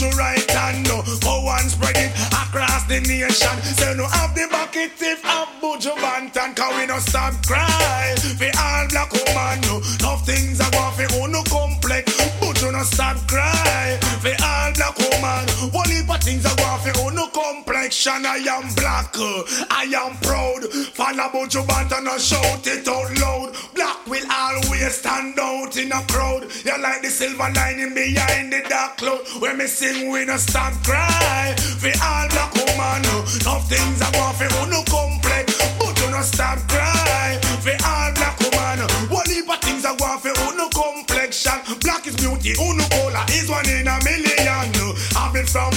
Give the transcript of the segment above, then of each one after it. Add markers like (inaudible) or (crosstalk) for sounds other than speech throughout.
who no about you right hand. Go and spread it across the nation. Say no have the bucket if have Buju Banton, cause we no stop cry. We all black complexion. I am black, I am proud. Follow Buju Banton and shout it out loud. Black will always stand out in a crowd. You're like the silver lining behind the dark cloud. When me sing, we no stop cry. For all black woman, no things are going fi who no complex. But you no stop cry. For all black woman, one of things are going fi who no complexion. Black is beauty, who no color is one in a million. Have it from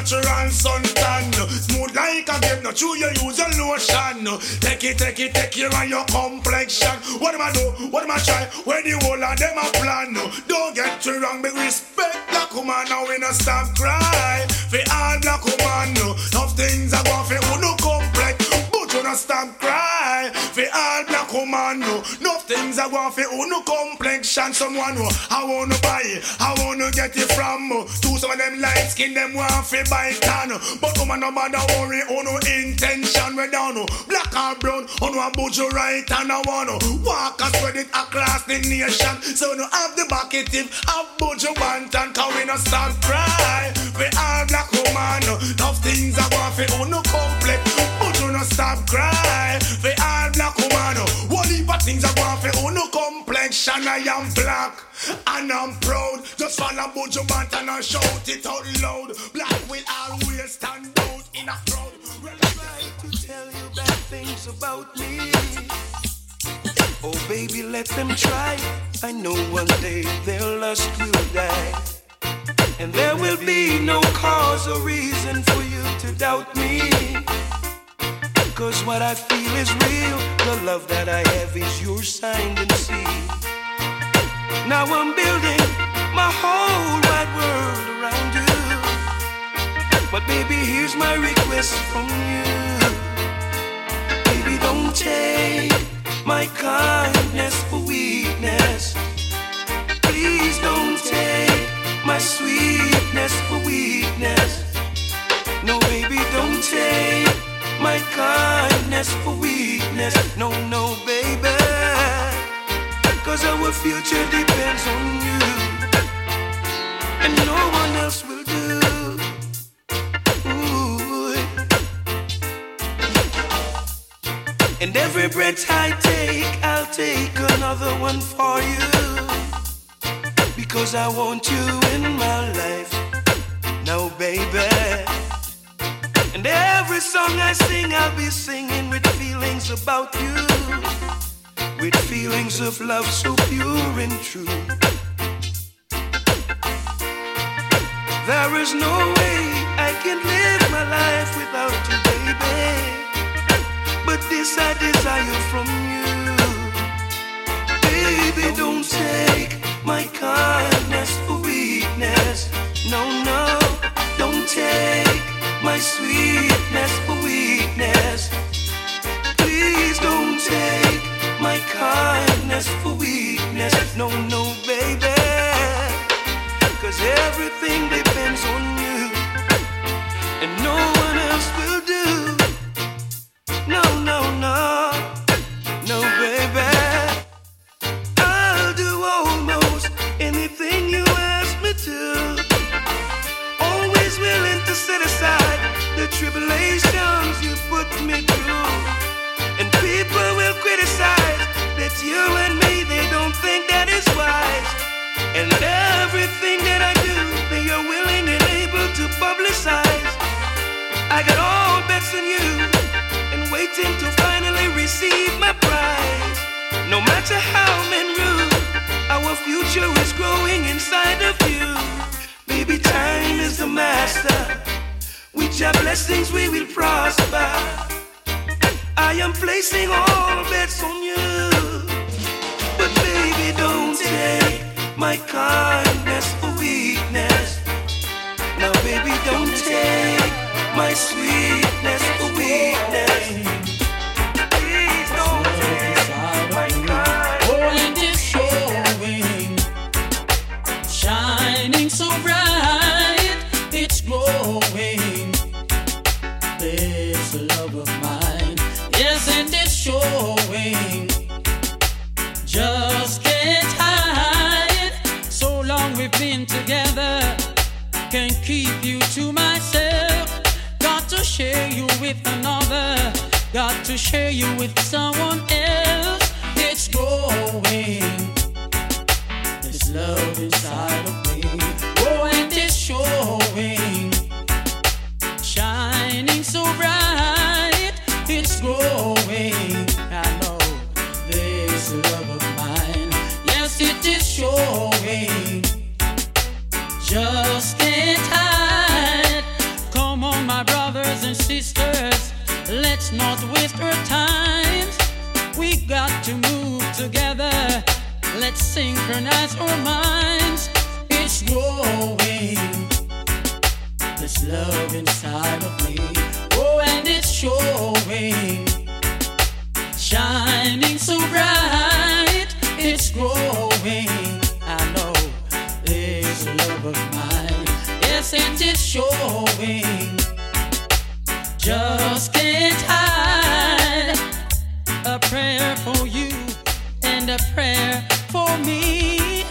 natural suntan. Smooth like a game, not true you use a lotion. Take it, take it, take care of your complexion. What am I do? What am I try? When the whole of them a plan. Don't get you wrong, big respect black woman. Now we no stop cry. For all black woman, enough things are going for who no complex. But you no stop cry. For all black no. enough things are going for who no complexion. Someone no. I wanna buy it, I wanna get it from. Uh, to some of them light skin, them want fi buy tan. Uh, but woman no bother worry, who no intention we down. Uh. Black or brown, who no about you right and I wanna walk and spread it across the nation. So no have the bucket if have Buju Banton, cause we no stop cry. We all black woman, tough things I want fi who no complex. But you no stop cry. One heap of things are going who no complexion. I am black and I'm proud. Just follow Buju Banton and I shout it out loud. Black will always stand out in a crowd. to tell you bad things about me. Oh, baby, let them try. I know one day their lust will die. And there will be no cause or reason for you to doubt me. Cause what I feel is real. The love that I have is your signed and sealed. Now I'm building my whole wide world around you. But baby, here's my request from you. Baby, don't take my kindness for weakness. Please don't take my sweetness for weakness. No, baby, don't take my kindness for weakness. No, no, baby. Cause our future depends on you. And no one else will do. Ooh. And every breath I take, I'll take another one for you. Because I want you in my life. Now, baby. And every song I sing, I'll be singing with feelings about you. With feelings of love so pure and true. There is no way I can live my life without you, baby. But this I desire from you. Baby, don't take my kindness for weakness. No, no, don't take my sweetness for weakness. Please don't take my kindness for weakness. No, no, baby. Cause everything depends on you. And no one else will do. No, no, no. Tribulations you put me through. And people will criticize that you and me, they don't think that is wise. And everything that I do, they are willing and able to publicize. I got all bets on you and waiting to finally receive my prize. No matter how men rule, our future is growing inside of you. Baby, time is the master. With your blessings, we will prosper. I am placing all bets on you. But baby, don't take my kindness with another. Got to share you with someone else. It's growing. This love inside of me. Oh, and it's showing. Shining so bright. It's growing. I know this love of mine. Yes, it is showing. Got to move together. Let's synchronize our minds. It's growing. This love inside of me. Oh, and it's showing. Shining so bright. It's growing. I know this love of mine. Yes, and it's showing. Just. A prayer for you and a prayer for me.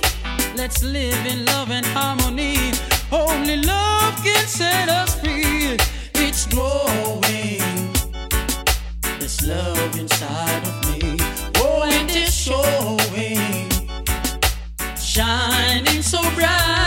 Let's live in love and harmony. Only love can set us free. It's growing. This love inside of me. Oh, and it's showing. Shining so bright.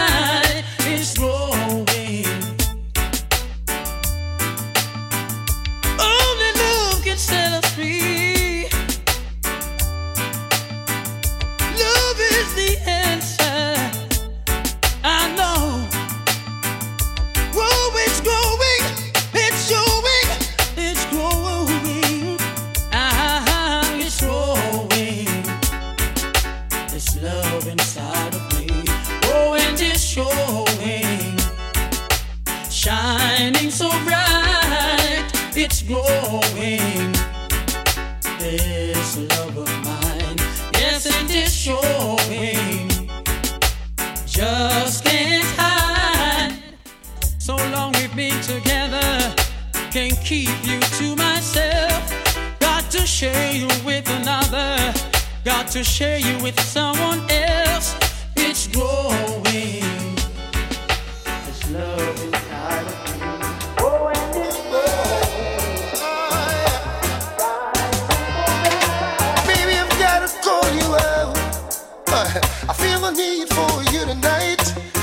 It's growing. This love of mine. Yes, it's showing. Just can't hide. So long we've been together. Can't keep you to myself. Got to share you with another. Got to share you with someone else. It's growing. Need for you tonight.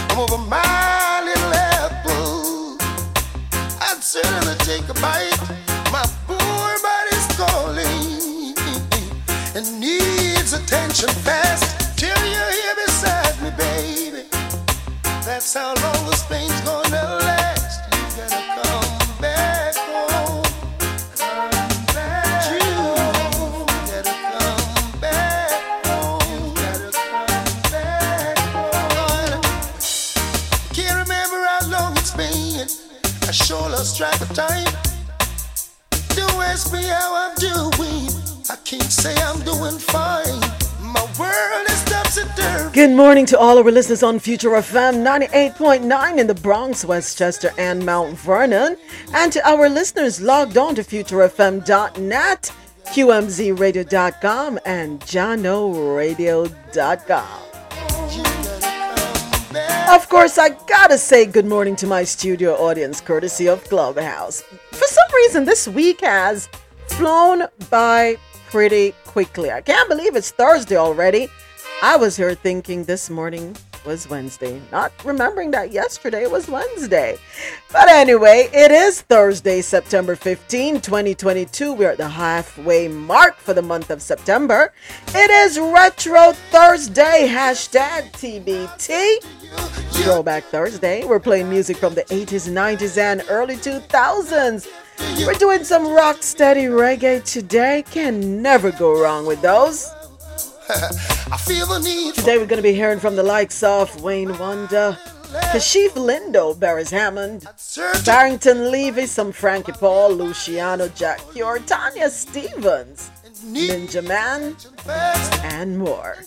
I'm over my little apple. I'd certainly take a bite. My poor body's calling and needs attention fast. Track of time. Don't ask me how I'm doing. I can't say I'm doing fine. My world is. Good morning to all our listeners on Future FM 98.9 in the Bronx, Westchester, and Mount Vernon, and to our listeners logged on to futurefm.net, qmzradio.com, and janoradio.com. Of course, I gotta say good morning to my studio audience, courtesy of Clubhouse. For some reason, this week has flown by pretty quickly. I can't believe it's Thursday already. I was here thinking this morning was Wednesday, not remembering that yesterday was Wednesday. But anyway, it is Thursday, September 15, 2022. We're at the halfway mark for the month of September. It is Retro Thursday, hashtag TBT. Throwback Thursday. We're playing music from the 80s, 90s, and early 2000s. We're doing some rock steady reggae today. Can never go wrong with those. (laughs) Today we're going to be hearing from the likes of Wayne Wonder, Kashief Lindo, Beres Hammond, Barrington Levy, some Frankie Paul, Luciano Jah Cure, Tanya Stephens, Ninja Man, and more.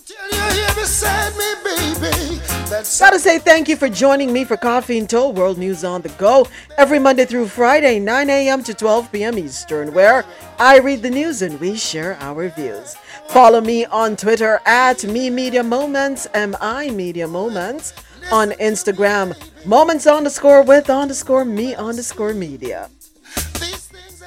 Gotta say thank you for joining me for Coffee In Toe World News on the Go every Monday through Friday, 9 a.m. to 12 p.m. Eastern, where I read the news and we share our views. Follow mi on Twitter at Mi Media Moments, M I Media Moments. on Instagram, moments underscore with underscore me underscore media.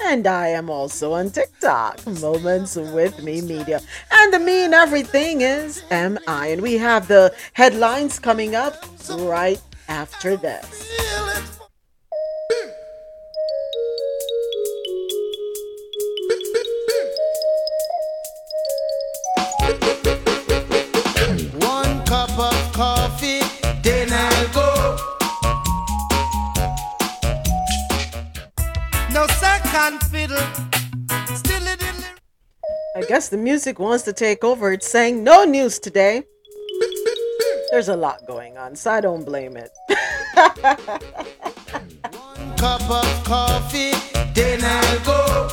And I am also on TikTok, Moments with Mi Media. And the mean everything is MI. And we have the headlines coming up right after this. I guess the music wants to take over. It's saying no news today. There's a lot going on, so I don't blame it. One cup of coffee, then I'll go.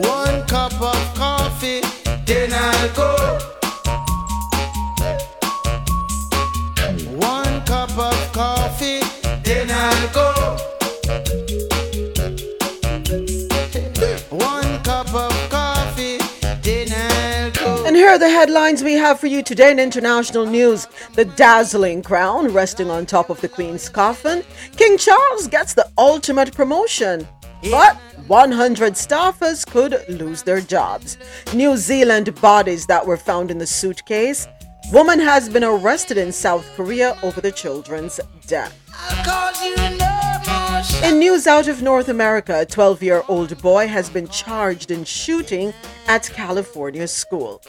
One cup of coffee, then I'll go. And here are the headlines we have for you today in international news. The dazzling crown resting on top of the Queen's coffin. King Charles gets the ultimate promotion. But 100 staffers could lose their jobs. New Zealand bodies that were found in the suitcase. Woman has been arrested in South Korea over the children's death. In news out of North America, a 12 year old boy has been charged in shooting at California school.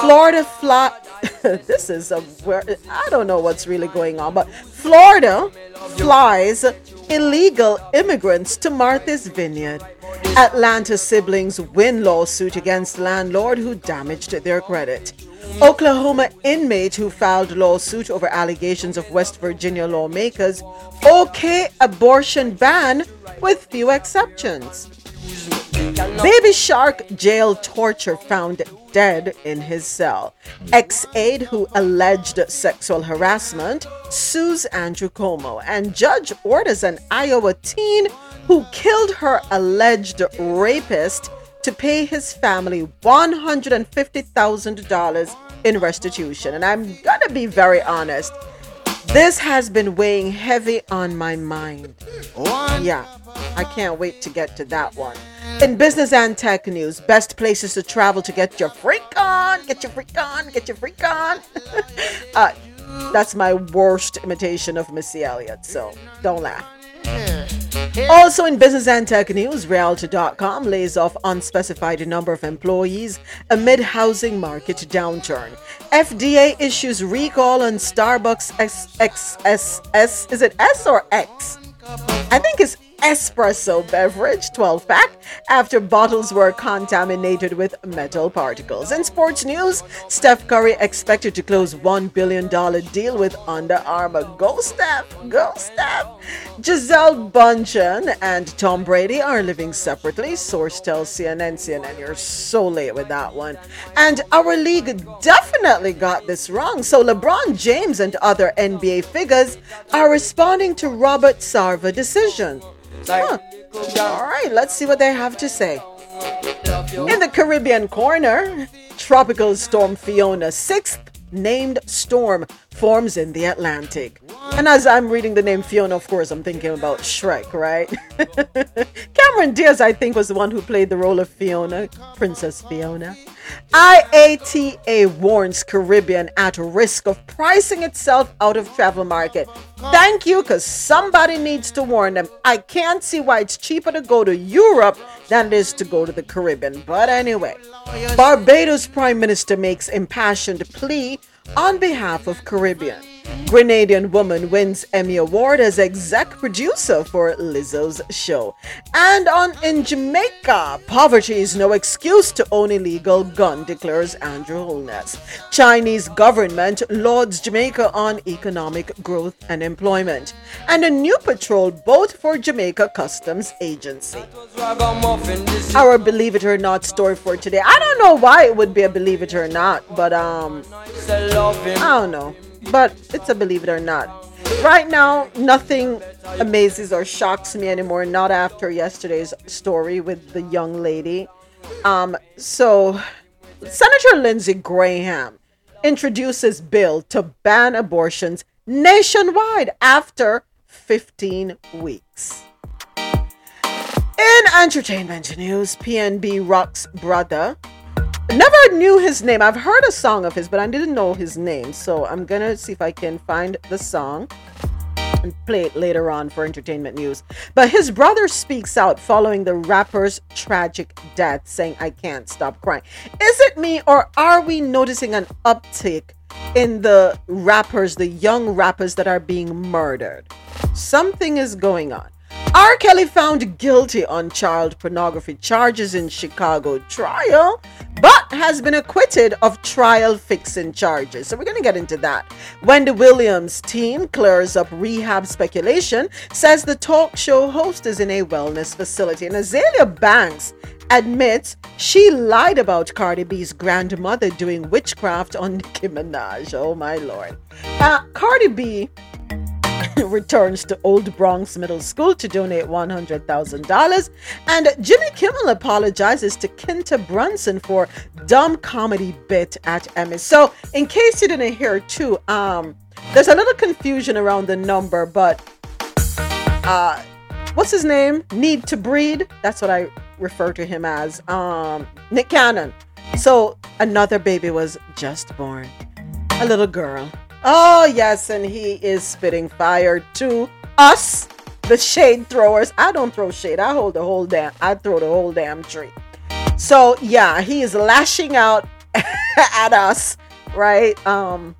Florida fly. (laughs) this is a where I don't know what's really going on, but Florida flies illegal immigrants to Martha's Vineyard. Atlanta siblings win lawsuit against landlord who damaged their credit. Oklahoma inmate who filed lawsuit over allegations of West Virginia lawmakers okay abortion ban with few exceptions. Baby Shark jail torture found dead in his cell. Ex aide who alleged sexual harassment sues Andrew Cuomo, and judge orders an Iowa teen who killed her alleged rapist to pay his family $150,000 in restitution. And I'm gonna be very honest, this has been weighing heavy on my mind. Yeah, I can't wait to get to that one. In business and tech news, best places to travel to get your freak on, get your freak on, get your freak on. (laughs) uh, that's my worst imitation of Missy Elliott, so don't laugh. Also in business and tech news, Realtor.com lays off unspecified number of employees amid housing market downturn. FDA issues recall on Starbucks XXS. Is it S or X? I think it's espresso beverage 12 pack after bottles were contaminated with metal particles. In sports news, Steph Curry expected to close $1 billion deal with Under Armour. Go Steph! Go Steph! Gisele Bündchen and Tom Brady are living separately. Source tells CNN. CNN, you're so late with that one. And our league definitely got this wrong. So LeBron James and other NBA figures are responding to Robert Sarver decision. Huh. All right, let's see what they have to say. In the Caribbean corner, tropical storm Fiona, sixth named storm, forms in the Atlantic. And as I'm reading the name Fiona, of course, I'm thinking about Shrek, right? (laughs) Cameron Diaz, I think, was the one who played the role of Fiona, Princess Fiona. IATA warns Caribbean at risk of pricing itself out of travel market. Thank you, because somebody needs to warn them. I can't see why it's cheaper to go to Europe than it is to go to the Caribbean. But anyway, Barbados Prime Minister makes impassioned plea on behalf of Caribbean. Grenadian woman wins Emmy Award as exec producer for Lizzo's show. And on in Jamaica, poverty is no excuse to own illegal gun, declares Andrew Holness. Chinese government lauds Jamaica on economic growth and employment. And a new patrol boat for Jamaica Customs Agency. Our believe it or not story for today. I don't know why it would be a believe it or not, but um I don't know. But it's a believe it or not. Right now, nothing amazes or shocks me anymore, not after yesterday's story with the young lady. Um, so Senator Lindsey Graham introduces bill to ban abortions nationwide after 15 weeks. In entertainment news, PNB Rock's brother never knew his name. I've heard a song of his, but I didn't know his name. So I'm gonna see if I can find the song and play it later on for entertainment news. But his brother speaks out following the rapper's tragic death, saying, I can't stop crying. Is it me, or are we noticing an uptick in the rappers, the young rappers that are being murdered? Something is going on. R. Kelly found guilty on child pornography charges in Chicago trial, but has been acquitted of trial fixing charges. So we're going to get into that. Wendy Williams' team clears up rehab speculation, says the talk show host is in a wellness facility. And Azealia Banks admits she lied about Cardi B's grandmother doing witchcraft on Nicki Minaj. Oh my lord. Uh, Cardi B (laughs) returns to Old Bronx Middle School to donate $100,000. And Jimmy Kimmel apologizes to Quinta Brunson for dumb comedy bit at Emmy. So, in case you didn't hear too, um, there's a little confusion around the number, but uh, what's his name? Need to Breed. That's what I refer to him as. Um, Nick Cannon. So, another baby was just born. A little girl. Oh, yes, and he is spitting fire to us, the shade throwers. I don't throw shade, I hold the whole damn, I throw the whole damn tree. So, yeah, he is lashing out (laughs) at us, right? Um,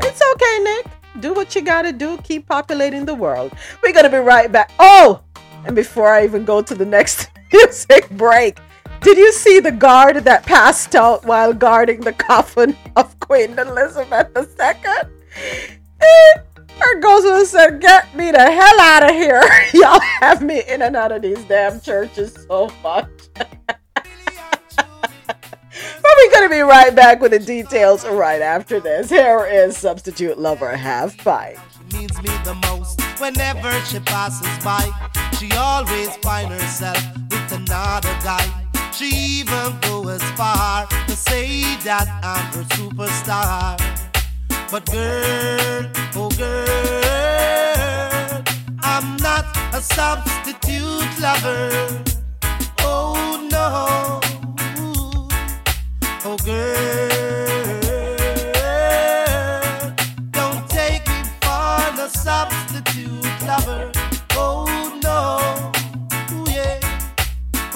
it's okay, Nick. Do what you gotta do. Keep populating the world. We're gonna be right back. Oh, and before I even go to the next (laughs) music break, did you see the guard that passed out while guarding the coffin of Queen Elizabeth II? Her ghost said, Get me the hell out of here. (laughs) Y'all have me in and out of these damn churches so much. (laughs) but we're going to be right back with the details right after this. Here is Substitute Lover Half means me the most whenever she passes by. She always find herself with another guy. She even go as far to say that I'm her superstar. But girl, oh girl, I'm not a substitute lover. Oh no, oh girl,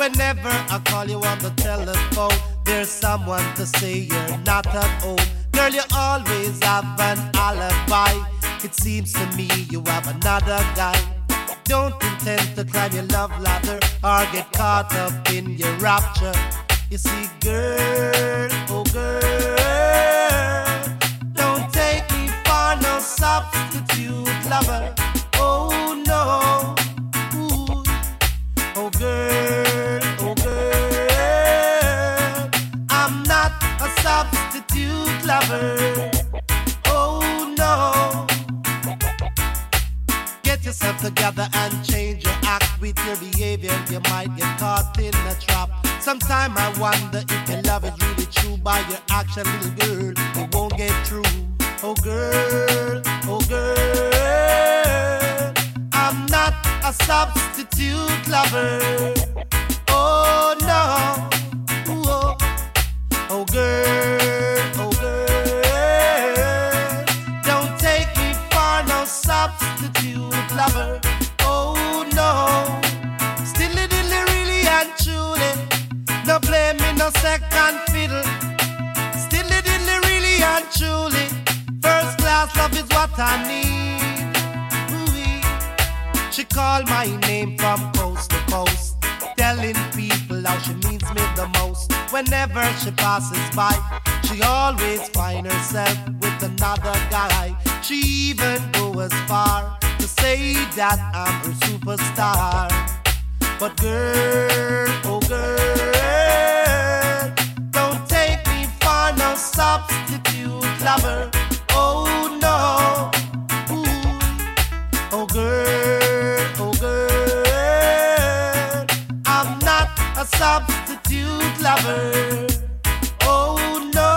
Whenever I call you on the telephone, there's someone to say you're not at home. Girl, you always have an alibi. It seems to me you have another guy. Don't intend to climb your love ladder or get caught up in your rapture. You see, girl, oh girl, don't take me for no substitute lover. Oh no. Get yourself together and change your act with your behavior. You might get caught in a trap. I wonder if your love is really true by your little girl. It won't get through. Oh girl, oh girl. I'm not a substitute lover. Oh no. Oh. oh girl, oh truly, first class love is what I need. Ooh-wee. She called my name from coast to coast, telling people how she needs me the most. Whenever she passes by, she always find herself with another guy. She even go as far to say that I'm her superstar. But girl, oh girl, don't take me for no substitute lover. Oh no, oh girl, oh girl, I'm not a substitute lover. Oh no.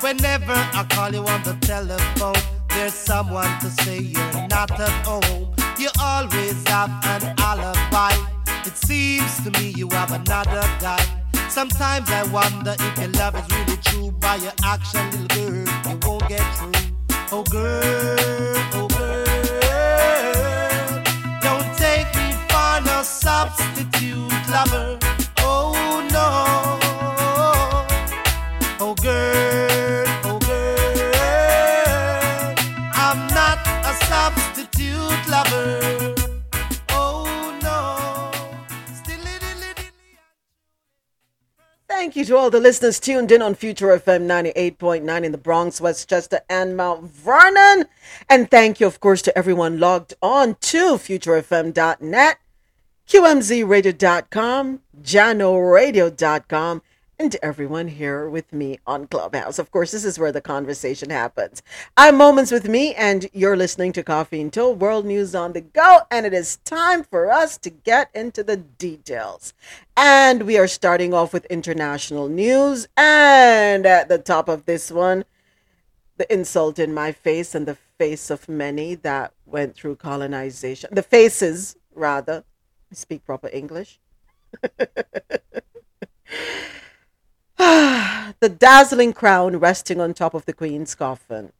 Whenever I call you on the telephone. There's someone to say you're not at home. You always have an alibi. It seems to me you have another guy. Sometimes I wonder if your love is really true. By your action, little girl, you won't get through. Oh girl, oh girl, don't take me for no substitute lover. Thank you to all the listeners tuned in on Future FM 98.9 in the Bronx, Westchester, and Mount Vernon. And thank you, of course, to everyone logged on to futurefm.net, QMZRadio.com, JanoRadio.com, and everyone here with me on Clubhouse. Of course, this is where the conversation happens. I'm Moments with Me, and you're listening to Coffee and World News on the Go, and it is time for us to get into the details. And we are starting off with international news, and at the top of this one, the insult in my face and the face of many that went through colonization. The faces, rather. I speak proper English. (laughs) (sighs) the dazzling crown resting on top of the Queen's coffin.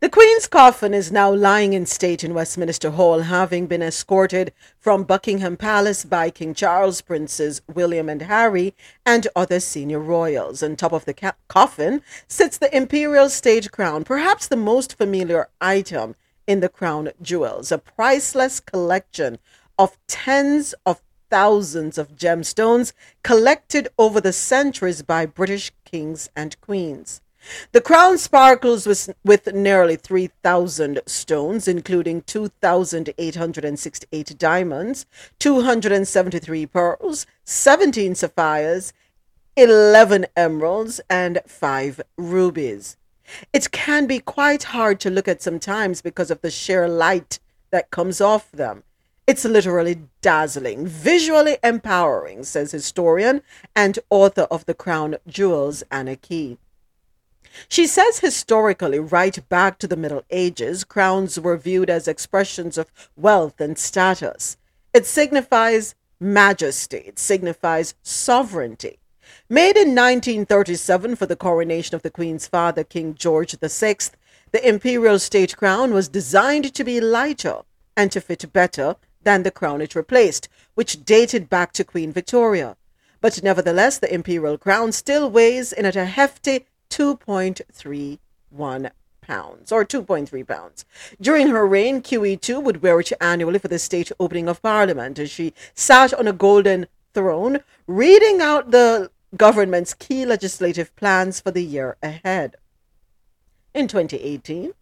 The Queen's coffin is now lying in state in Westminster Hall, having been escorted from Buckingham Palace by King Charles, Princes William and Harry, and other senior royals. On top of the ca- coffin sits the Imperial State Crown, perhaps the most familiar item in the crown jewels, a priceless collection of tens of thousands of gemstones collected over the centuries by British kings and queens. The crown sparkles with, with nearly 3,000 stones, including 2,868 diamonds, 273 pearls, 17 sapphires, 11 emeralds, and 5 rubies. It can be quite hard to look at sometimes because of the sheer light that comes off them. It's literally dazzling, visually empowering, says historian and author of The Crown Jewels, Anna Keay. She says historically, right back to the Middle Ages, crowns were viewed as expressions of wealth and status. It signifies majesty, it signifies sovereignty. Made in 1937 for the coronation of the Queen's father, King George VI, the imperial state crown was designed to be lighter and to fit better than the crown it replaced, which dated back to Queen Victoria. But nevertheless, the imperial crown still weighs in at a hefty 2.31 pounds or 2.3 pounds. During her reign, QE2 would wear it annually for the state opening of Parliament as she sat on a golden throne reading out the government's key legislative plans for the year ahead. In 2018,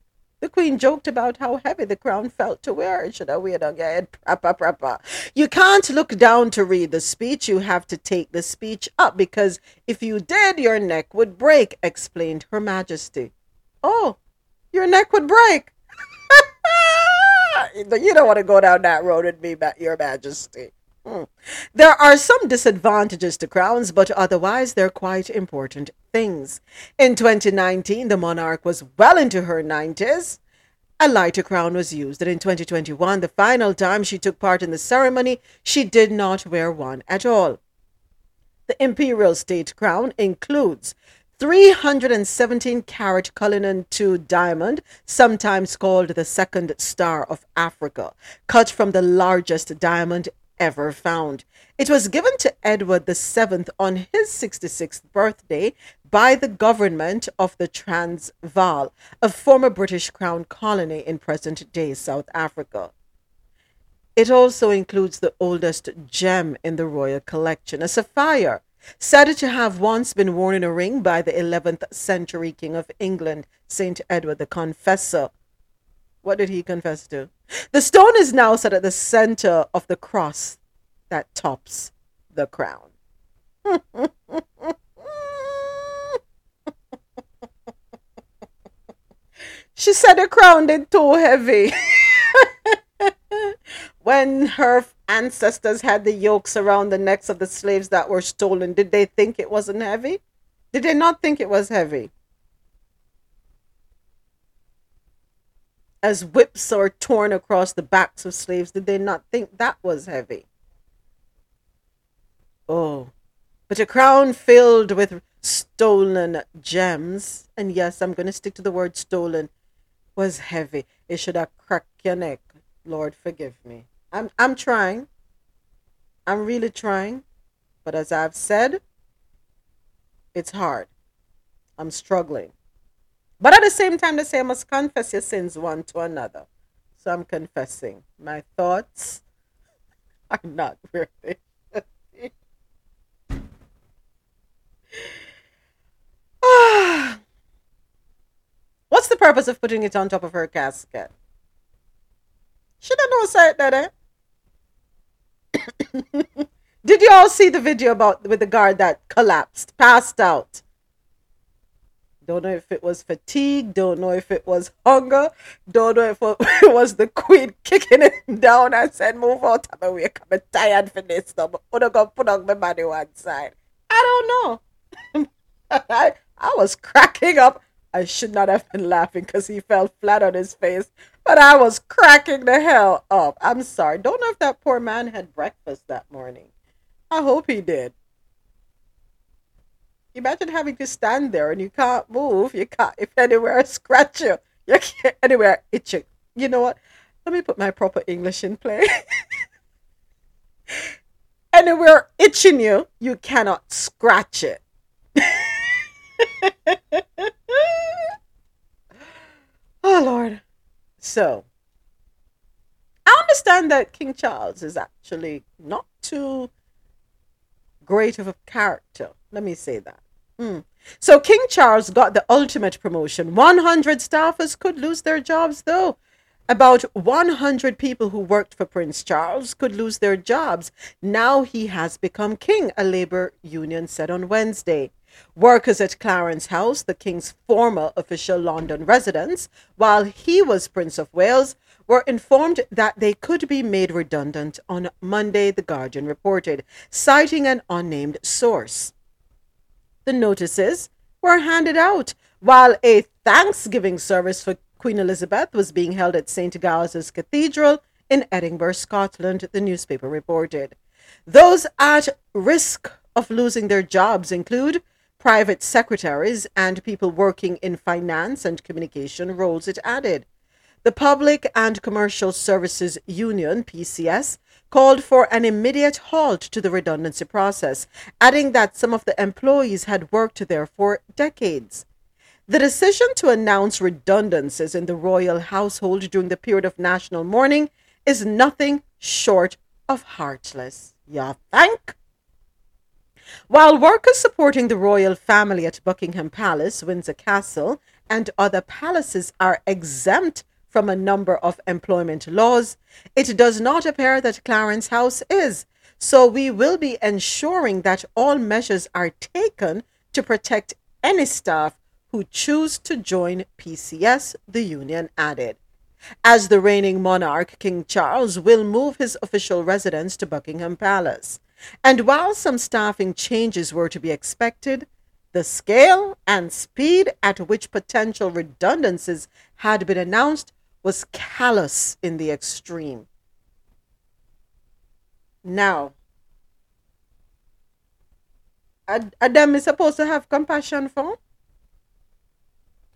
the Queen joked about how heavy the crown felt to wear. Should I wear it. You can't look down to read the speech. You have to take the speech up because if you did, your neck would break, explained Her Majesty. Oh, your neck would break. (laughs) you don't want to go down that road with me, Your Majesty. There are some disadvantages to crowns, but otherwise they're quite important things. In 2019, the monarch was well into her 90s. A lighter crown was used, and in 2021, the final time she took part in the ceremony, she did not wear one at all. The imperial state crown includes 317 carat Cullinan II diamond, sometimes called the second star of Africa, cut from the largest diamond ever found. It was given to Edward VII on his 66th birthday by the government of the Transvaal, a former British Crown colony in present day South Africa. It also includes the oldest gem in the royal collection, a sapphire, said to have once been worn in a ring by the 11th century King of England, St. Edward the Confessor. What did he confess to? The stone is now set at the center of the cross that tops the crown. (laughs) she said the crown did too heavy. (laughs) when her ancestors had the yokes around the necks of the slaves that were stolen, did they think it wasn't heavy? Did they not think it was heavy? As whips are torn across the backs of slaves, did they not think that was heavy? Oh, but a crown filled with stolen gems, and yes, I'm going to stick to the word stolen, was heavy. It should have cracked your neck. Lord, forgive me. I'm, I'm trying. I'm really trying. But as I've said, it's hard. I'm struggling. But at the same time, they say I must confess your sins one to another. So I'm confessing. My thoughts (laughs) are not they. (sighs) What's the purpose of putting it on top of her casket? Should I know say that, eh? (coughs) Did you all see the video about with the guard that collapsed, passed out? Don't know if it was fatigue, don't know if it was hunger, don't know if it (laughs) was the queen kicking him down and said, Move out of my way, I'm tired for this. I'm gonna put on my body one side. I don't know. (laughs) I, I was cracking up. I should not have been laughing because he fell flat on his face, but I was cracking the hell up. I'm sorry. Don't know if that poor man had breakfast that morning. I hope he did. Imagine having to stand there and you can't move. You can't, if anywhere (laughs) scratch you, you can't anywhere itch you. You know what? Let me put my proper English in play. (laughs) anywhere itching you, you cannot scratch it. (laughs) oh, Lord. So, I understand that King Charles is actually not too great of a character. Let me say that. Mm. So King Charles got the ultimate promotion. 100 staffers could lose their jobs, though. About 100 people who worked for Prince Charles could lose their jobs. Now he has become king, a labor union said on Wednesday. Workers at Clarence House, the king's former official London residence, while he was Prince of Wales, were informed that they could be made redundant on Monday, The Guardian reported, citing an unnamed source. The notices were handed out while a Thanksgiving service for Queen Elizabeth was being held at St. Giles' Cathedral in Edinburgh, Scotland, the newspaper reported. Those at risk of losing their jobs include private secretaries and people working in finance and communication roles, it added. The Public and Commercial Services Union, PCS, called for an immediate halt to the redundancy process, adding that some of the employees had worked there for decades. The decision to announce redundancies in the royal household during the period of national mourning is nothing short of heartless. Ya think? While workers supporting the royal family at Buckingham Palace, Windsor Castle, and other palaces are exempt from a number of employment laws, it does not appear that Clarence House is. So we will be ensuring that all measures are taken to protect any staff who choose to join PCS, the union added. As the reigning monarch, King Charles will move his official residence to Buckingham Palace. And while some staffing changes were to be expected, the scale and speed at which potential redundancies had been announced was callous in the extreme. Now, Adam is supposed to have compassion for?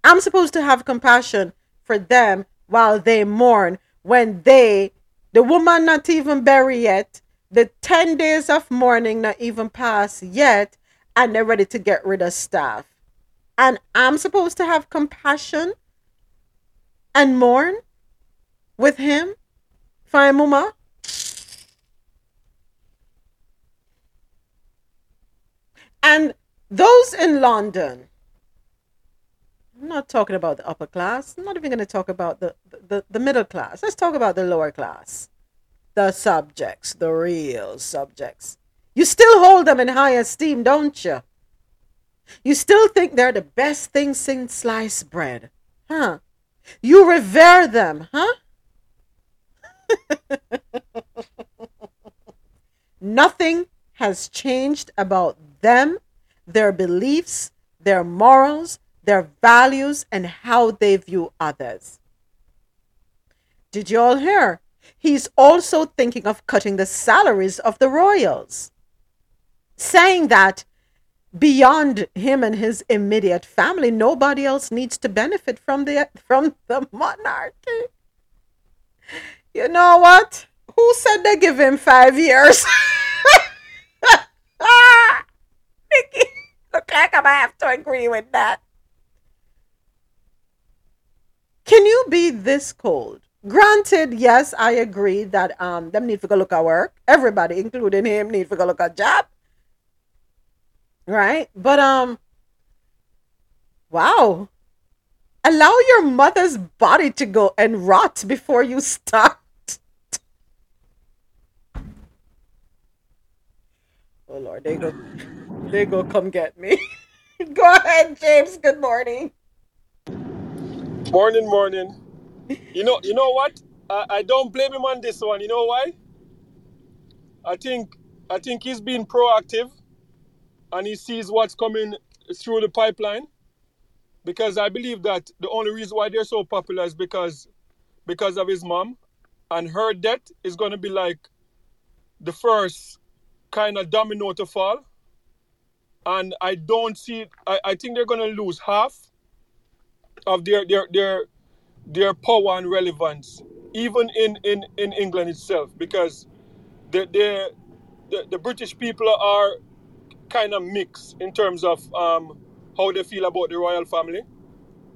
I'm supposed to have compassion for them while they mourn when they, the woman not even buried yet, the 10 days of mourning not even passed yet, and they're ready to get rid of stuff. And I'm supposed to have compassion and mourn with him? Fine, And those in London, I'm not talking about the upper class. I'm not even going to talk about the, the, the middle class. Let's talk about the lower class. The subjects, the real subjects. You still hold them in high esteem, don't you? You still think they're the best thing since sliced bread, huh? You revere them, huh? (laughs) Nothing has changed about them, their beliefs, their morals, their values, and how they view others. Did you all hear? He's also thinking of cutting the salaries of the royals, saying that beyond him and his immediate family, nobody else needs to benefit from the from the monarchy. You know what? Who said they give him five years? (laughs) Nikki, look like I might have to agree with that. Can you be this cold? Granted, yes, I agree that um them need to go look at work. Everybody, including him, need to go look at job. Right? But um wow. Allow your mother's body to go and rot before you start. Oh Lord, they go they go come get me. (laughs) go ahead, James. Good morning. Morning, morning. You know, you know what? I, I don't blame him on this one. You know why? I think I think he's being proactive, and he sees what's coming through the pipeline. Because I believe that the only reason why they're so popular is because because of his mom, and her death is going to be like the first kind of domino to fall. And I don't see. I, I think they're going to lose half of their their their their power and relevance, even in in in England itself, because the the the, the British people are kind of mixed in terms of um, how they feel about the royal family,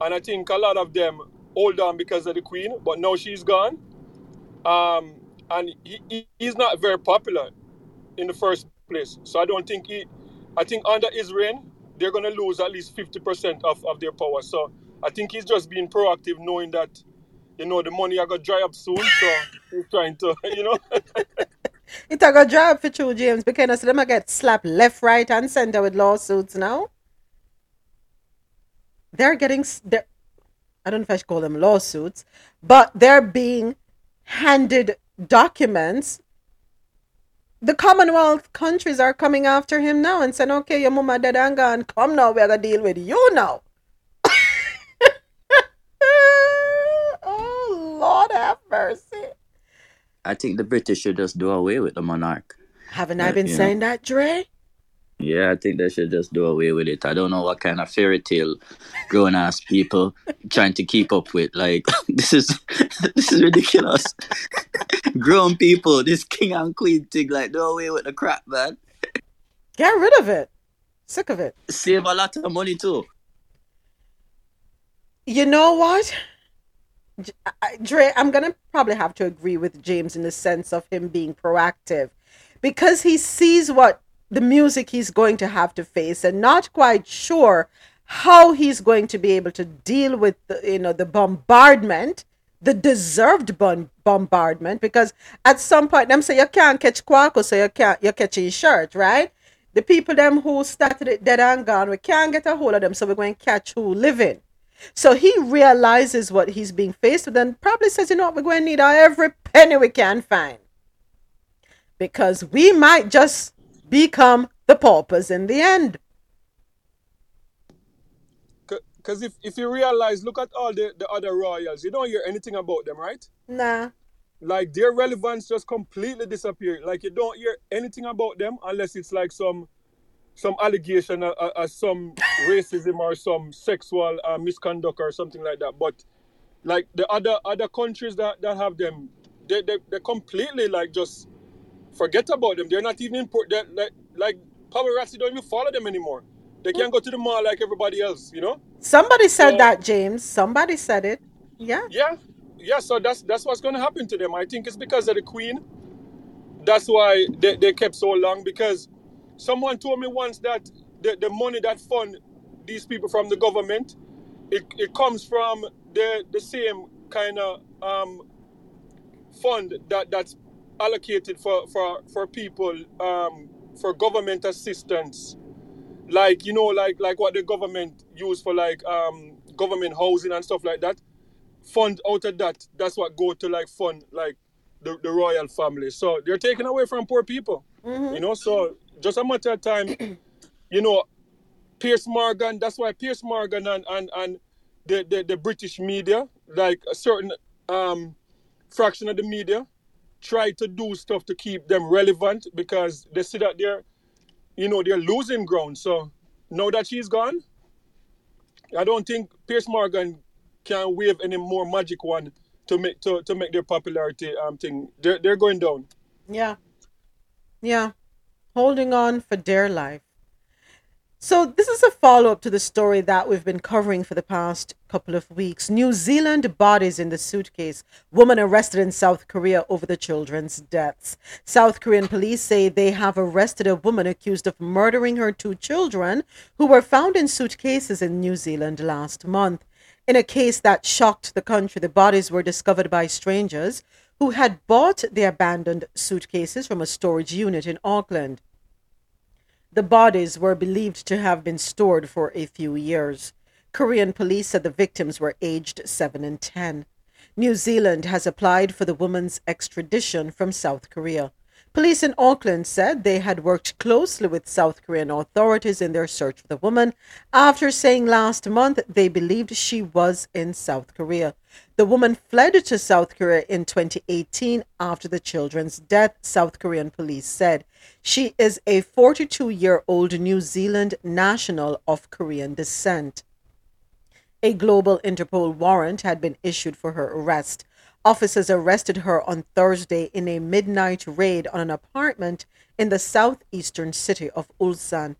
and I think a lot of them hold on because of the Queen, but now she's gone, um, and he, he, he's not very popular in the first place. So I don't think he. I think under his reign, they're going to lose at least fifty percent of, of their power. So I think he's just being proactive, knowing that you know the money are gonna dry up soon. So he's trying to, (laughs) you know. (laughs) It a good job for true, James, because them get slapped left, right, and center with lawsuits now. They're getting, they're, I don't know if I should call them lawsuits, but they're being handed documents. The Commonwealth countries are coming after him now and saying, okay, your mama dead and gone. Come now, we're going to deal with you now. (laughs) oh, Lord have mercy. I think the British should just do away with the monarch. Haven't I Uh, been you know. saying that, Dre? Yeah, I think they should just do away with it. I don't know what kind of fairy tale grown ass people trying to keep up with. Like (laughs) this is (laughs) this is ridiculous. (laughs) grown people, this king and queen thing, like do away with the crap, man. Get rid of it. Sick of it. Save a lot of money too. You know what? Dre, I'm to probably have to agree with James in the sense of him being proactive. Because he sees what the music he's going to have to face and not quite sure how he's going to be able to deal with the, you know the bombardment the deserved bon- bombardment. Because at some point them say you can't catch Kwaku so you can't you catch his shirt right? The people them who started it dead and gone we can't get a hold of them so we're going to catch who living so he realizes what he's being faced with and probably says, you know what, we're going to need every penny we can find. Because we might just become the paupers in the end. Because if, if you realize, look at all the, the other royals, you don't hear anything about them, right? Nah. Like their relevance just completely disappeared. Like you don't hear anything about them unless it's like some some allegation of, of- of some racism or some sexual uh, misconduct or something like that. But like the other other countries that, that have them, they, they they completely like just forget about them. They're not even important. Like like paparazzi don't even follow them anymore. They can't go to the mall like everybody else, you know. Somebody said So that, James. Somebody said it. Yeah. yeah, yeah. So that's that's what's going to happen to them. I think it's because of the queen. That's why they, they kept so long. Because someone told me once that the, the money that fund these people from the government, it, it comes from the the same kind of um, fund that that's allocated for for for people um, for government assistance. Like you know like like what the government use for like um government housing and stuff like that. Fund out of that that's what go to like fund like the, the royal family. So they're taken away from poor people you know so just a matter of time (clears throat) you know Piers Morgan, that's why Piers Morgan and, and, and the, the, the British media, like a certain um, fraction of the media try to do stuff to keep them relevant because they see that they're, you know, they're losing ground. So now that she's gone, I don't think Piers Morgan can wave any more magic one to make to, to make their popularity um thing. They're they're going down. Yeah. Yeah. Holding on for dear life. So, this is a follow up to the story that we've been covering for the past couple of weeks. New Zealand bodies in the suitcase. Woman arrested in South Korea over the children's deaths. South Korean police say they have arrested a woman accused of murdering her two children who were found in suitcases in New Zealand last month. In a case that shocked the country, the bodies were discovered by strangers who had bought the abandoned suitcases from a storage unit in Auckland. The bodies were believed to have been stored for a few years. Korean police said the victims were aged 7 and 10. New Zealand has applied for the woman's extradition from South Korea. Police in Auckland said they had worked closely with South Korean authorities in their search for the woman after saying last month they believed she was in South Korea. The woman fled to South Korea in 2018 after the children's death, South Korean police said. She is a 42 year old New Zealand national of Korean descent. A global Interpol warrant had been issued for her arrest. Officers arrested her on Thursday in a midnight raid on an apartment in the southeastern city of Ulsan.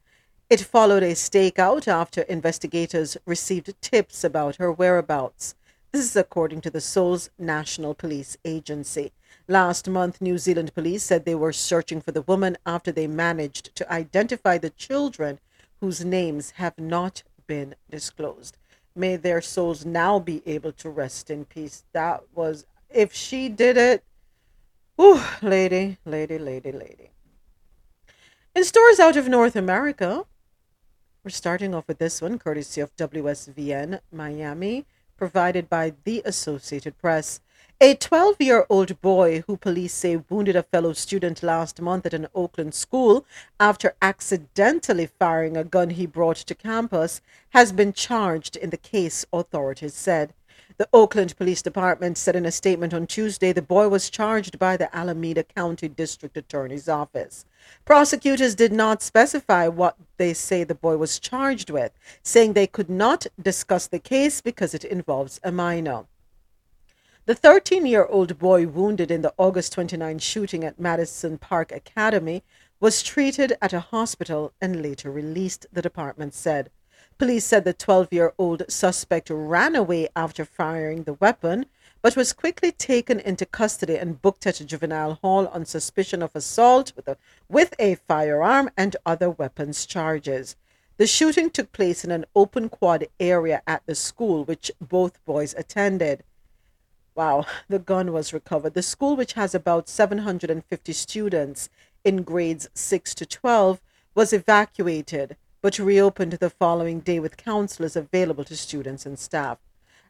It followed a stakeout after investigators received tips about her whereabouts. This is according to the Seoul's National Police Agency. Last month, New Zealand police said they were searching for the woman after they managed to identify the children whose names have not been disclosed. May their souls now be able to rest in peace. That was, if she did it, ooh, lady, lady, lady, lady. In stores out of North America, we're starting off with this one, courtesy of WSVN Miami, provided by the Associated Press. A 12 year old boy who police say wounded a fellow student last month at an Oakland school after accidentally firing a gun he brought to campus has been charged in the case, authorities said. The Oakland Police Department said in a statement on Tuesday the boy was charged by the Alameda County District Attorney's Office. Prosecutors did not specify what they say the boy was charged with, saying they could not discuss the case because it involves a minor. The 13 year old boy wounded in the August 29 shooting at Madison Park Academy was treated at a hospital and later released, the department said. Police said the 12 year old suspect ran away after firing the weapon, but was quickly taken into custody and booked at a juvenile hall on suspicion of assault with a, with a firearm and other weapons charges. The shooting took place in an open quad area at the school, which both boys attended. Wow, (laughs) the gun was recovered. The school, which has about 750 students in grades 6 to 12, was evacuated but reopened the following day with counselors available to students and staff.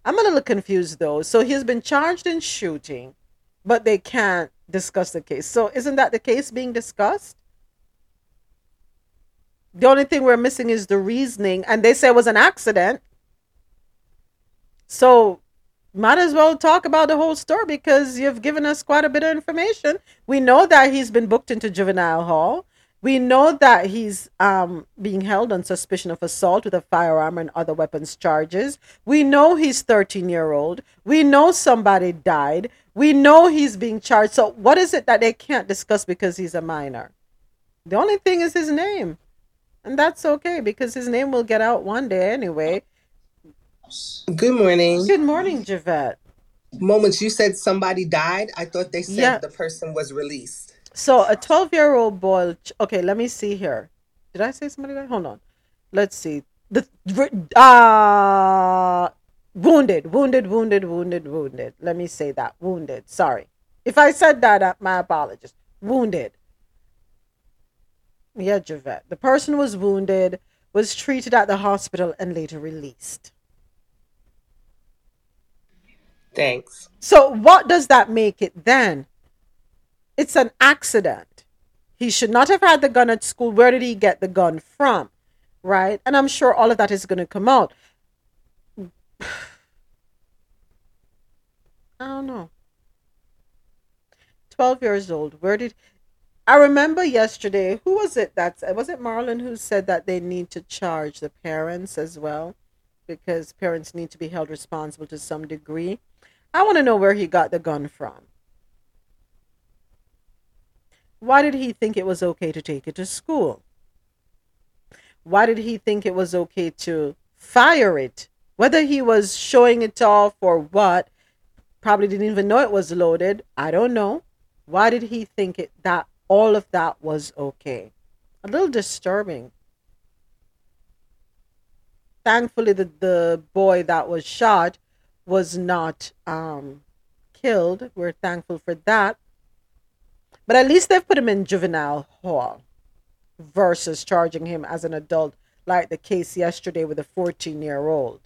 I'm a little confused though. So he's been charged in shooting, but they can't discuss the case. So isn't that the case being discussed? The only thing we're missing is the reasoning, and they say it was an accident. So might as well talk about the whole story because you've given us quite a bit of information. We know that he's been booked into juvenile hall. We know that he's um, being held on suspicion of assault with a firearm and other weapons charges. We know he's 13 year old. We know somebody died. We know he's being charged. So what is it that they can't discuss because he's a minor? The only thing is his name. And that's okay because his name will get out one day anyway. Good morning. Good morning, Javette. Moments you said somebody died. I thought they said Yeah. the person was released. So a 12 year old boy. Okay, let me see here. Did I say somebody died? Hold on. Let's see. The uh wounded, wounded, wounded, wounded, wounded. Let me say that. Wounded. Sorry. If I said that, uh, my apologies. Wounded. Yeah, Javette. The person was wounded, was treated at the hospital, and later released. Thanks. So what does that make it then? It's an accident. He should not have had the gun at school. Where did he get the gun from? Right? And I'm sure all of that is going to come out. (sighs) I don't know. 12 years old. Where did I remember yesterday? Who was it that was it Marlon who said that they need to charge the parents as well because parents need to be held responsible to some degree. I want to know where he got the gun from. Why did he think it was okay to take it to school? Why did he think it was okay to fire it? Whether he was showing it off or what, probably didn't even know it was loaded. I don't know. Why did he think it that all of that was okay? A little disturbing. Thankfully, the, the boy that was shot was not um, killed. We're thankful for that. But at least they've put him in juvenile hall versus charging him as an adult, like the case yesterday with a 14 year old.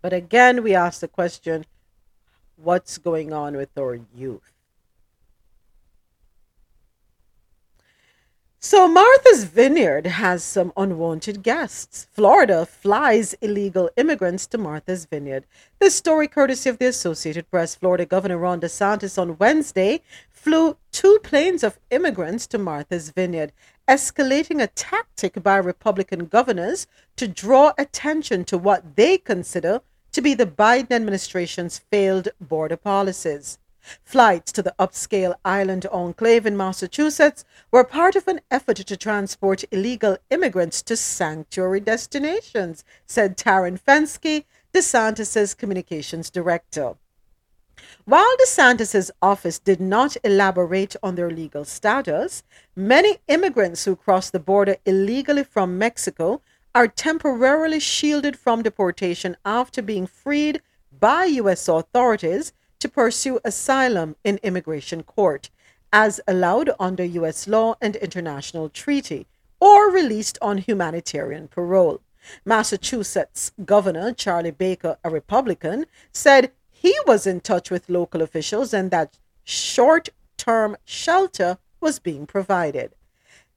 But again, we ask the question what's going on with our youth? So, Martha's Vineyard has some unwanted guests. Florida flies illegal immigrants to Martha's Vineyard. This story, courtesy of the Associated Press, Florida Governor Ron DeSantis on Wednesday flew two planes of immigrants to Martha's Vineyard, escalating a tactic by Republican governors to draw attention to what they consider to be the Biden administration's failed border policies. Flights to the upscale island enclave in Massachusetts were part of an effort to transport illegal immigrants to sanctuary destinations, said Taryn Fenske, DeSantis' communications director. While DeSantis' office did not elaborate on their legal status, many immigrants who cross the border illegally from Mexico are temporarily shielded from deportation after being freed by U.S. authorities to pursue asylum in immigration court, as allowed under U.S. law and international treaty, or released on humanitarian parole. Massachusetts Governor Charlie Baker, a Republican, said he was in touch with local officials and that short term shelter was being provided.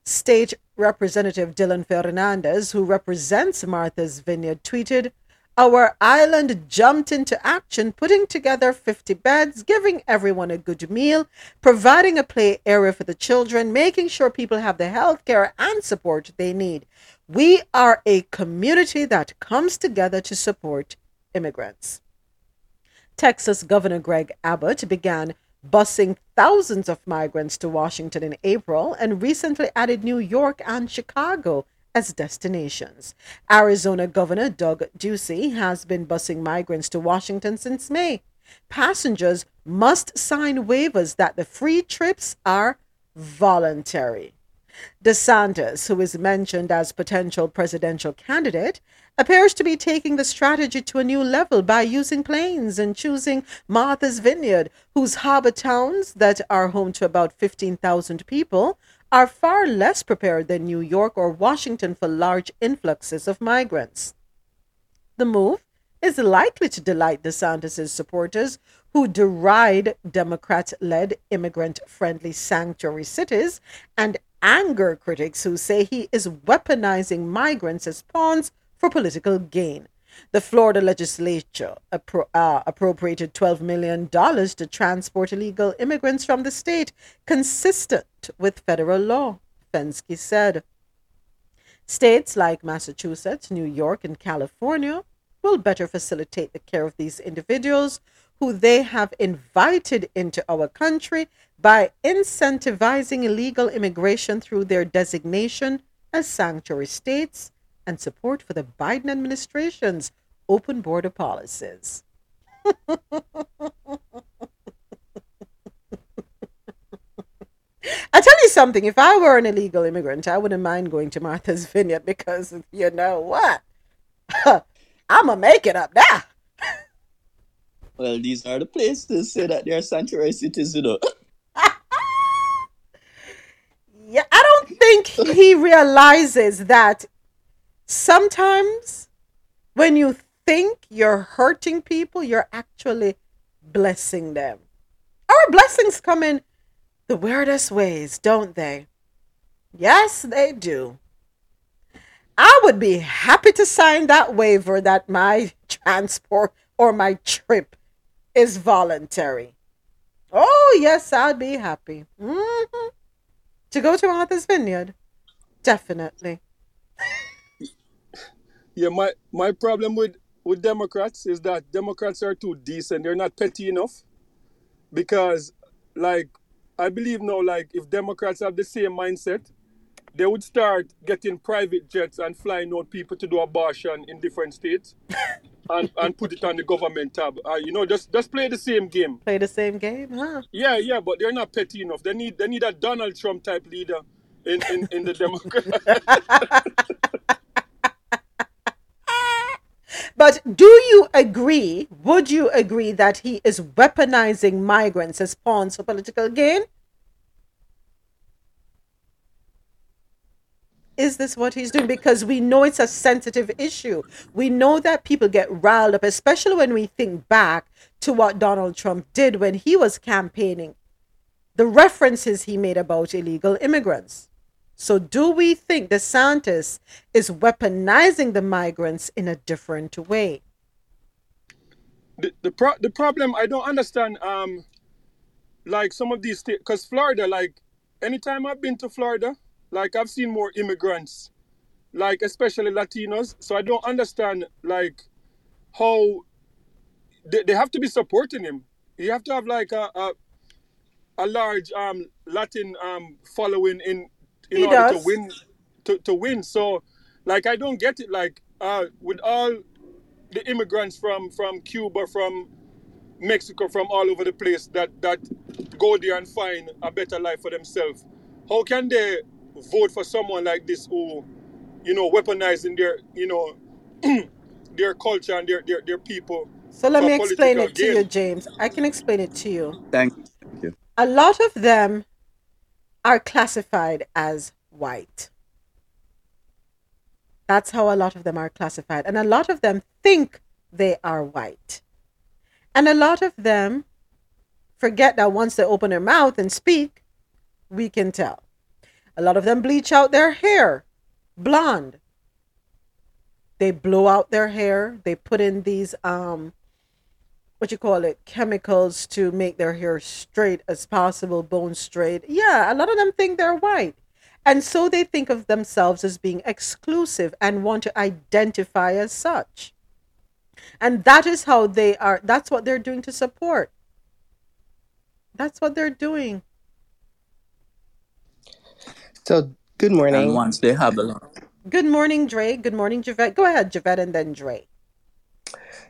State Representative Dylan Fernandes, who represents Martha's Vineyard, tweeted, our island jumped into action, putting together 50 beds, giving everyone a good meal, providing a play area for the children, making sure people have the health care and support they need. We are a community that comes together to support immigrants. Texas Governor Greg Abbott began busing thousands of migrants to Washington in April and recently added New York and Chicago as destinations. Arizona Governor Doug Ducey has been busing migrants to Washington since May. Passengers must sign waivers that the free trips are voluntary. DeSantis, who is mentioned as potential presidential candidate, appears to be taking the strategy to a new level by using planes and choosing Martha's Vineyard, whose harbor towns that are home to about 15,000 people are far less prepared than New York or Washington for large influxes of migrants. The move is likely to delight DeSantis' supporters who deride Democrat led immigrant friendly sanctuary cities and anger critics who say he is weaponizing migrants as pawns for political gain. The Florida legislature appro- uh, appropriated $12 million to transport illegal immigrants from the state, consistent with federal law, Fenske said. States like Massachusetts, New York, and California will better facilitate the care of these individuals who they have invited into our country by incentivizing illegal immigration through their designation as sanctuary states and support for the Biden administration's open border policies. (laughs) I tell you something, if I were an illegal immigrant, I wouldn't mind going to Martha's Vineyard because you know what? I'm going to make it up now. Well, these are the places to say that they're sanctuary cities, you know. (laughs) yeah, I don't think he realizes that sometimes when you think you're hurting people, you're actually blessing them. Our blessings come in the weirdest ways, don't they? Yes, they do. I would be happy to sign that waiver that my (laughs) transport or my trip is voluntary. Oh, yes, I'd be happy. hmm To go to Martha's Vineyard. Definitely. Yeah, my my problem with with Democrats is that Democrats are too decent. They're not petty enough because, like, I believe now, like, if Democrats have the same mindset, they would start getting private jets and flying out people to do abortion in different states and, and put it on the government tab. Uh, you know, just just play the same game. Play the same game, huh? Yeah, yeah, but they're not petty enough. They need they need a Donald Trump type leader in in, in the Democrat. (laughs) But do you agree, would you agree that he is weaponizing migrants as pawns for political gain? Is this what he's doing? Because we know it's a sensitive issue. We know that people get riled up, especially when we think back to what Donald Trump did when he was campaigning, the references he made about illegal immigrants. So, do we think DeSantis is weaponizing the migrants in a different way? the the, pro- the problem I don't understand. Um, like some of these because Florida, like anytime I've been to Florida, like I've seen more immigrants, like especially Latinos. So I don't understand like how they, they have to be supporting him. You have to have like a a, a large um Latin um following in in He order to win to, to win. So like I don't get it. Like uh with all the immigrants from from Cuba, from Mexico, from all over the place that that go there and find a better life for themselves. How can they vote for someone like this who, you know, weaponizing their, you know, (clears throat) their culture and their their, their people So, let me explain political it to you. James. I can explain it to you. Thank you. thank you. A lot of them are classified as white. That's how a lot of them are classified. And a lot of them think they are white. And a lot of them forget that once they open their mouth and speak, we can tell. A lot of them bleach out their hair blonde. They blow out their hair. They put in these um what you call it chemicals to make their hair straight as possible, bone straight. Yeah, a lot of them think they're white. And so they think of themselves as being exclusive and want to identify as such. And that is how they are that's what they're doing to support. That's what they're doing. So, good And morning. once they have a lot, Good morning, Dre. Good morning, Javette. Go ahead, Javette, and then Dre.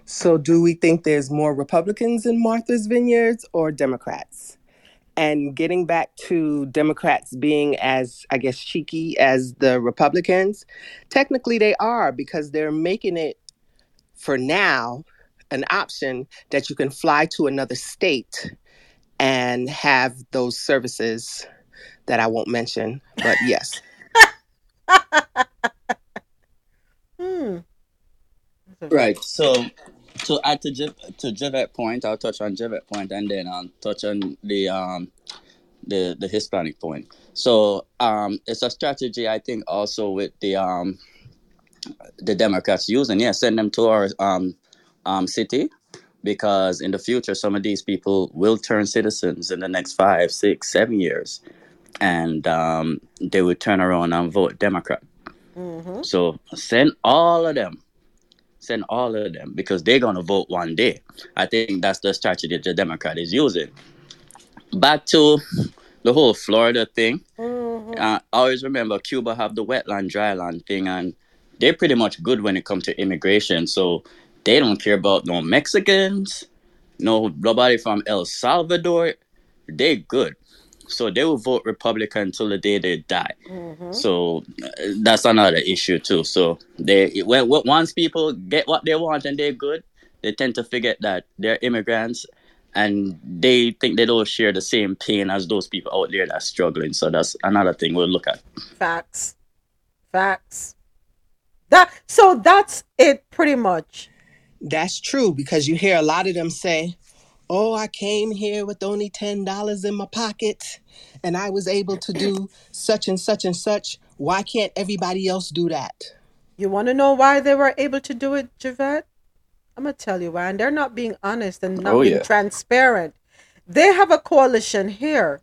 So, do we think there's more Republicans in Martha's Vineyards or Democrats? And getting back to Democrats being as, I guess, cheeky as the Republicans, technically they are because they're making it for now an option that you can fly to another state and have those services that I won't mention. But yes, (laughs) Hmm. Right? So to add to Jiv, to Javette point, I'll touch on Javette point, and then I'll touch on the um the the Hispanic point. So um, it's a strategy I think also with the um the Democrats using. Yeah, send them to our um um city because in the future some of these people will turn citizens in the next five, six, seven years, and um, they would turn around and vote Democrat. Mhm. So send all of them. Send all of them because they're gonna vote one day. I think that's the strategy the Democrat is using. Back to the whole Florida thing. Mhm. Uh, I always remember Cuba have the wetland dryland thing, and they're pretty much good when it comes to immigration. So they don't care about no Mexicans, no nobody from El Salvador. They good. So they will vote Republican until the day they die. Mhm. So uh, that's another issue too. So they when, when once people get what they want and they're good, they tend to forget that they're immigrants and they think they don't share the same pain as those people out there that's struggling. So that's another thing we'll look at. Facts. Facts. That so that's it pretty much. that's true because you hear a lot of them say, Oh, I came here with only $10 in my pocket and I was able to do such and such and such. Why can't everybody else do that? You want to know why they were able to do it, Javette? I'm gonna tell you why. And they're not being honest and not Oh, being yeah. transparent. They have a coalition here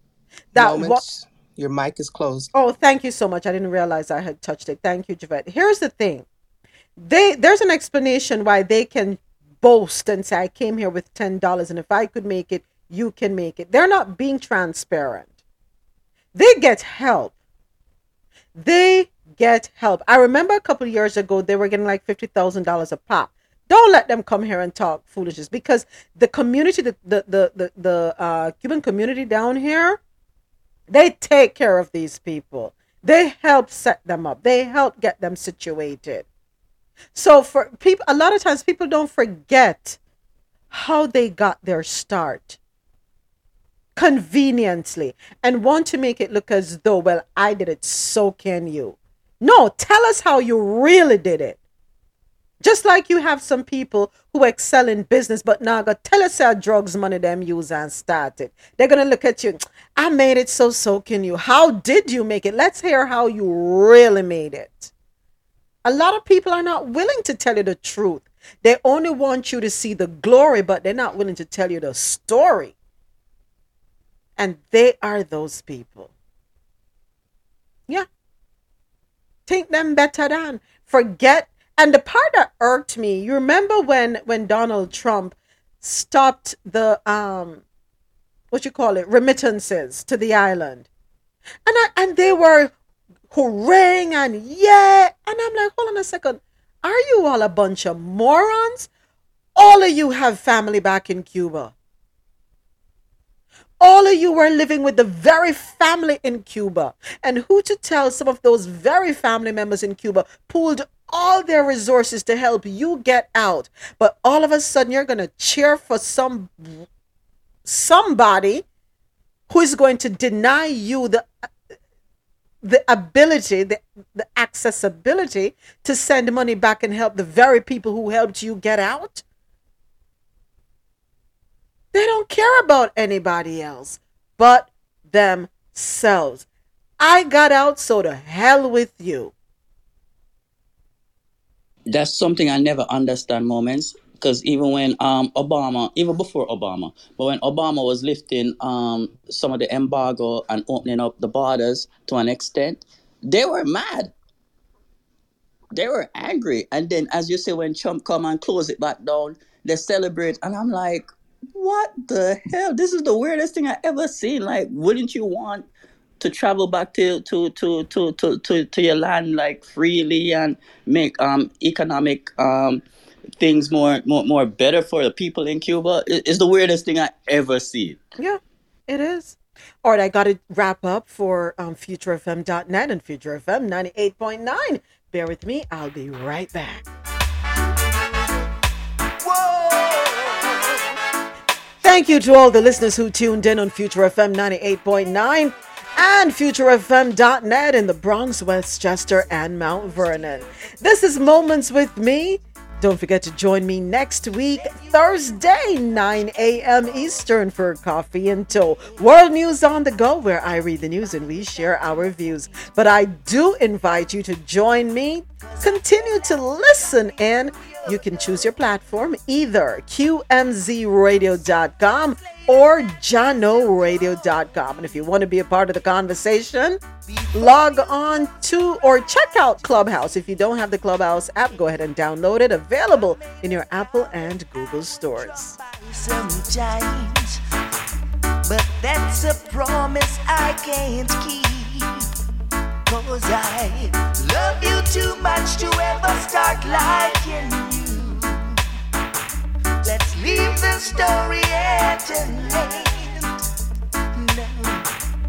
that wa- Moments. Your mic is closed. Oh, thank you so much. I didn't realize I had touched it. Thank you, Javette. Here's the thing. They there's an explanation why they can boast and say I came here with ten dollars and if I could make it, you can make it. They're not being transparent. They get help. They get help. I remember a couple years ago they were getting like fifty thousand dollars a pop. Don't let them come here and talk foolishness because the community, the the the the, the uh, Cuban community down here, they take care of these people. They help set them up. They help get them situated. So for people, a lot of times people don't forget how they got their start conveniently and want to make it look as though, well, I did it, so can you. No, tell us how you really did it. Just like you have some people who excel in business, but now go tell us how drugs money them use and started. They're gonna look at you. I made it, so so can you. How did you make it? Let's hear how you really made it. A lot of people are not willing to tell you the truth. They only want you to see the glory, but they're not willing to tell you the story. And they are those people. Yeah. Think them better than. Forget. And the part that irked me, you remember when when Donald Trump stopped the um what you call it, remittances to the island. And I, and they were hooraying and yeah. And I'm like, hold on a second. Are you all a bunch of morons? All of you have family back in Cuba. All of you were living with the very family in Cuba. And who to tell some of those very family members in Cuba pooled all their resources to help you get out. But all of a sudden you're going to cheer for some somebody who is going to deny you the the ability, the, the accessibility to send money back and help the very people who helped you get out. They don't care about anybody else but themselves. I got out, so to hell with you. that's something I never understand moments because even when um Obama, even before Obama, but when Obama was lifting um some of the embargo and opening up the borders to an extent, they were mad. They were angry. And then as you say, when Trump come and close it back down, they celebrate. And I'm like, what the hell? This is the weirdest thing I ever seen. Like, wouldn't you want to travel back to to to to to to, to your land like freely and make um economic um things more more more better for the people in Cuba? It- It's the weirdest thing I ever seen. Yeah, it is. All right, I got to wrap up for um, FutureFM.net and FutureFM 98.9. Bear with me, I'll be right back. Thank you to all the listeners who tuned in on Future FM 98.9 and FutureFM.net in the Bronx, Westchester, and Mount Vernon. This is Moments with me. Don't forget to join me next week, Thursday, 9 a.m. Eastern, for Coffee and. World News on the Go, where I read the news and we share our views. But I do invite you to join me. Continue to listen and You can choose your platform either QMZRadio.com or JanoRadio.com. And if you want to be a part of the conversation, log on to or check out Clubhouse. If you don't have the Clubhouse app, go ahead and download it. Available in your Apple and Google stores. but that's a promise I can't keep. Cause I love you too much to ever start liking you. Leave the story at an end. No,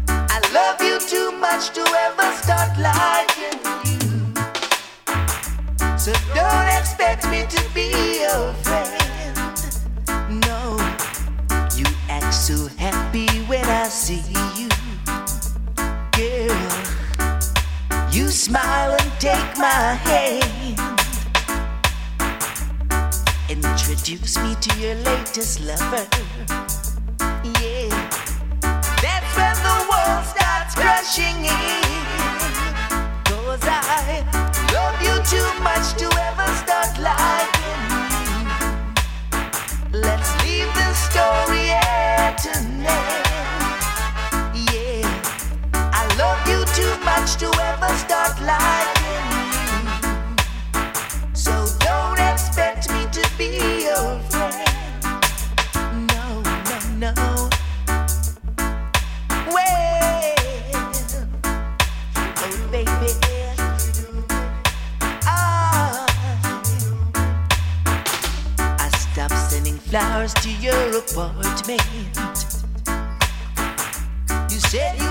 I love you too much to ever start liking you. So don't expect me to be your friend. No, you act so happy when I see you. Girl, you smile and take my hand. Introduce me to your latest lover. Yeah. That's when the world starts crashing in. Cause I love you too much to ever start lying. Let's leave the story at an end. Yeah. I love you too much to ever start lying. Flowers to your apartment. You you.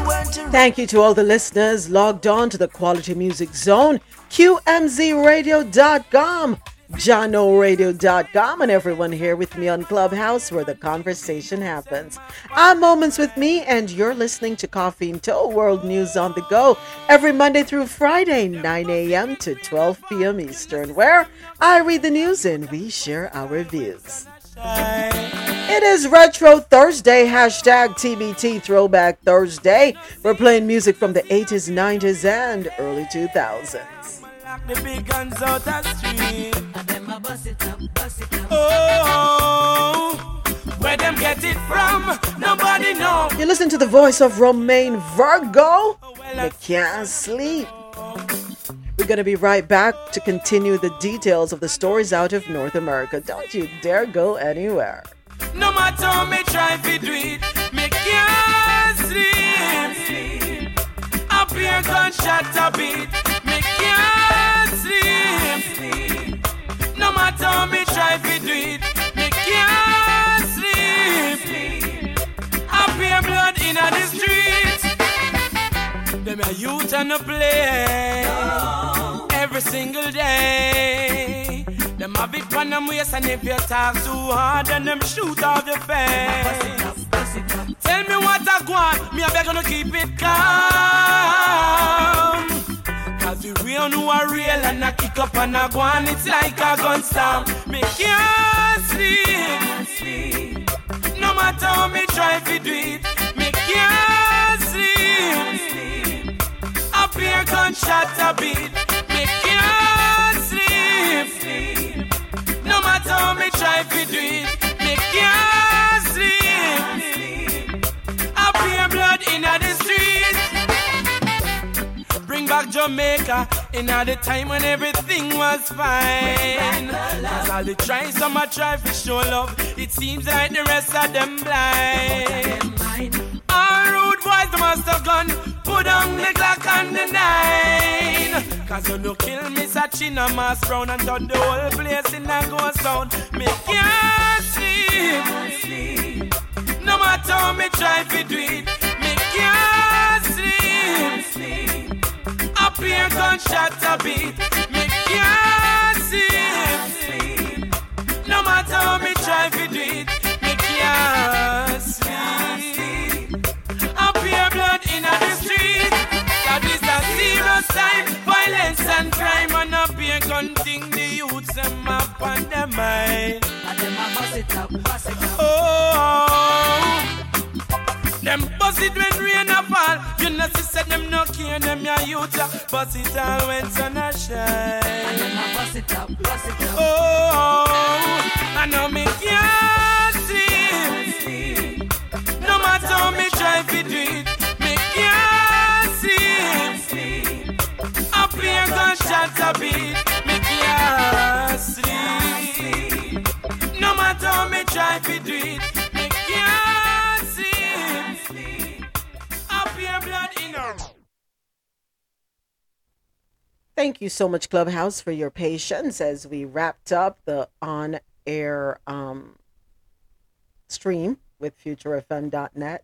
Thank you to all the listeners logged on to the Quality Music Zone, QMZRadio.com, JohnORadio.com, and everyone here with me on Clubhouse where the conversation happens. I'm Moments with Mi, and you're listening to Coffee In Toe World News on the Go every Monday through Friday, 9 a.m. to 12 p.m. Eastern, where I read the news and we share our views. It is Retro Thursday, hashtag TBT Throwback Thursday. We're playing music from the 80s, 90s, and early 2000s. The big guns out the street. Oh, where them get it from? Nobody know. You listen to the voice of Romaine Virgo. They can't sleep. We're going to be right back to continue the details of the stories out of North America. Don't you dare go anywhere. No matter how me try to do it, me can't sleep. Up here gunshot a beat, me can't sleep. No matter how me try to do it, me can't sleep. Up here blood in the streets. Them a youth and a play every single day. Them have it on them waist and if you talk too hard, then them shoot off your face. Tell me what I want, me I beg you to keep it calm. Cause the real know are real and I kick up and I go on, it's like a gun storm. Me can't sleep. No matter how me try to do it, me can't sleep. Here gunshot a beat, me can't sleep. No matter how me try to do it, me can't sleep. Up here blood in the streets. Bring back Jamaica in the time when everything was fine. Cause all the try, some I try for show love. It seems like the rest of them blind. All rude boys, the master gun. Put on the Glock and the nine. Cause you no kill me, Sachina Mass Brown and turn the whole place in a ghost town. Me can't sleep. No matter how me try to do it, me can't sleep. Up here gunshot a beat, me can't sleep. No matter how me try to do it, me can't time. Violence and crime and up here gun thing the youths up on their mind. Oh. Them bust it when rain a fall. You know, see, said them no care, them ya youth. Bust it all when sun a shine. bust it up, bust it up. Oh, I know me can't sleep. No matter how me try to do it, Up here gunshot a beat, me can't sleep. No matter how me try to do it, me can't sleep. Blood in her. Thank you so much, Clubhouse, for your patience as we wrapped up the on air um, stream with futurefm.net.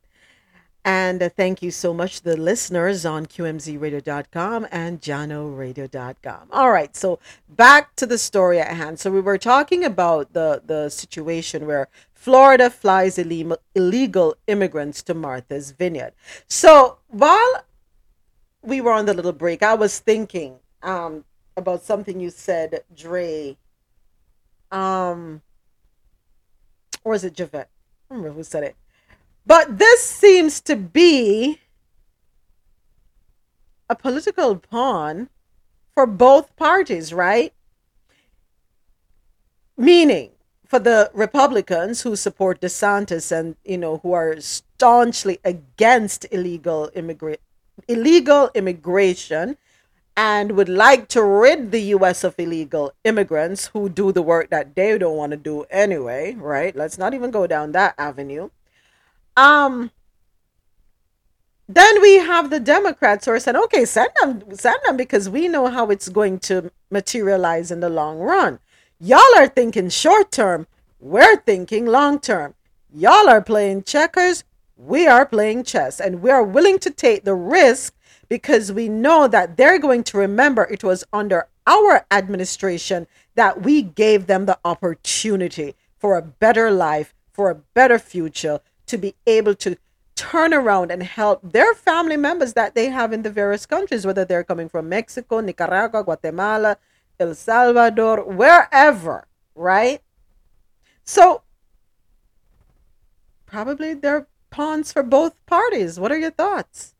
And uh, thank you so much the listeners on QMZRadio.com and JanoRadio.com. All right, so back to the story at hand. So we were talking about the, the situation where Florida flies ille- illegal immigrants to Martha's Vineyard. So while we were on the little break, I was thinking um, about something you said, Dre. Um, or is it Javette? I remember who said it. But this seems to be a political pawn for both parties, right? Meaning, for the Republicans who support DeSantis and you know who are staunchly against illegal immigrant illegal immigration and would like to rid the US of illegal immigrants who do the work that they don't want to do anyway, right? Let's not even go down that avenue. Um then we have the Democrats who are saying, okay, send them, send them because we know how it's going to materialize in the long run. Y'all are thinking short term. We're thinking long term. Y'all are playing checkers, we are playing chess, and we are willing to take the risk because we know that they're going to remember it was under our administration that we gave them the opportunity for a better life, for a better future, to be able to turn around and help their family members that they have in the various countries, whether they're coming from Mexico, Nicaragua, Guatemala, El Salvador, wherever, right? So probably they're pawns for both parties. What are your thoughts?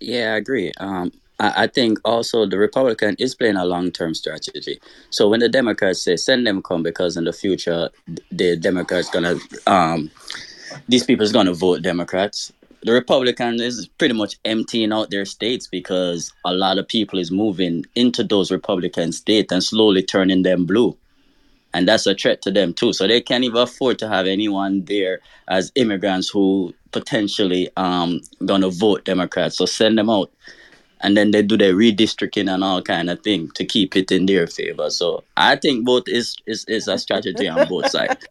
Yeah, I agree. Um, I, I think also the Republican is playing a long term strategy. So when the Democrats say send them come because in the future the Democrats gonna um these people is gonna vote Democrats. The Republican is pretty much emptying out their states because a lot of people is moving into those Republican states and slowly turning them blue and that's a threat to them too. So they can't even afford to have anyone there as immigrants who potentially um gonna vote Democrats. So send them out, and then they do their redistricting and all kind of thing to keep it in their favor. So I think both is is is a strategy on both (laughs) sides,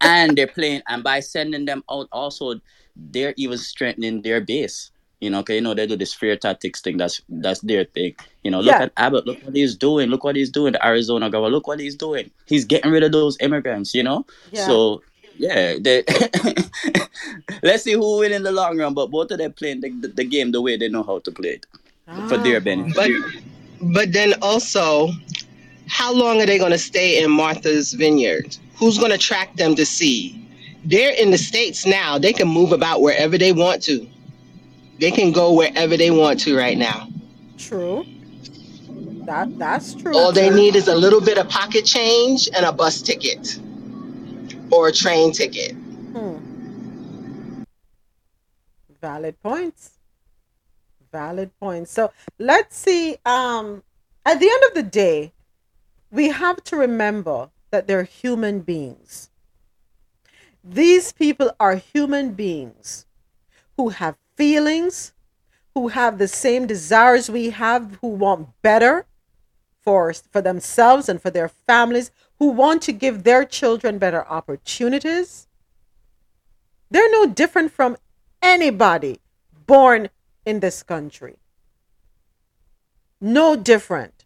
and they're playing. And by sending them out, also they're even strengthening their base. You know, okay, you know they do this fear tactics thing. That's that's their thing. You know, look Yeah. at Abbott. Look what he's doing. Look what he's doing. The Arizona governor. Look what he's doing. He's getting rid of those immigrants. You know. Yeah. So yeah, they, (laughs) let's see who win in the long run. But both of them playing the, the, the game the way they know how to play it for their benefit. But but then also, how long are they going to stay in Martha's Vineyard? Who's going to track them to see? They're in the states now. They can move about wherever they want to. They can go wherever they want to right now. True. That that's true. All they need is a little bit of pocket change and a bus ticket or a train ticket. Hmm. Valid points. Valid points. So let's see. Um, at the end of the day, we have to remember that they're human beings. These people are human beings who have feelings, who have the same desires we have, who want better for, for themselves and for their families, who want to give their children better opportunities. They're no different from anybody born in this country. No different.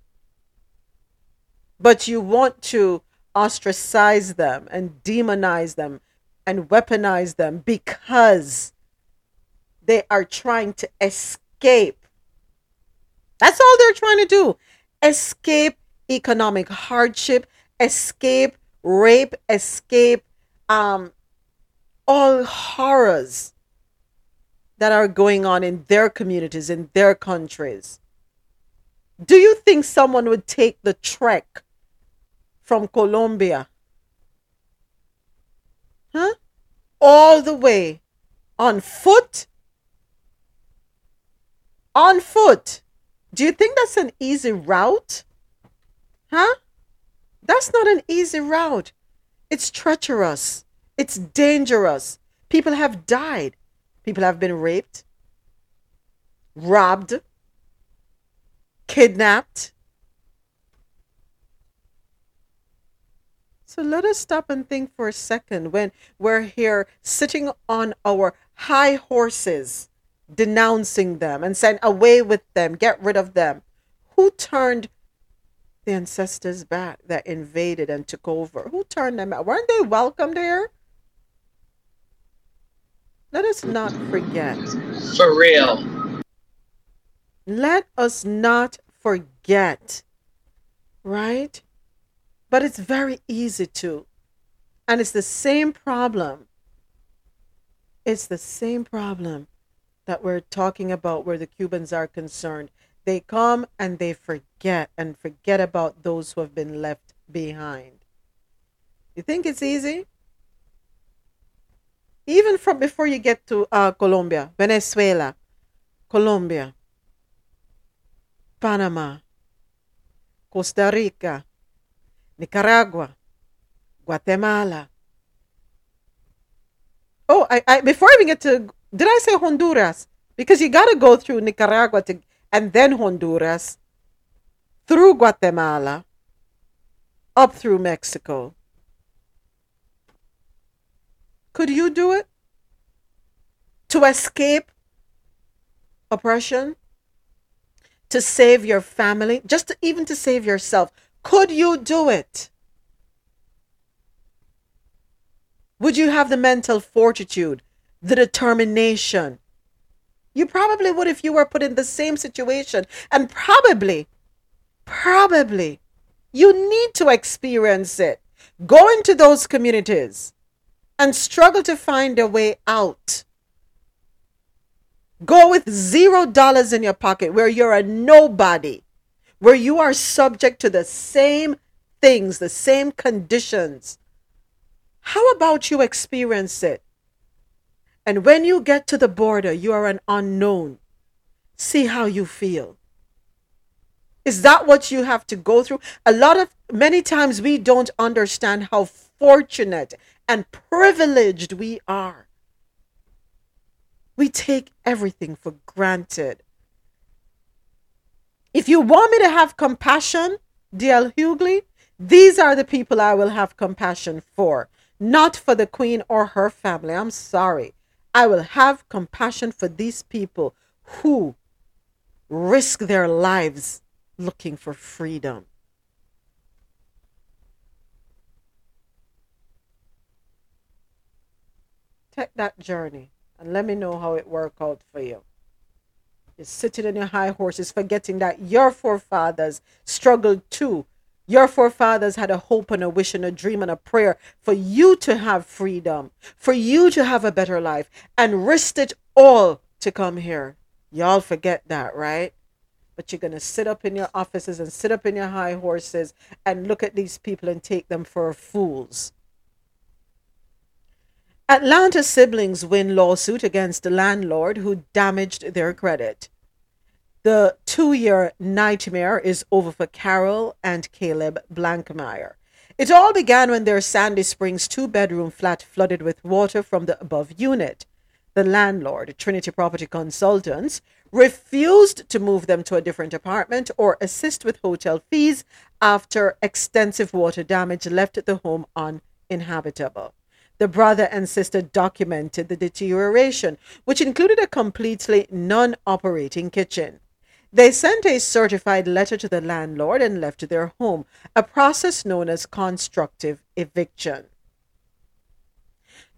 But you want to ostracize them and demonize them and weaponize them because they are trying to escape. That's all they're trying to do. Escape economic hardship, escape rape, escape um all horrors that are going on in their communities, in their countries. Do you think someone would take the trek from Colombia? Huh? All the way on foot? On foot. Do you think that's an easy route? Huh? That's not an easy route. It's treacherous. It's dangerous. People have died. People have been raped, robbed, kidnapped. So let us stop and think for a second when we're here sitting on our high horses, denouncing them and saying, away with them, get rid of them. Who turned the ancestors back that invaded and took over? Who turned them out? Weren't they welcomed here? Let us not forget. For real. Let us not forget. Right? But it's very easy to. And it's the same problem. It's the same problem that we're talking about where the Cubans are concerned. They come and they forget and forget about those who have been left behind. You think it's easy? Even from before you get to uh, Colombia, Venezuela, Colombia, Panama, Costa Rica, Nicaragua, Guatemala. Oh, I, I before I even get to did I say Honduras? Because you gotta go through Nicaragua to and then Honduras, through Guatemala, up through Mexico. Could you do it? To escape oppression? To save your family? Just to, even to save yourself? Could you do it? Would you have the mental fortitude, the determination? You probably would if you were put in the same situation. And probably, probably, you need to experience it. Go into those communities and struggle to find a way out. Go with zero dollars in your pocket where you're a nobody, where you are subject to the same things, the same conditions how about you experience it? And when you get to the border, you are an unknown. See how you feel. Is that what you have to go through? A lot of, many times, we don't understand how fortunate and privileged we are. We take everything for granted. If you want me to have compassion, D.L. Hughley, these are the people I will have compassion for not for the queen or her family. I'm sorry. I will have compassion for these people who risk their lives looking for freedom. That journey and let me know how it worked out for you. You're sitting on your high horses, forgetting that your forefathers struggled too your forefathers had a hope and a wish and a dream and a prayer for you to have freedom, for you to have a better life, and risked it all to come here. Y'all forget that, right? But you're going to sit up in your offices and sit up in your high horses and look at these people and take them for fools. Atlanta siblings win lawsuit against the landlord who damaged their credit. The two year nightmare is over for Carol and Caleb Blankmeyer. It all began when their Sandy Springs two bedroom flat flooded with water from the above unit. The landlord, Trinity Property Consultants, refused to move them to a different apartment or assist with hotel fees after extensive water damage left the home uninhabitable. The brother and sister documented the deterioration, which included a completely non operating kitchen. They sent a certified letter to the landlord and left their home, a process known as constructive eviction.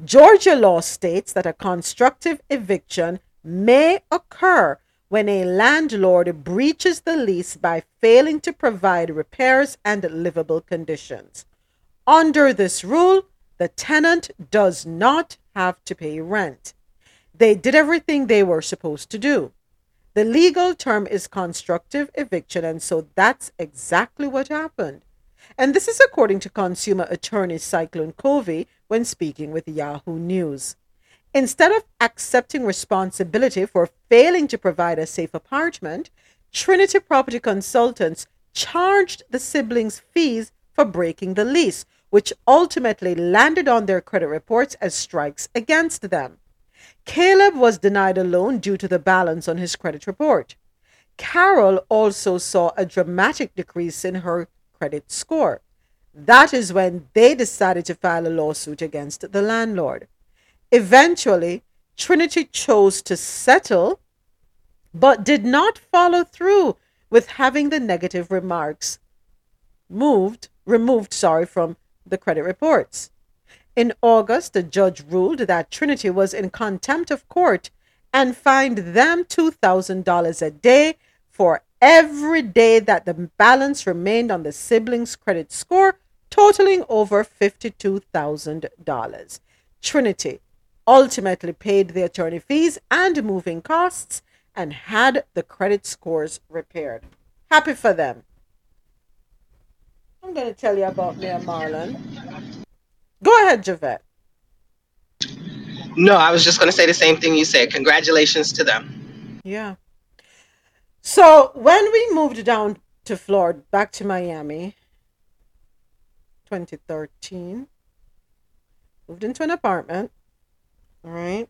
Georgia law states that a constructive eviction may occur when a landlord breaches the lease by failing to provide repairs and livable conditions. Under this rule, the tenant does not have to pay rent. They did everything they were supposed to do. The legal term is constructive eviction, and so that's exactly what happened. And this is according to consumer attorney Cyclone Covey when speaking with Yahoo News. Instead of accepting responsibility for failing to provide a safe apartment, Trinity Property Consultants charged the siblings fees for breaking the lease, which ultimately landed on their credit reports as strikes against them. Caleb was denied a loan due to the balance on his credit report. Carol also saw a dramatic decrease in her credit score. That is when they decided to file a lawsuit against the landlord. Eventually, Trinity chose to settle, but did not follow through with having the negative remarks moved, removed, sorry, from the credit reports. In August, the judge ruled that Trinity was in contempt of court and fined them $2,000 a day for every day that the balance remained on the siblings' credit score, totaling over $52,000. Trinity ultimately paid the attorney fees and moving costs and had the credit scores repaired. Happy for them. I'm going to tell you about Mayor Marlon. Go ahead, Javette. No, I was just going to say the same thing you said. Congratulations to them. Yeah. So when we moved down to Florida, back to Miami, 2013, moved into an apartment. All right.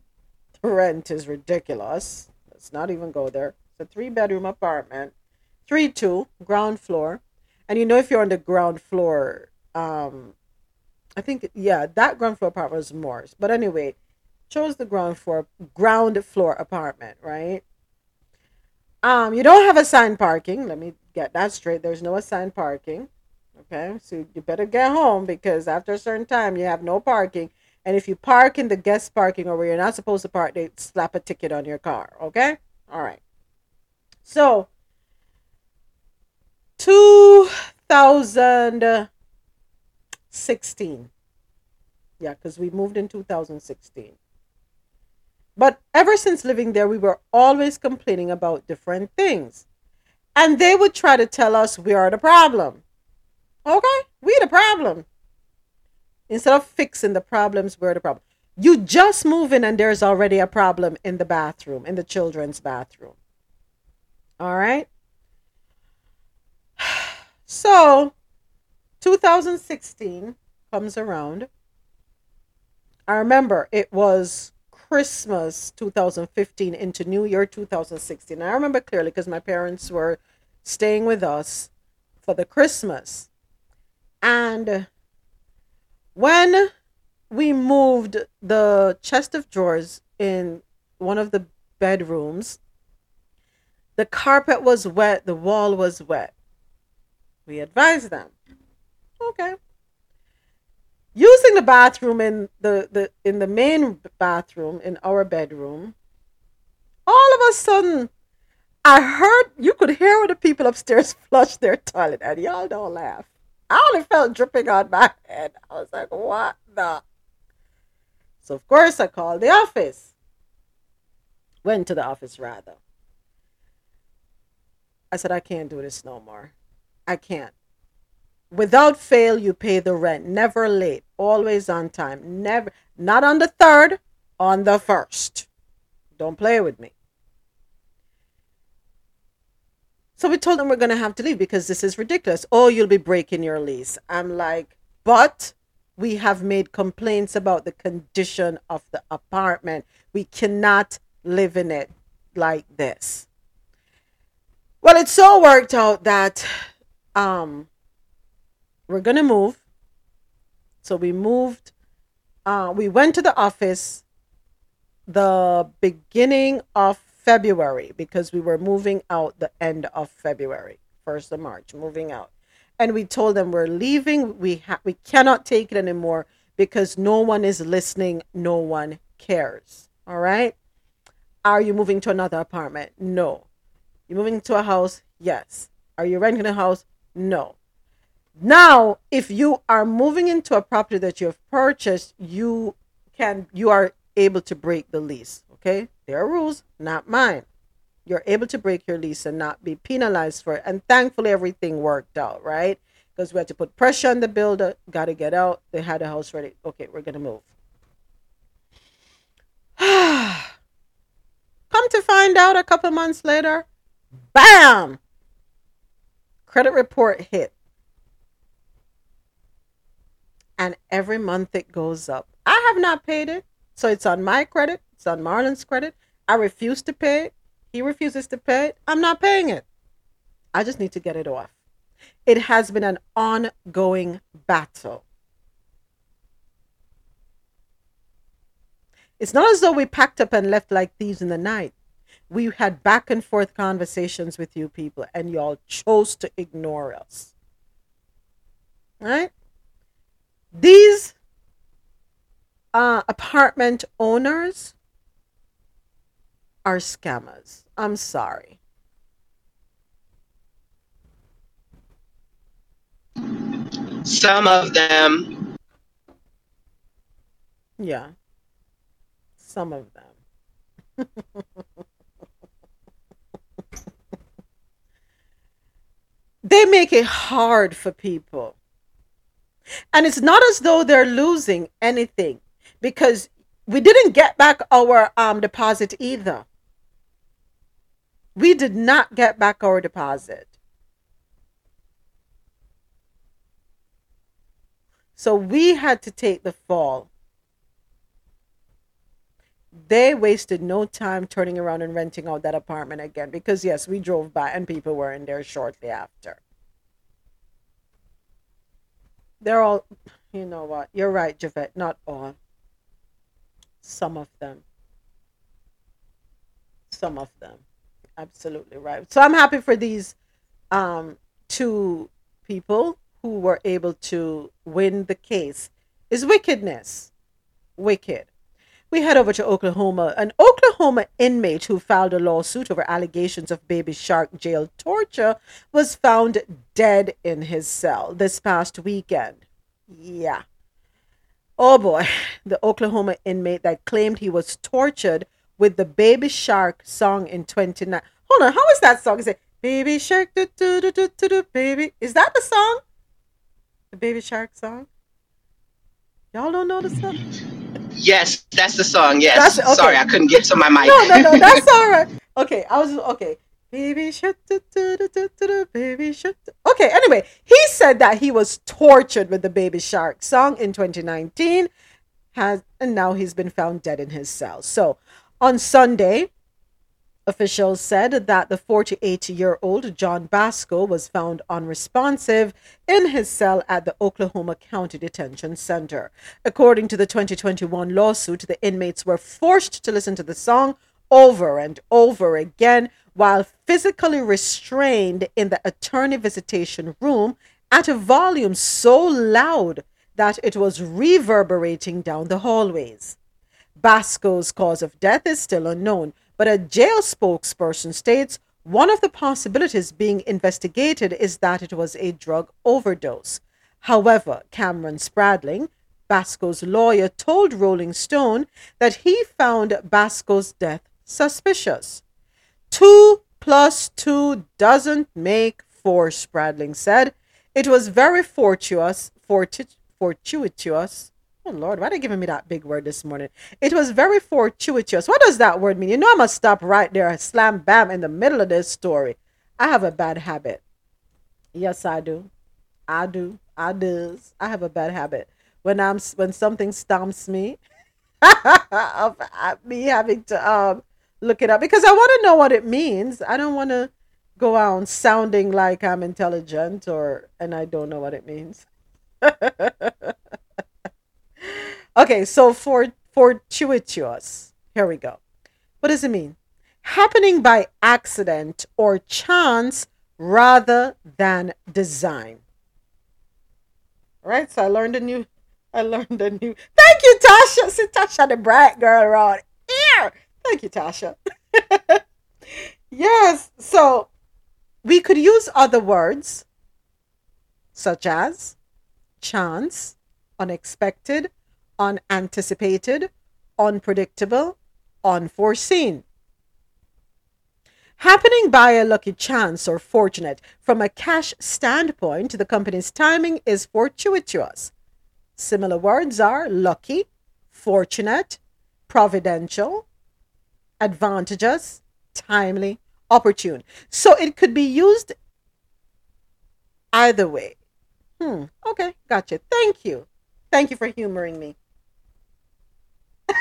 The rent is ridiculous. Let's not even go there. It's a three bedroom apartment, three two, ground floor. And you know, if you're on the ground floor, um, I think yeah, that ground floor apartment was Moore's. But anyway, chose the ground floor ground floor apartment, right? Um, you don't have assigned parking. Let me get that straight. There's no assigned parking. Okay, so you better get home because after a certain time you have no parking. And if you park in the guest parking or where you're not supposed to park, they slap a ticket on your car. Okay, all right. So, 2016. Yeah, because we moved in 2016. But ever since living there, we were always complaining about different things. And they would try to tell us we are the problem. Okay, we the problem. Instead of fixing the problems, we're the problem. You just move in and there's already a problem in the bathroom, in the children's bathroom. All right. So, 2016 comes around. I remember it was Christmas 2015 into New Year 2016. I remember clearly because my parents were staying with us for the Christmas. And when we moved the chest of drawers in one of the bedrooms, the carpet was wet, the wall was wet. We advise them. Okay. Using the bathroom in the, the in the main bathroom in our bedroom, all of a sudden I heard you could hear the people upstairs (laughs) flush their toilet, and y'all don't laugh. I only felt dripping on my head. I was like, what the? So of course I called the office. Went to the office rather. I said, I can't do this no more. I can't. Without fail, you pay the rent. Never late. Always on time. Never not on the third, on the first. Don't play with me. So we told them we're gonna have to leave because this is ridiculous. Oh, you'll be breaking your lease. I'm like, but we have made complaints about the condition of the apartment. We cannot live in it like this. Well, it so worked out that um we're gonna move. So we moved. Uh, we went to the office the beginning of February because we were moving out the end of February, first of March, moving out, and we told them we're leaving. We ha- we cannot take it anymore because no one is listening. No one cares. All right. Are you moving to another apartment? No. You moving to a house? Yes. Are you renting a house? No. Now, if you are moving into a property that you have purchased, you can you are able to break the lease. Okay, there are rules, not mine. You're able to break your lease and not be penalized for it. And thankfully, everything worked out, right? Because we had to put pressure on the builder. Got to get out. They had a house ready. Okay, we're gonna move. (sighs) Come to find out, a couple months later, bam! Credit report hit and every month it goes up. I have not paid it, so it's on my credit, it's on Marlon's credit. I refuse to pay it. He refuses to pay it. I'm not paying it. I just need to get it off. It has been an ongoing battle. It's not as though we packed up and left like thieves in the night. We had back and forth conversations with you people, and y'all chose to ignore us. Right? These uh, apartment owners are scammers. I'm sorry. Some of them. Yeah. Some of them. (laughs) they make it hard for people. And it's not as though they're losing anything because we didn't get back our um, deposit either. We did not get back our deposit. So we had to take the fall. They wasted no time turning around and renting out that apartment again because, yes, we drove by and people were in there shortly after. they're all You know what? You're right, Javette. Not all. Some of them. Some of them. Absolutely right. So I'm happy for these um, two people who were able to win the case. Is wickedness wicked? We head over to Oklahoma. An Oklahoma inmate who filed a lawsuit over allegations of baby shark jail torture was found dead in his cell this past weekend. Yeah. Oh boy, the Oklahoma inmate that claimed he was tortured with the Baby Shark song in 29. Hold on, how is that song? Is it Baby Shark do do do do do do baby? Is that the song? The Baby Shark song? Y'all don't know the song? Yes, that's the song. Yes. Okay. Sorry, I couldn't get to my mic. (laughs) No, no, no, that's (laughs) all right. Okay, I was okay. Baby shark, baby shark. Okay, anyway, he said that he was tortured with the Baby Shark song in 2019, has and now he's been found dead in his cell. So, on Sunday, officials said that the 48-year-old John Basco was found unresponsive in his cell at the Oklahoma County Detention Center. According to the 2021 lawsuit, the inmates were forced to listen to the song over and over again while physically restrained in the attorney visitation room at a volume so loud that it was reverberating down the hallways. Basco's cause of death is still unknown, but a jail spokesperson states one of the possibilities being investigated is that it was a drug overdose. However, Cameron Spradling, Basco's lawyer, told Rolling Stone that he found Basco's death suspicious. Two plus two doesn't make four, Spradling said. It was very fortuitous, fortuitous. Oh Lord, why are they giving me that big word this morning? It was very fortuitous. What does that word mean? You know, I must stop right there, slam bam, in the middle of this story. I have a bad habit. Yes, I do. I do. I does. I have a bad habit. When I'm when something stomps me, (laughs) of uh, me having to um look it up because I want to know what it means. I don't want to go on sounding like I'm intelligent or and I don't know what it means. (laughs) okay, so for fortuitous. Here we go. What does it mean? Happening by accident or chance rather than design. Right, so I learned a new I learned a new Thank you, Tasha. See Tasha the bright girl around here. Thank you, Tasha. (laughs) yes, so we could use other words such as chance, unexpected, unanticipated, unpredictable, unforeseen. Happening by a lucky chance or fortunate, from a cash standpoint, the company's timing is fortuitous. Similar words are lucky, fortunate, providential, advantageous, timely, opportune. So it could be used either way. Hmm. Okay, gotcha. Thank you. Thank you for humoring me. (laughs)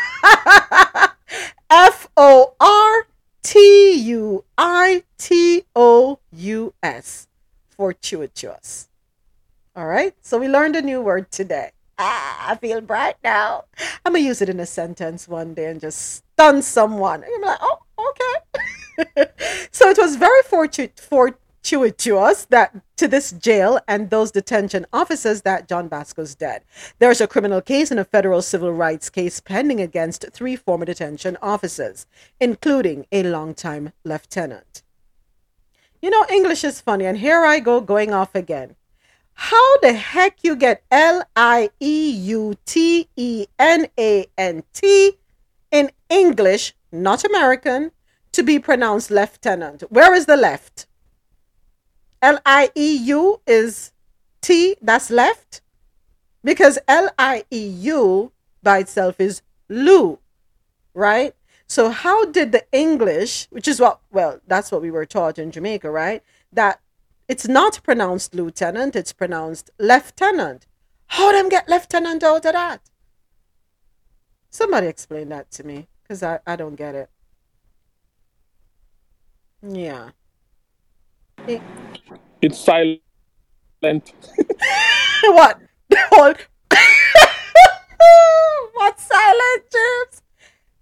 F O R T U I T O U S. Fortuitous. All right, so we learned a new word today. Ah, I feel bright now. I'm gonna use it in a sentence one day and just stun someone. And I'm like, oh, okay. (laughs) so it was very fortunate, fortuitous that to this jail and those detention officers that John Basco's dead. There's a criminal case and a federal civil rights case pending against three former detention officers, including a longtime lieutenant. You know, English is funny, and here I go going off again. How the heck you get L I E U T E N A N T in English, not American, to be pronounced lieutenant? Where is the left? L I E U is T, that's left. Because L I E U by itself is Lou, right? So, how did the English, which is what, well, that's what we were taught in Jamaica, right? That it's not pronounced lieutenant, it's pronounced lieutenant. How them get lieutenant out of that? Somebody explain that to me, because I, I don't get it. Yeah. It's silent. (laughs) what? The (laughs) whole Silent James.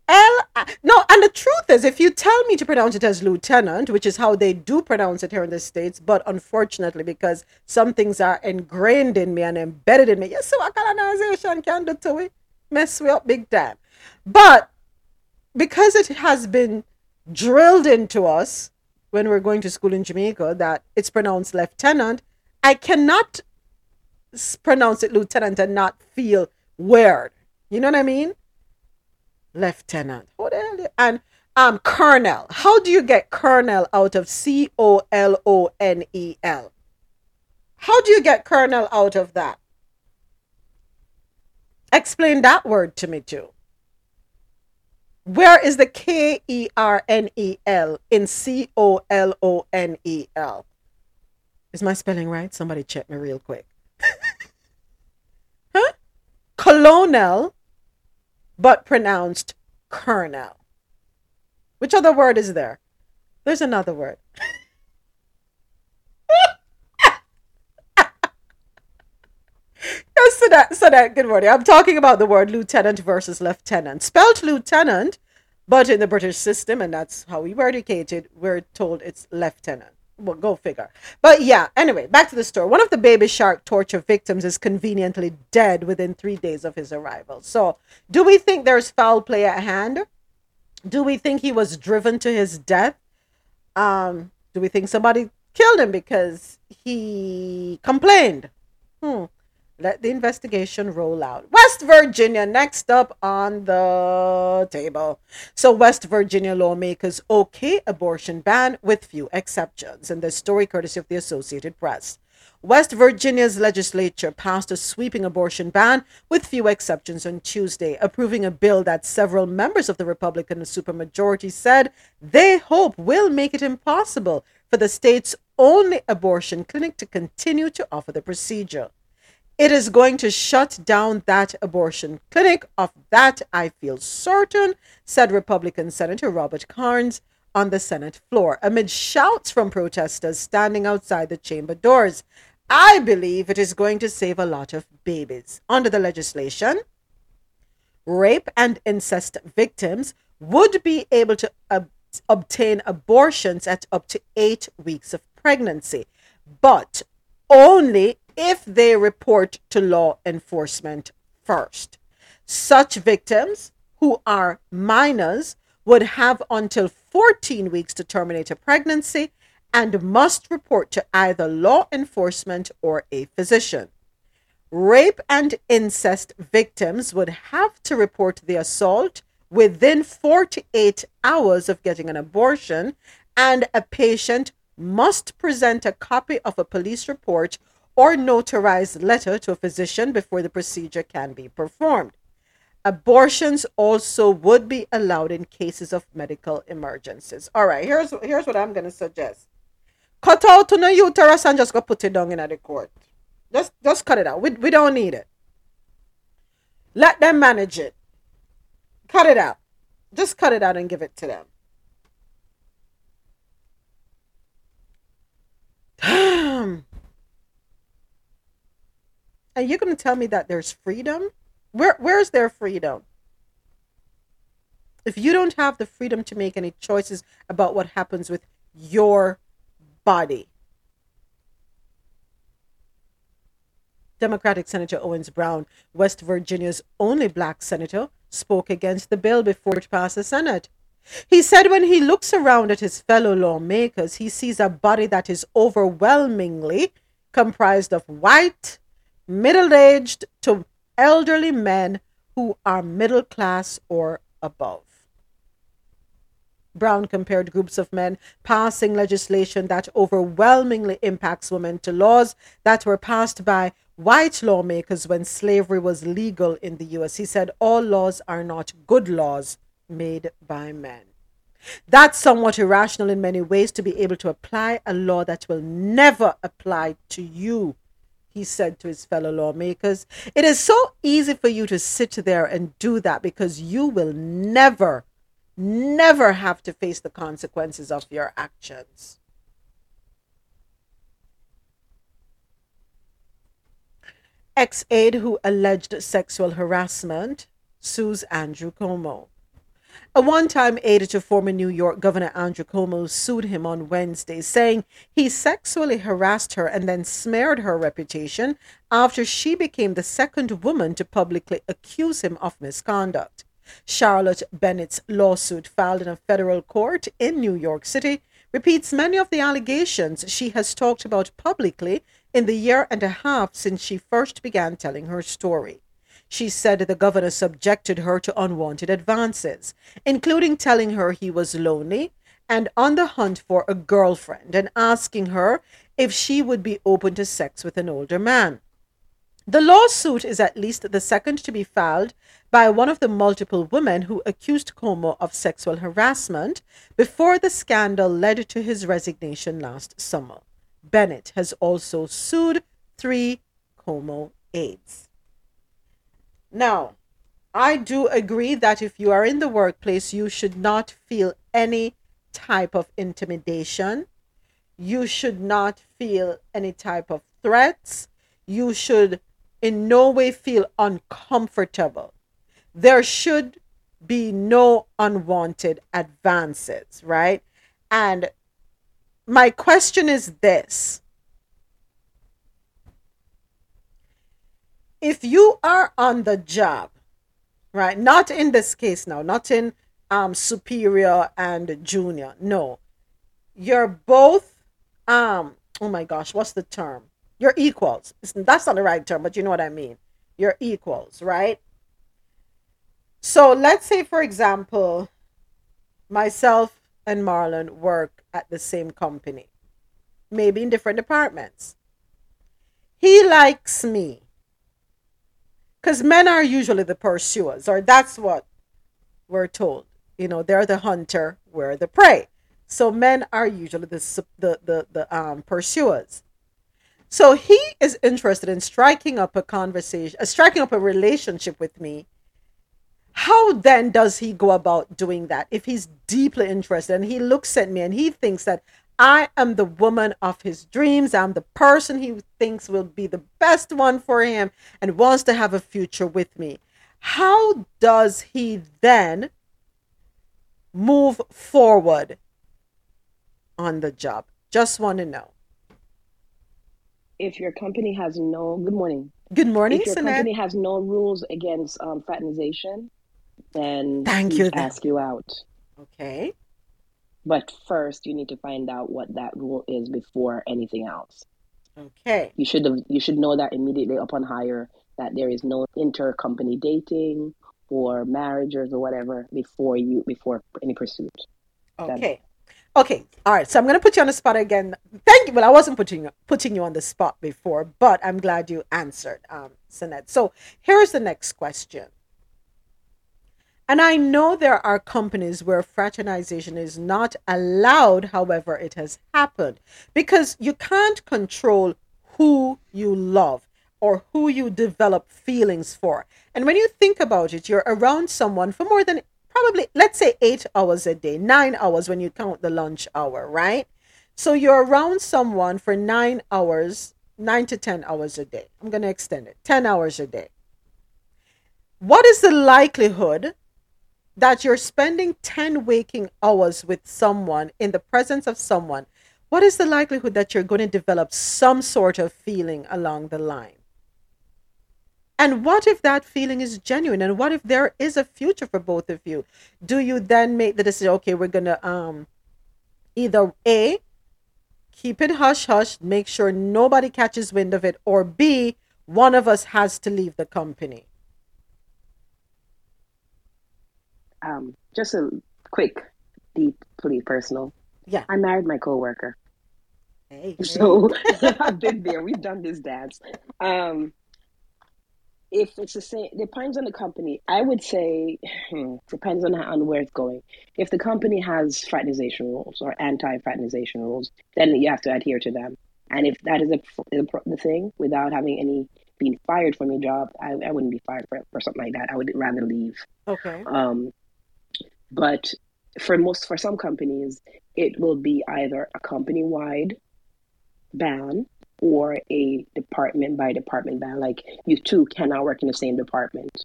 L. Uh, no, and the truth is, if you tell me to pronounce it as lieutenant, which is how they do pronounce it here in the States, but unfortunately, because some things are ingrained in me and embedded in me, yes, so what colonization can do to it? Mess me up big time. But because it has been drilled into us when we're going to school in Jamaica that it's pronounced lieutenant, I cannot pronounce it lieutenant and not feel weird. You know what I mean? Lieutenant. What the hell? And um, colonel. How do you get colonel out of C O L O N E L? How do you get colonel out of that? Explain that word to me too. Where is the K E R N E L in C O L O N E L? Is my spelling right? Somebody check me real quick. (laughs) huh? Colonel, but pronounced colonel. Which other word is there? There's another word. (laughs) Yes, so that, so that, good morning. I'm talking about the word lieutenant versus lieutenant. Spelled lieutenant, but in the British system, and that's how we were educated, we're told it's lieutenant. Well, go figure. But yeah, anyway, back to the story. One of the baby shark torture victims is conveniently dead within three days of his arrival. So, do we think there's foul play at hand? Do we think he was driven to his death? Um, do we think somebody killed him because he complained? Hmm. Let the investigation roll out. West Virginia, next up on the table. So, West Virginia lawmakers okay abortion ban with few exceptions. And the story courtesy of the Associated Press. West Virginia's legislature passed a sweeping abortion ban with few exceptions on Tuesday, approving a bill that several members of the Republican supermajority said they hope will make it impossible for the state's only abortion clinic to continue to offer the procedure. It is going to shut down that abortion clinic. Of that, I feel certain, said Republican Senator Robert Karnes on the Senate floor, amid shouts from protesters standing outside the chamber doors. I believe it is going to save a lot of babies. Under the legislation, rape and incest victims would be able to ob- obtain abortions at up to eight weeks of pregnancy, but only if they report to law enforcement first. Such victims who are minors would have until 14 weeks to terminate a pregnancy and must report to either law enforcement or a physician. Rape and incest victims would have to report the assault within 48 hours of getting an abortion, and a patient must present a copy of a police report or notarized letter to a physician before the procedure can be performed. Abortions also would be allowed in cases of medical emergencies. All right, here's here's what I'm gonna suggest. Cut out to the uterus and just go put it down in the court. Just just cut it out. We, we don't need it. Let them manage it. Cut it out. Just cut it out and give it to them. Damn. (clears throat) And you're going to tell me that there's freedom? Where where's their freedom? If you don't have the freedom to make any choices about what happens with your body. Democratic Senator Owens Brown, West Virginia's only black senator, spoke against the bill before it passed the Senate. He said when he looks around at his fellow lawmakers, he sees a body that is overwhelmingly comprised of white, middle aged to elderly men who are middle class or above. Brown compared groups of men passing legislation that overwhelmingly impacts women to laws that were passed by white lawmakers when slavery was legal in the US. He said all laws are not good laws made by men. That's somewhat irrational in many ways to be able to apply a law that will never apply to you, he said to his fellow lawmakers. It is so easy for you to sit there and do that because you will never, never have to face the consequences of your actions. Ex aide who alleged sexual harassment sues Andrew Cuomo. A one time aide to former New York Governor Andrew Cuomo sued him on Wednesday, saying he sexually harassed her and then smeared her reputation after she became the second woman to publicly accuse him of misconduct. Charlotte Bennett's lawsuit, filed in a federal court in New York City, repeats many of the allegations she has talked about publicly in the year and a half since she first began telling her story. She said the governor subjected her to unwanted advances, including telling her he was lonely and on the hunt for a girlfriend and asking her if she would be open to sex with an older man. The lawsuit is at least the second to be filed by one of the multiple women who accused Cuomo of sexual harassment before the scandal led to his resignation last summer. Bennett has also sued three Cuomo aides. Now, I do agree that if you are in the workplace, you should not feel any type of intimidation. You should not feel any type of threats. You should in no way feel uncomfortable. There should be no unwanted advances, right? And my question is this if you are on the job, right? Not in this case now, not in um, superior and junior. No, you're both. Um, oh my gosh, what's the term? You're equals. That's not the right term, but you know what I mean. You're equals, right? So let's say, for example, myself and Marlon work at the same company, maybe in different departments. He likes me because men are usually the pursuers, or that's what we're told. You know, they're the hunter, we're the prey. So men are usually the the the, the um, pursuers. So he is interested in striking up a conversation, uh, striking up a relationship with me. How then does he go about doing that if he's deeply interested and he looks at me and he thinks that I am the woman of his dreams. I'm the person he thinks will be the best one for him and wants to have a future with me. How does he then move forward on the job? Just want to know. If your company has no, good morning. Good morning, If your Sinette. company has no rules against um, fraternization, then Thank you. ask you out. Okay. But first, you need to find out what that rule is before anything else. Okay. You should have you should know that immediately upon hire that there is no intercompany dating or marriages or whatever before you before any pursuit. Okay. Okay. All right. So I'm going to put you on the spot again. Thank you. Well, I wasn't putting putting you on the spot before, but I'm glad you answered, um, Sinette. So here's the next question. And I know there are companies where fraternization is not allowed, however, it has happened because you can't control who you love or who you develop feelings for. And when you think about it, you're around someone for more than probably, let's say, eight hours a day, nine hours when you count the lunch hour, right? So you're around someone for nine hours, nine to 10 hours a day. I'm going to extend it 10 hours a day. What is the likelihood that you're spending 10 waking hours with someone in the presence of someone? What is the likelihood that you're going to develop some sort of feeling along the line? And what if that feeling is genuine? And what if there is a future for both of you? Do you then make the decision, okay, we're going to um, either A, keep it hush hush, make sure nobody catches wind of it, or B, one of us has to leave the company? Um, just a quick, deeply personal. Yeah. I married my coworker. Hey, (laughs) So (laughs) I've been there. We've done this dance. Um, if it's the same, depends on the company. I would say hmm, depends on how, on where it's going. If the company has fraternization rules or anti-fraternization rules, then you have to adhere to them. And if that is a, the, the thing, without having any being fired from your job, I, I wouldn't be fired for, for something like that. I would rather leave. Okay. Um, but for most, for some companies, it will be either a company-wide ban or a department by department ban. Like you two cannot work in the same department.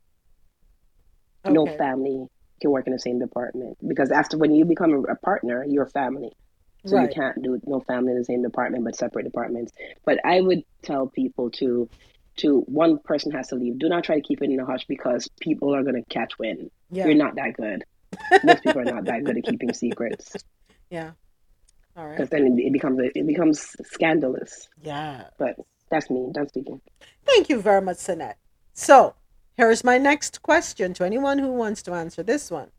No family can work in the same department because after when you become a, partner, you're family. So you can't do no family in the same department, but separate departments. But I would tell people to, to one person has to leave. Do not try to keep it in a hush because people are gonna catch wind. Yeah. You're not that good. Most people are not that good at keeping secrets Yeah. All because then it becomes it becomes scandalous. Yeah. But that's me. Done speaking. Thank you very much, Sinette. So, here's my next question to anyone who wants to answer this one.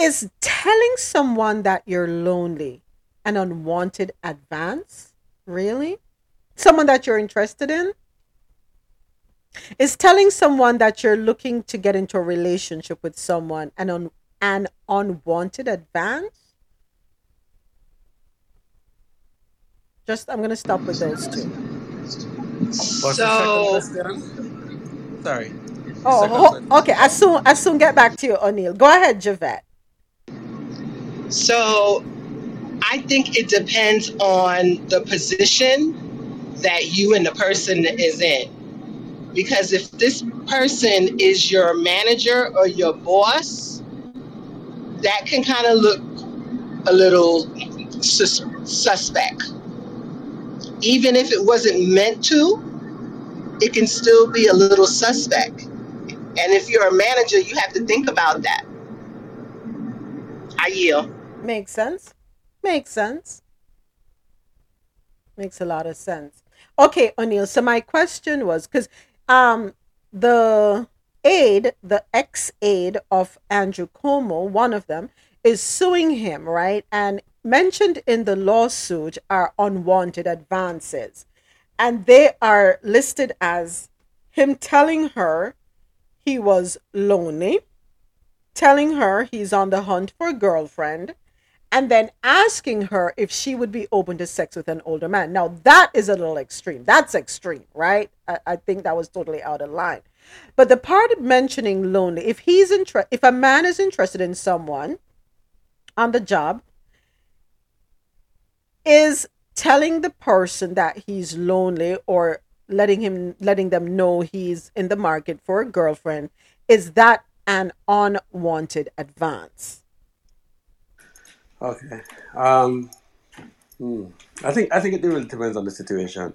Is telling someone that you're lonely an unwanted advance? Really? Someone that you're interested in? Is telling someone that you're looking to get into a relationship with someone an, un- an unwanted advance? Just, I'm going to stop with those two. What's So- the second question? Sorry. Oh, ho- okay. I soon as soon get back to you, O'Neill. Go ahead, Javette. So I think it depends on the position that you and the person is in. Because if this person is your manager or your boss, that can kind of look a little sus- suspect. Even if it wasn't meant to, it can still be a little suspect. And if you're a manager, you have to think about that. I yield. Makes sense. Makes sense. Makes a lot of sense. Okay, O'Neill. So my question was because um the aide, the ex aide of Andrew Cuomo, one of them, is suing him, right? And mentioned in the lawsuit are unwanted advances. And they are listed as him telling her he was lonely, telling her he's on the hunt for a girlfriend, and then asking her if she would be open to sex with an older man. Now, that is a little extreme. That's extreme, right? I, I think that was totally out of line. But the part of mentioning lonely, if he's inter- if a man is interested in someone on the job, is telling the person that he's lonely or letting him letting them know he's in the market for a girlfriend, is that an unwanted advance? Okay. Um, hmm. I think I think it really depends on the situation,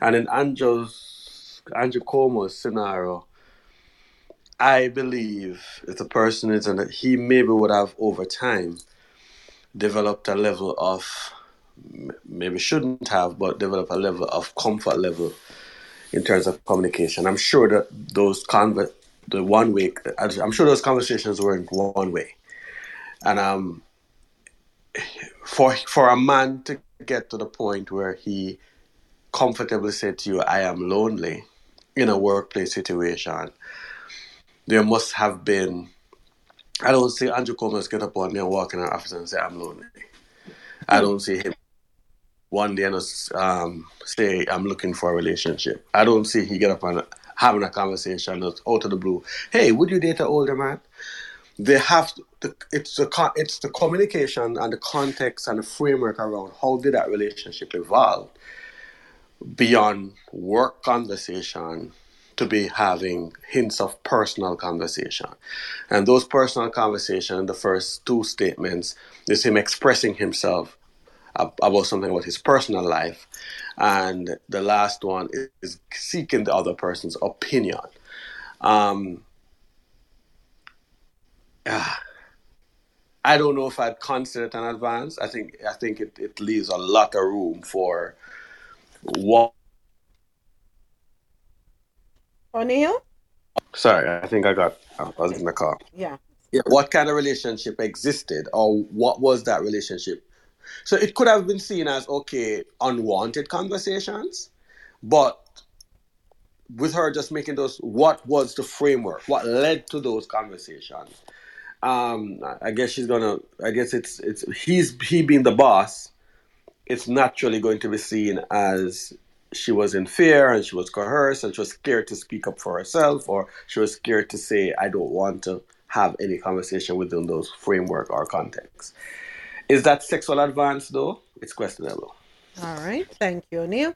and in Angel's Andrew Cuomo's scenario, I believe if the person is and he maybe would have over time developed a level of maybe shouldn't have, but develop a level of comfort level in terms of communication. I'm sure that those conver- the one way, I'm sure those conversations weren't one way, and um, for for a man to get to the point where he comfortably said to you, "I am lonely," in a workplace situation, there must have been. I don't see Andrew Cuomo's get up on there and walk in our office and say, "I'm lonely." I don't see him one day and um, say, "I'm looking for a relationship." I don't see he get up and having a conversation out of the blue. Hey, would you date an older man? They have to, it's the it's the communication and the context and the framework around how did that relationship evolve beyond work conversation to be having hints of personal conversation. And those personal conversations, the first two statements, is him expressing himself about something about his personal life. And the last one is seeking the other person's opinion. Um, ah, I don't know if I'd consider it an advance. I think I think it, it leaves a lot of room for what O'Neill? sorry, I think I got I was in the car. Yeah. Yeah, what kind of relationship existed or what was that relationship? So it could have been seen as okay, unwanted conversations, but with her just making those what was the framework? What led to those conversations? Um I- guess she's gonna I guess it's it's he's he being the boss, it's naturally going to be seen as she was in fear and she was coerced and she was scared to speak up for herself or she was scared to say i don't want to have any conversation within those framework or context is that sexual advance though it's questionable All right. Thank you, O'Neill.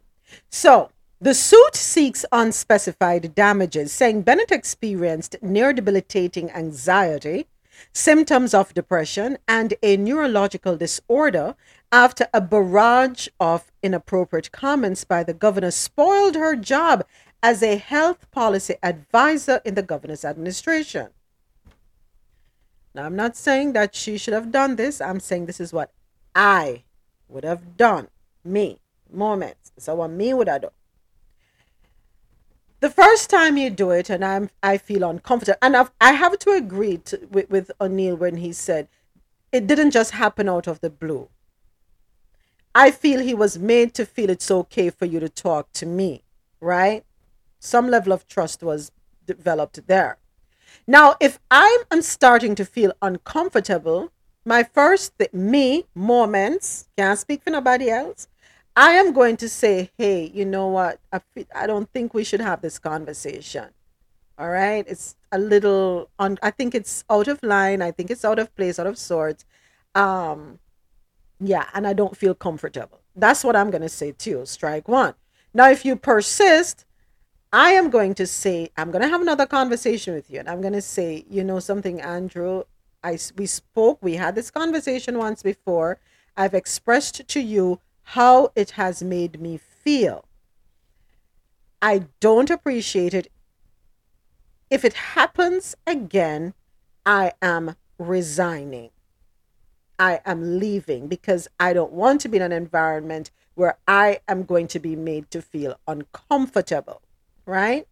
So The suit seeks unspecified damages, saying Bennett experienced near debilitating anxiety, symptoms of depression, and a neurological disorder after a barrage of inappropriate comments by the governor spoiled her job as a health policy advisor in the governor's administration. Now, I'm not saying that she should have done this. I'm saying this is what I would have done. Me. Moments. So what me would have done. The first time you do it, and I'm I feel uncomfortable, and I've, I have to agree to, with, with O'Neill when he said it didn't just happen out of the blue. I feel he was made to feel it's okay for you to talk to me, right? Some level of trust was developed there. Now, if I'm starting to feel uncomfortable, my first th- me moments can't speak for nobody else. I am going to say, hey, you know what? I, I don't think we should have this conversation. All right, it's a little on. I think it's out of line. I think it's out of place, out of sorts. Um, yeah, and I don't feel comfortable. That's what I'm going to say to you. Strike one. Now, if you persist, I am going to say, I'm going to have another conversation with you. And I'm going to say, you know something, Andrew? I, we spoke, we had this conversation once before. I've expressed to you how it has made me feel. I don't appreciate it. If it happens again, I am resigning. I am leaving because I don't want to be in an environment where I am going to be made to feel uncomfortable, right?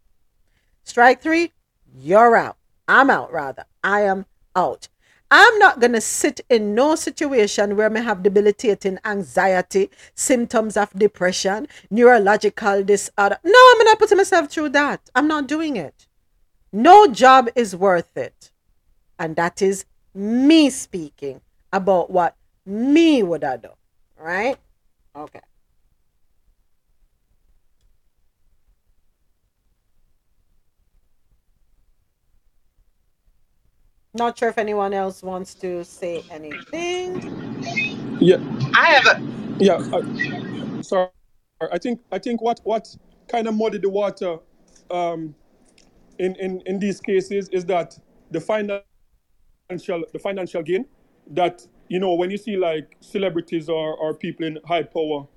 Strike three, you're out. I'm out, rather. I am out. I'm not going to sit in no situation where I have debilitating anxiety, symptoms of depression, neurological disorder. No, I'm not putting myself through that. I'm not doing it. No job is worth it. And that is me speaking about what me would have done. Right? Okay. Not sure if anyone else wants to say anything. Yeah, I have a yeah. Uh, sorry, I think I think what what kind of muddied the water um, in in in these cases is that the financial the financial gain that you know when you see like celebrities or or people in high power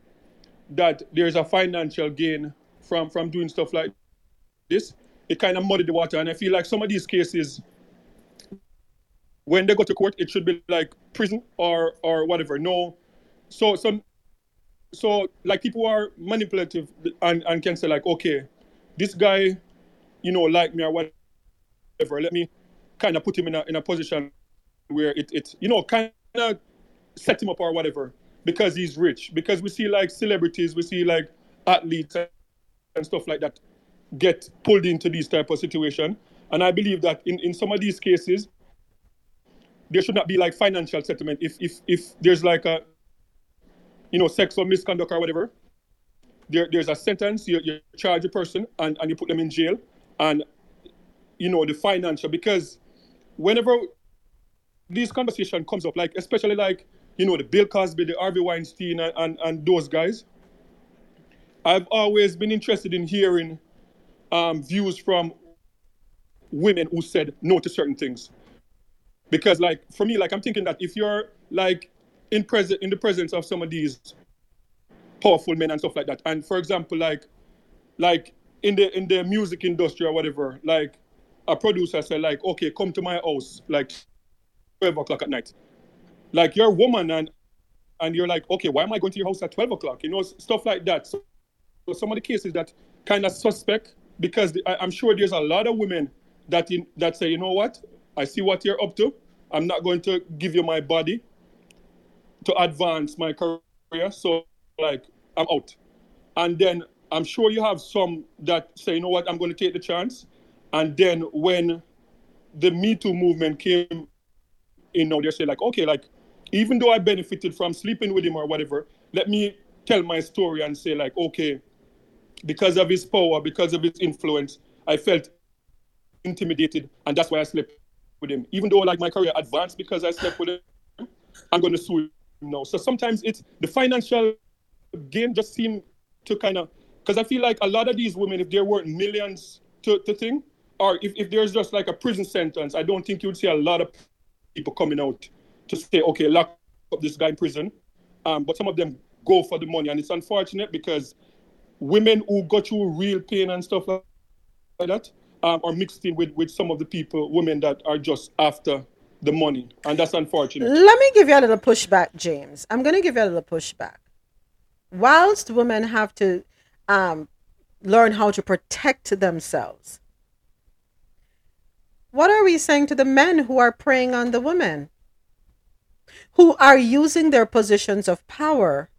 that there's a financial gain from from doing stuff like this. It kind of muddied the water, and I feel like some of these cases when they go to court, it should be like prison or or whatever. No, so some so like people are manipulative and and can say like, okay, this guy, you know, like me or whatever. Let me kind of put him in a in a position where it it you know kind of set him up or whatever because he's rich. Because we see like celebrities, we see like athletes and stuff like that get pulled into these type of situation. And I believe that in, in some of these cases, there should not be like financial settlement. If if if there's like a you know sexual misconduct or whatever there, there's a sentence you, you charge a person and, and you put them in jail and you know the financial because whenever this conversation comes up like especially like you know the bill cosby the harvey weinstein and, and, and those guys i've always been interested in hearing um, views from women who said no to certain things because like for me like i'm thinking that if you're like in present in the presence of some of these powerful men and stuff like that and for example like like in the in the music industry or whatever like a producer said like okay come to my house like 12 o'clock at night. Like you're a woman and and you're like okay why am i going to your house at 12 o'clock? You know stuff like that. So, so some of the cases that kind of suspect because the, I, i'm sure there's a lot of women that in that say you know what I see what you're up to. I'm not going to give you my body to advance my career. So, like, I'm out. And then I'm sure you have some that say, you know what, I'm going to take the chance. And then when the Me Too movement came in, now they say, like, okay, like, even though I benefited from sleeping with him or whatever, let me tell my story and say, like, okay, because of his power, because of his influence, I felt intimidated, and that's why I slept with him. Even though like my career advanced because I slept with him, I'm to sue him now. So sometimes it's the financial gain just seem to kind of Because I feel like a lot of these women, if they're worth millions to, to thing, or if, if there's just like a prison sentence, I don't think you'd see a lot of people coming out to say, okay, lock up this guy in prison. Um, but some of them go for the money. And it's unfortunate because women who go through real pain and stuff like that um, are mixed in with, with some of the people, women that are just after the money. And that's unfortunate. Let me give you a little pushback, James. I'm going to give you a little pushback. Whilst women have to um, learn how to protect themselves, what are we saying to the men who are preying on the women? Who are using their positions of power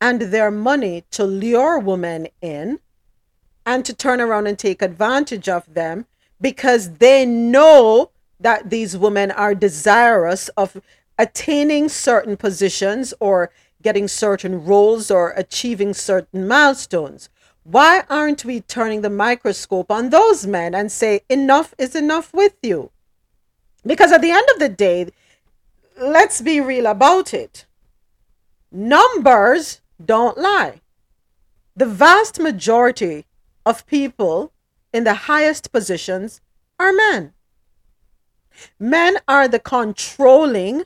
and their money to lure women in and to turn around and take advantage of them because they know that these women are desirous of attaining certain positions or getting certain roles or achieving certain milestones. Why aren't we turning the microscope on those men and say, enough is enough with you? Because at the end of the day, let's be real about it. Numbers don't lie. The vast majority of people in the highest positions are men. Men are the controlling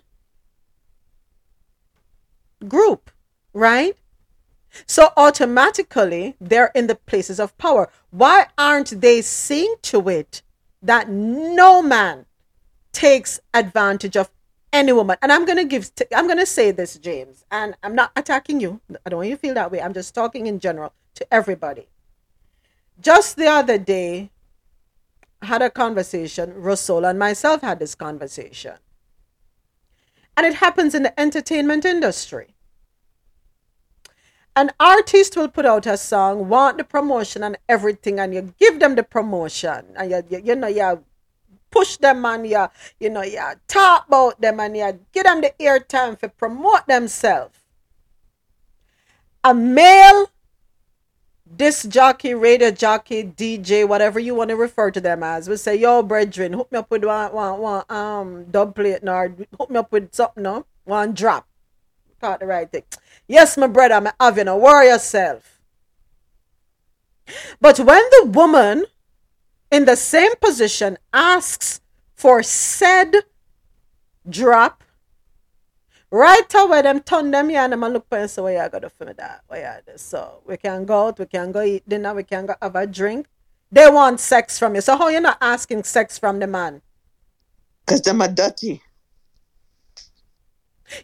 group, right? So automatically they're in the places of power. Why aren't they seeing to it that no man takes advantage of any woman? And I'm going to give, I'm going to say this, James, and I'm not attacking you. I don't want you to feel that way. I'm just talking in general to everybody. Just the other day, I had a conversation, Russell and myself had this conversation. And it happens in the entertainment industry an artist will put out a song, want the promotion and everything, and you give them the promotion, and you, you, you know, you push them and you, you know, you talk about them and you give them the airtime for promote themselves. A male disc jockey, radio jockey, DJ, whatever you want to refer to them as, will say, Yo, brethren, hook me up with one, one, one um, dub plate, or hook me up with something, no? One drop. Thought the right thing. Yes, my brother, I'm having a worry yourself. But when the woman in the same position asks for said drop, right away them turn them here and them look for and say, what you gotta for that? What you do? So we can go out, we can go eat dinner, we can go have a drink. They want sex from you. So how you not asking sex from the man? Because them are dirty.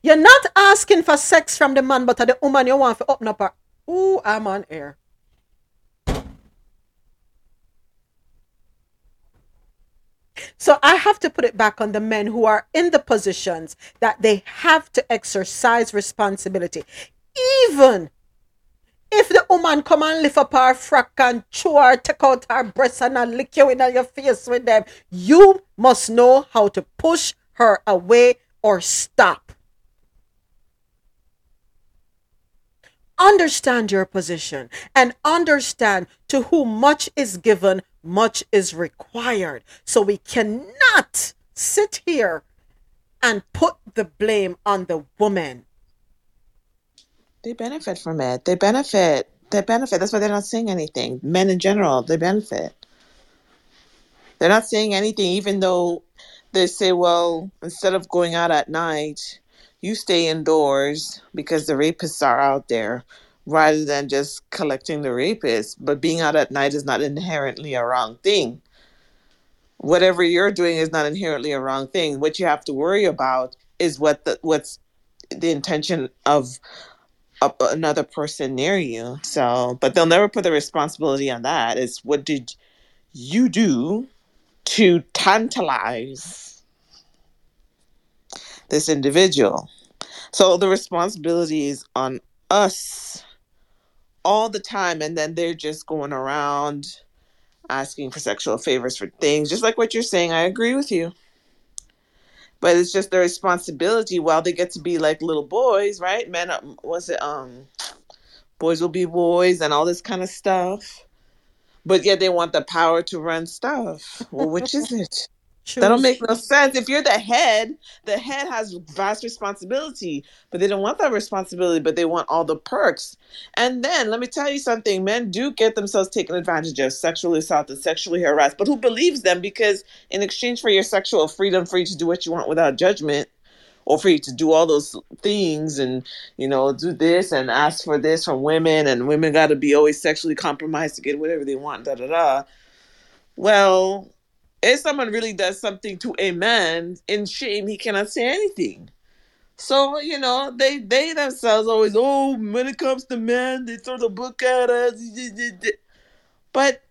You're not asking for sex from the man, but the woman you want to open up her. Ooh, I'm on air. So I have to put it back on the men who are in the positions that they have to exercise responsibility. Even if the woman come and lift up her frock and chew her, take out her breasts and lick you in your face with them, you must know how to push her away or stop. understand your position and understand to whom much is given, much is required. So we cannot sit here and put the blame on the woman. They benefit from it. They benefit. They benefit. That's why they're not saying anything. Men in general, they benefit. They're not saying anything, even though they say, well, instead of going out at night, you stay indoors because the rapists are out there rather than just collecting the rapists. But being out at night is not inherently a wrong thing. Whatever you're doing is not inherently a wrong thing. What you have to worry about is what the what's the intention of a, another person near you. So, but they'll never put the responsibility on that. It's what did you do to tantalize this individual? So the responsibility is on us all the time. And then they're just going around asking for sexual favors for things, just like what you're saying. I agree with you. But it's just their responsibility while they get to be like little boys, right? Men, um, was it, um, boys will be boys and all this kind of stuff. But yet they want the power to run stuff. Well, which is it? That don't make no sense. If you're the head, the head has vast responsibility, but they don't want that responsibility, but they want all the perks. And then let me tell you something: men do get themselves taken advantage of, sexually assaulted, sexually harassed. But who believes them? Because in exchange for your sexual freedom, for you to do what you want without judgment, or for you to do all those things and you know do this and ask for this from women, and women got to be always sexually compromised to get whatever they want. Da da da. Well, if someone really does something to a man in shame, he cannot say anything. So you know they they themselves always oh when it comes to men they throw the book at us, but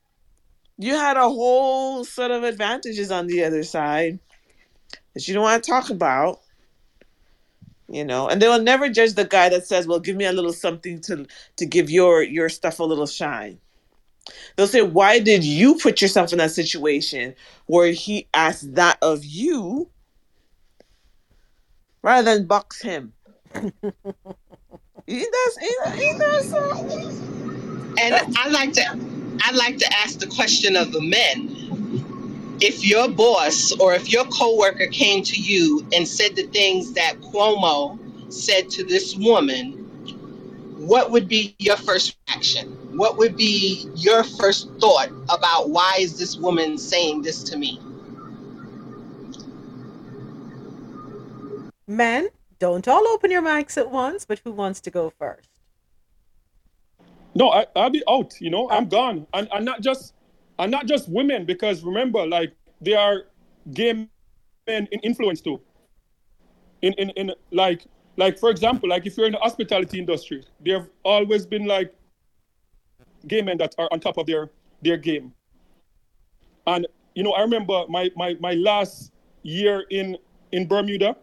you had a whole set of advantages on the other side that you don't want to talk about. You know, and they will never judge the guy that says, "Well, give me a little something to to give your your stuff a little shine." They'll say, Why did you put yourself in that situation where he asked that of you rather than box him? (laughs) Ain't that, ain't, ain't that so? And I like to I like to ask the question of the men. If your boss or if your coworker came to you and said the things that Cuomo said to this woman, what would be your first reaction? What would be your first thought about why is this woman saying this to me? Men, don't all open your mics at once, but who wants to go first? No, I, I'll be out. You know, I'm gone, and and not just and not just women because remember, like they are gay men in influence too. In in in like like for example, like if you're in the hospitality industry, there have always been like gay men that are on top of their their game. And you know, I remember my my my last year in in Bermuda,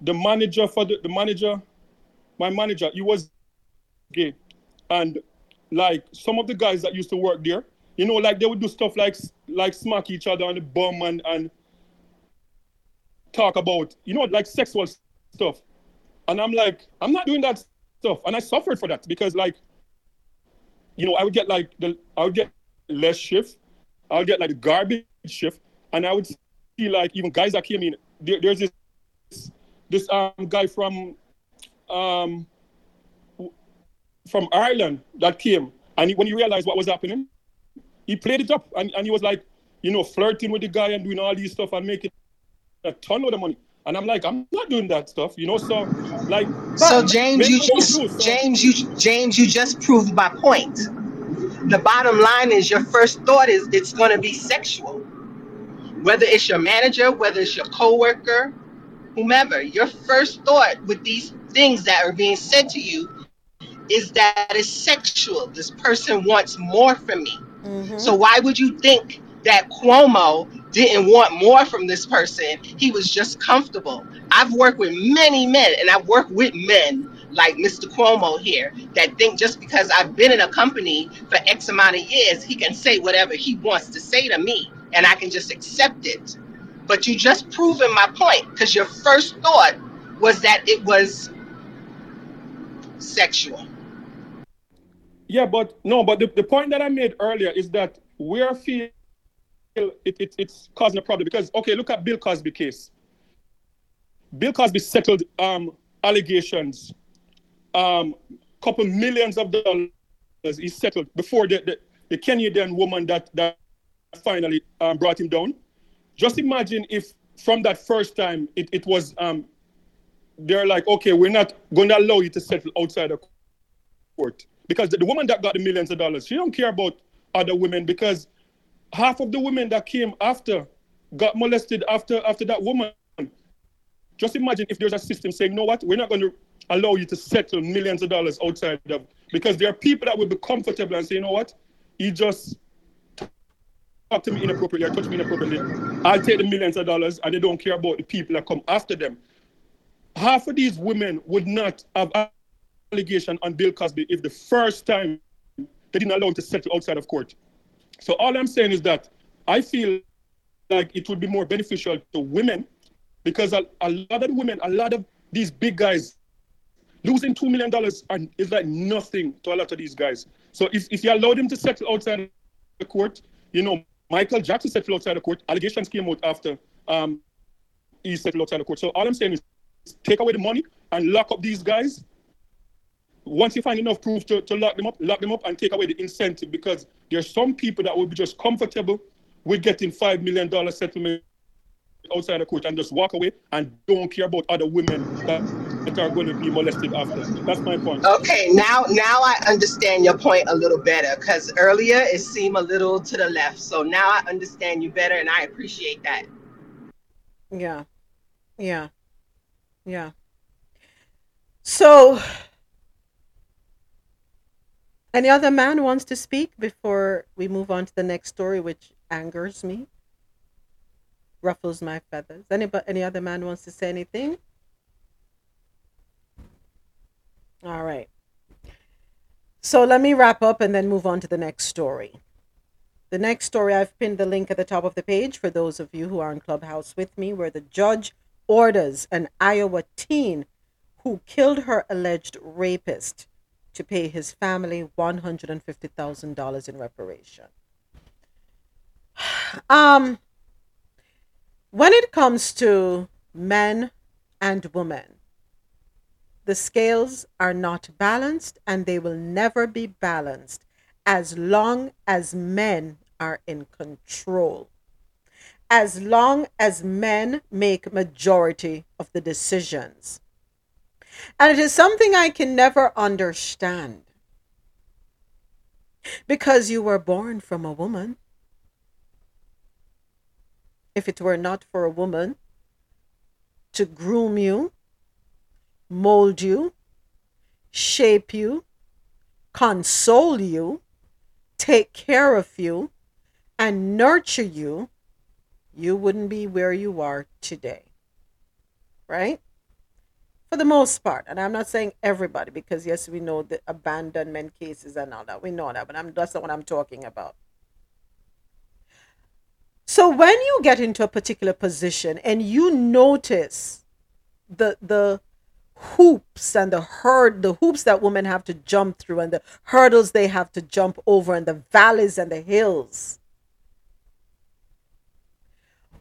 the manager for the, the manager, my manager, he was gay. And like some of the guys that used to work there, you know, like they would do stuff like like smack each other on the bum and and talk about, you know, like sexual stuff. And I'm like, I'm not doing that stuff. And I suffered for that because like, you know, I would get like the I would get less shift. I would get like garbage shift. And I would see like even guys that came in, there, there's this this um guy from um from Ireland that came, and he, when he realized what was happening, he played it up, and, and he was like, you know, flirting with the guy and doing all these stuff and making a ton of the money. And I'm like, I'm not doing that stuff, you know. So, like, So James, you just do, so- James, you James, you just proved my point. The bottom line is your first thought is it's going to be sexual. Whether it's your manager, whether it's your coworker, whomever, your first thought with these things that are being said to you is that it's sexual. This person wants more from me. Mm-hmm. So why would you think that Cuomo didn't want more from this person? He was just comfortable. I've worked with many men, and I've worked with men like Mr. Cuomo here that think just because I've been in a company for X amount of years, he can say whatever he wants to say to me, and I can just accept it. But you just proven my point because your first thought was that it was sexual. Yeah, but no, but the, the point that I made earlier is that we're feel it, it, it's causing a problem because okay, look at Bill Cosby case. Bill Cosby settled um, allegations, um, couple millions of dollars he settled before the, the, the Kenyan woman that that finally um, brought him down. Just imagine if from that first time it, it was um, they're like, okay, we're not going to allow you to settle outside the court because the, the woman that got the millions of dollars, she don't care about other women because half of the women that came after got molested after after that woman. Just imagine if there's a system saying, you know what, we're not going to allow you to settle millions of dollars outside of because there are people that will be comfortable and say, you know what, you just talk to me inappropriately or touch me inappropriately. I'll take the millions of dollars and they don't care about the people that come after them. Half of these women would not have allegation on Bill Cosby if the first time they didn't allow him to settle outside of court. So all I'm saying is that I feel like it would be more beneficial to women because a, a lot of women, a lot of these big guys, losing two million dollars and is like nothing to a lot of these guys. So if, if you allow them to settle outside the court, you know, Michael Jackson settled outside the court. Allegations came out after um, he settled outside the court. So all I'm saying is take away the money and lock up these guys. Once you find enough proof to, to lock them up, lock them up and take away the incentive because there's some people that will be just comfortable with getting five million dollar settlement outside the court and just walk away and don't care about other women that, that are going to be molested after. That's my point. Okay, now now I understand your point a little better because earlier it seemed a little to the left. So now I understand you better and I appreciate that. Yeah. Yeah. Yeah. So, any other man wants to speak before we move on to the next story, which angers me, ruffles my feathers? Anybody, any other man wants to say anything? All right. So let me wrap up and then move on to the next story. The next story, I've pinned the link at the top of the page for those of you who are in Clubhouse with me, where the judge orders an Iowa teen who killed her alleged rapist to pay his family $150,000 in reparation. (sighs) Um, when it comes to men and women, the scales are not balanced and they will never be balanced as long as men are in control. As long as men make majority of the decisions. And it is something I can never understand. Because you were born from a woman. If it were not for a woman to groom you, mold you, shape you, console you, take care of you, and nurture you, you wouldn't be where you are today. Right? For the most part. And I'm not saying everybody, because yes, we know the abandonment cases and all that. We know that, but I'm, that's not what I'm talking about. So when you get into a particular position and you notice the the hoops and the herd the hoops that women have to jump through and the hurdles they have to jump over and the valleys and the hills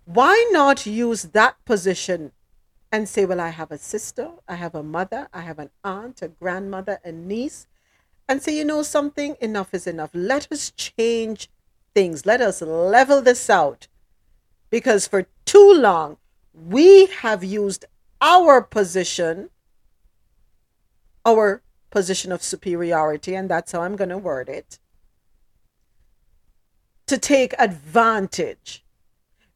why not use that position and say well i have a sister i have a mother i have an aunt a grandmother a niece. And say you know something? Enough is enough. Let us change things. Let us level this out. Because for too long we have used our position our position of superiority, and that's how I'm going to word it, to take advantage.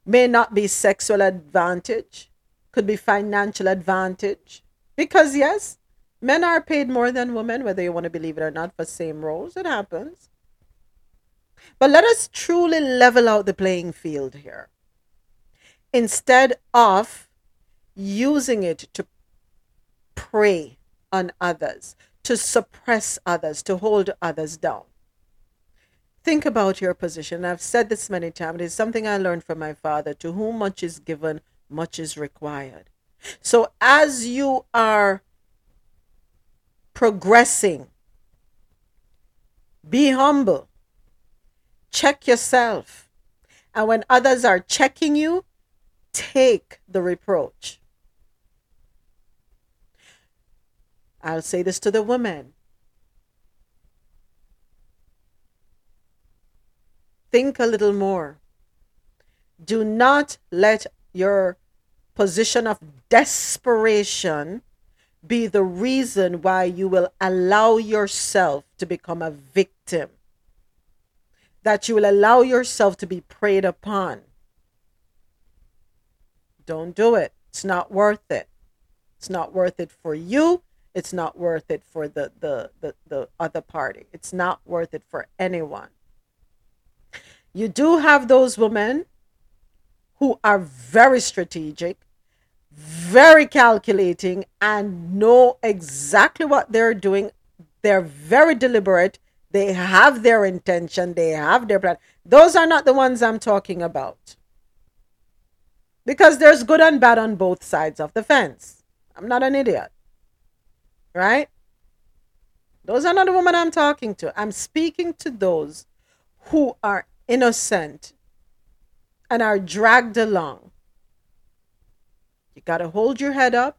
May not be sexual advantage, could be financial advantage. Because, yes, men are paid more than women, whether you want to believe it or not, for same roles. It happens. But let us truly level out the playing field here. Instead of using it to prey on others, to suppress others, to hold others down. Think about your position. I've said this many times. It is something I learned from my father to whom much is given, much is required. So as you are progressing, be humble, check yourself. And when others are checking you, take the reproach. I'll say this to the women. Think a little more. Do not let your position of desperation be the reason why you will allow yourself to become a victim. That you will allow yourself to be preyed upon. Don't do it. It's not worth it. It's not worth it for you it's not worth it for the, the, the, the other party. It's not worth it for anyone. You do have those women who are very strategic, very calculating, and know exactly what they're doing. They're very deliberate. They have their intention, they have their plan. Those are not the ones I'm talking about. Because there's good and bad on both sides of the fence. I'm not an idiot right? Those are not the women I'm talking to. I'm speaking to those who are innocent and are dragged along. You got to hold your head up,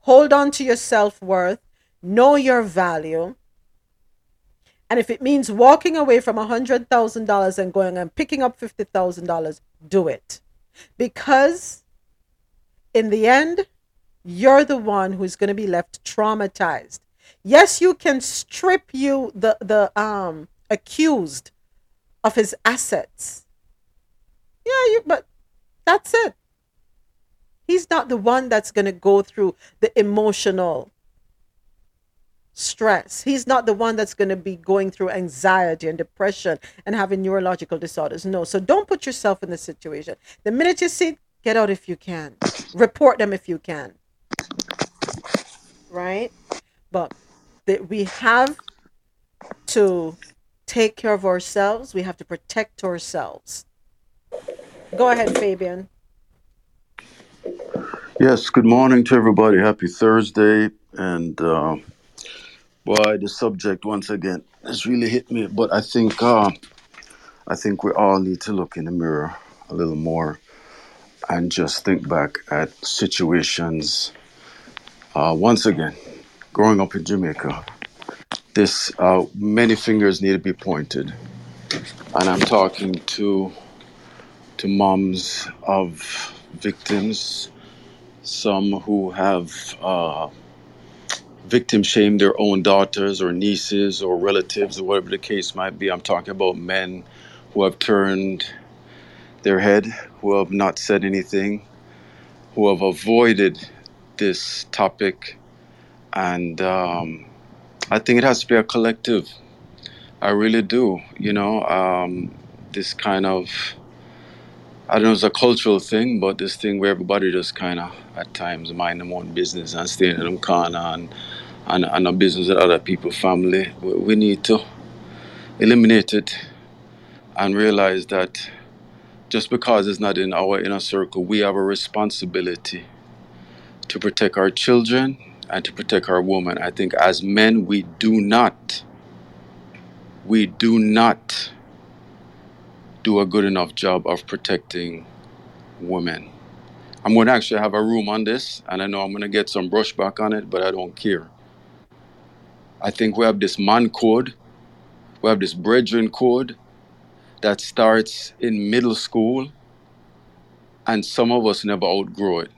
hold on to your self worth, know your value. And if it means walking away from $100,000 and going and picking up $50,000, do it. Because in the end, you're the one who's going to be left traumatized. Yes, you can strip you the the um accused of his assets. Yeah, you but that's it. He's not the one that's going to go through the emotional stress. He's not the one that's going to be going through anxiety and depression and having neurological disorders. No. So don't put yourself in this situation. The minute you see, get out if you can. Report them if you can. Right? But that we have to take care of ourselves. We have to protect ourselves. Go ahead, Fabian. Yes, good morning to everybody. Happy Thursday. And uh, boy, the subject once again has really hit me. But I think uh, I think we all need to look in the mirror a little more and just think back at situations. Uh, once again, growing up in Jamaica, this uh, many fingers need to be pointed, and I'm talking to to moms of victims, some who have uh, victim shamed their own daughters or nieces or relatives or whatever the case might be. I'm talking about men who have turned their head, who have not said anything, who have avoided this topic, and um, I think it has to be a collective. I really do. You know, um, this kind of I don't know, it's a cultural thing, but this thing where everybody just kind of at times mind their own business and stay in them corner and and, and a business with other people, family. We, we need to eliminate it and realize that just because it's not in our inner circle, we have a responsibility to protect our children and to protect our women. I think as men, we do not, we do not do a good enough job of protecting women. I'm going to actually have a room on this, and I know I'm going to get some brushback on it, but I don't care. I think we have this man code, we have this brethren code that starts in middle school, and some of us never outgrow it.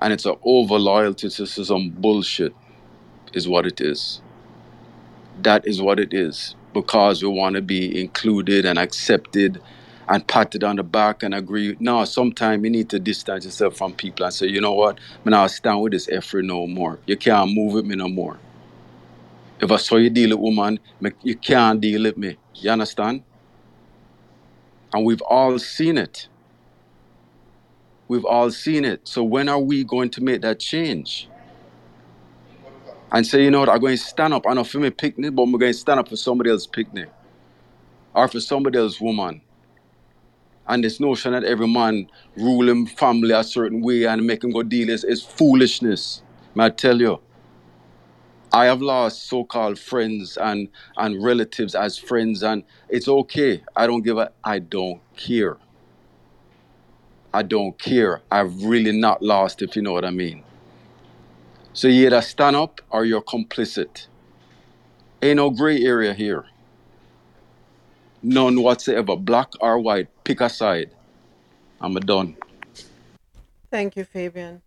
And it's an over loyalty to some bullshit, is what it is. That is what it is. Because we want to be included and accepted and patted on the back and agree. No, sometimes you need to distance yourself from people and say, you know what, man, I'll stand with this effort no more. You can't move with me no more. If I saw you deal with woman, you can't deal with me. You understand? And we've all seen it. We've all seen it. So when are we going to make that change? And say, you know what, I'm going to stand up. I know for me picnic, but I'm going to stand up for somebody else's picnic. Or for somebody else's woman. And this notion that every man rule him family a certain way and make him go deal is, is foolishness. May I tell you? I have lost so-called friends and and relatives as friends, and it's okay. I don't give a. I don't care. I don't care. I've really not lost, if you know what I mean. So you either stand up or you're complicit. Ain't no gray area here. None whatsoever, black or white. Pick a side. I'm a done. Thank you, Fabian.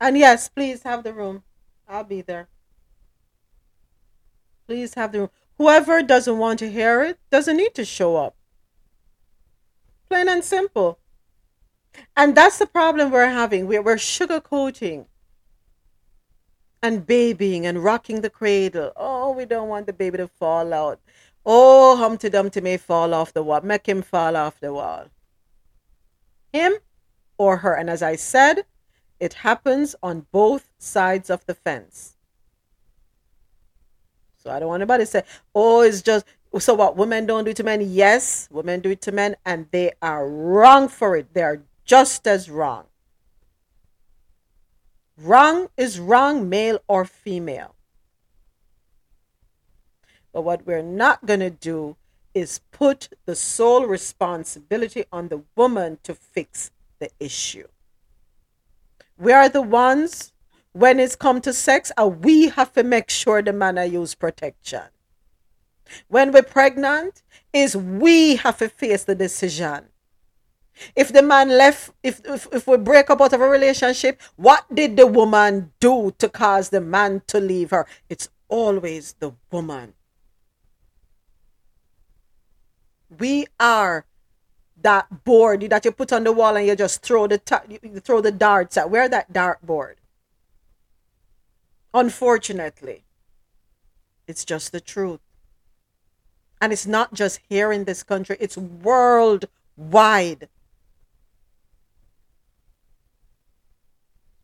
And yes, please have the room. I'll be there. Please have the room. Whoever doesn't want to hear it doesn't need to show up. Plain and simple. And that's the problem we're having. We're, we're sugarcoating and babying and rocking the cradle. Oh, we don't want the baby to fall out. Oh, Humpty Dumpty may fall off the wall. Make him fall off the wall. Him or her. And as I said, it happens on both sides of the fence. So I don't want anybody to say, oh, it's just, so what, women don't do to men? Yes, women do it to men, and they are wrong for it. They are just as wrong. Wrong is wrong, male or female. But what we're not going to do is put the sole responsibility on the woman to fix the issue. We are the ones when it's come to sex, and we have to make sure the man use protection. When we're pregnant, is we have to face the decision. If the man left, if, if if we break up out of a relationship, what did the woman do to cause the man to leave her? It's always the woman. We are that board that you put on the wall and you just throw the you throw the darts at. We're that dart board. Unfortunately, it's just the truth. And it's not just here in this country, it's worldwide.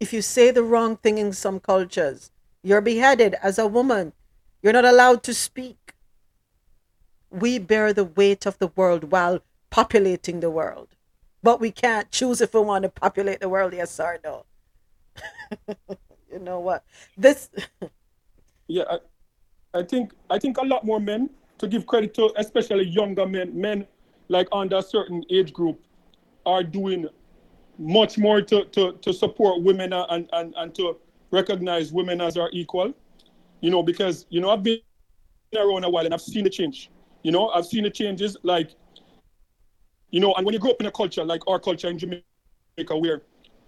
If you say the wrong thing in some cultures, you're beheaded as a woman. You're not allowed to speak. We bear the weight of the world while populating the world. But we can't choose if we want to populate the world, yes or no. (laughs) you know what? This (laughs) Yeah, I, I think I think a lot more men to give credit to, especially younger men, men like under a certain age group, are doing much more to, to, to support women and, and, and to recognize women as our equal. You know, because you know I've been around a while and I've seen the change. You know, I've seen the changes like you know, and when you grow up in a culture like our culture in Jamaica, where,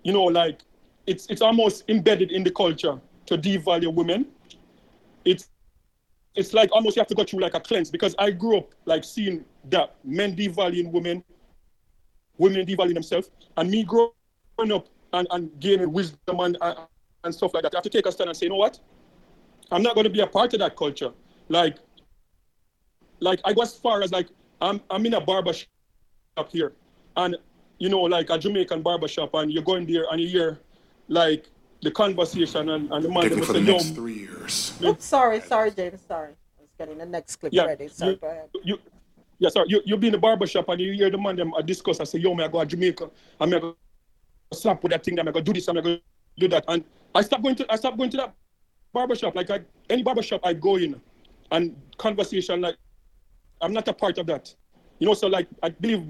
you know, like it's it's almost embedded in the culture to devalue women. It's it's like almost you have to go through like a cleanse because I grew up like seeing that men devaluing women, women devaluing themselves, and me growing up and, and gaining wisdom and, and and stuff like that. I have to take a stand and say, you know what? I'm not going to be a part of that culture. Like, like I go as far as like I'm I'm in a barber shop here, and you know like a Jamaican barber shop, and you're going there and you hear like the conversation and, and the man Particularly them for the next three years. Oops, sorry, sorry, James, sorry. I was getting the next clip Yeah, ready. Sorry, you, go ahead. you, yeah, sorry. You, you be in the barber shop and you hear the man them uh, discuss and say, yo, me I go to Jamaica. I'm going to slap with that thing, I'm going to do this, I'm going to do that. And I stop going to, I stop going to that barber shop. Like I, any barber shop I go in and conversation, like I'm not a part of that. You know, so like I believe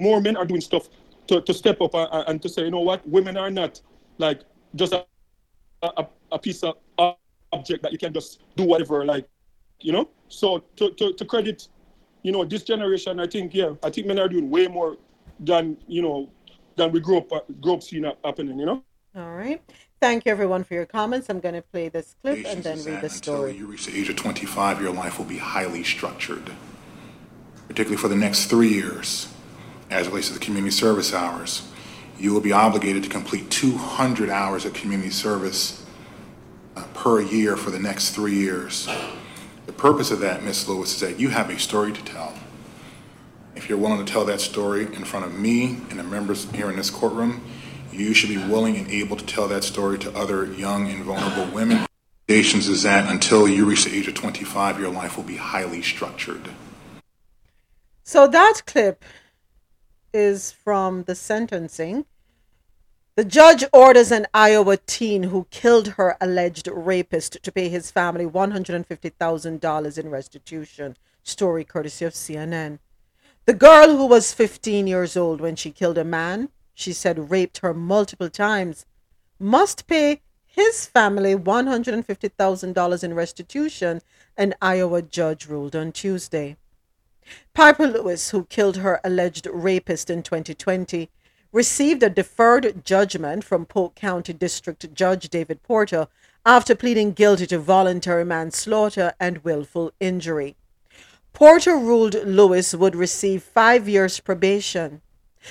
more men are doing stuff to, to step up and, and to say, you know what, women are not like just a, a, a piece of object that you can just do whatever, like, you know? So to, to, to credit, you know, this generation, I think, yeah, I think men are doing way more than, you know, than we grew up, uh, grew up seeing uh, happening, you know? All right. Thank you, everyone, for your comments. I'm going to play this clip and Patience then is read that the until story. you reach the age of 25, your life will be highly structured, particularly for the next three years. As it relates to the community service hours, you will be obligated to complete 200 hours of community service uh, per year for the next three years. The purpose of that, Ms. Lewis, is that you have a story to tell. If you're willing to tell that story in front of me and the members here in this courtroom, you should be willing and able to tell that story to other young and vulnerable women. Is that until you reach the age of 25, your life will be highly structured. So that clip is from the sentencing. The judge orders an Iowa teen who killed her alleged rapist to pay his family $150,000 in restitution. Story courtesy of CNN. The girl, who was 15 years old when she killed a man she said raped her multiple times, must pay his family $150,000 in restitution, an Iowa judge ruled on Tuesday. Pieper Lewis, who killed her alleged rapist in 2020, received a deferred judgment from Polk County District Judge David Porter after pleading guilty to voluntary manslaughter and willful injury. Porter ruled Lewis would receive five years probation,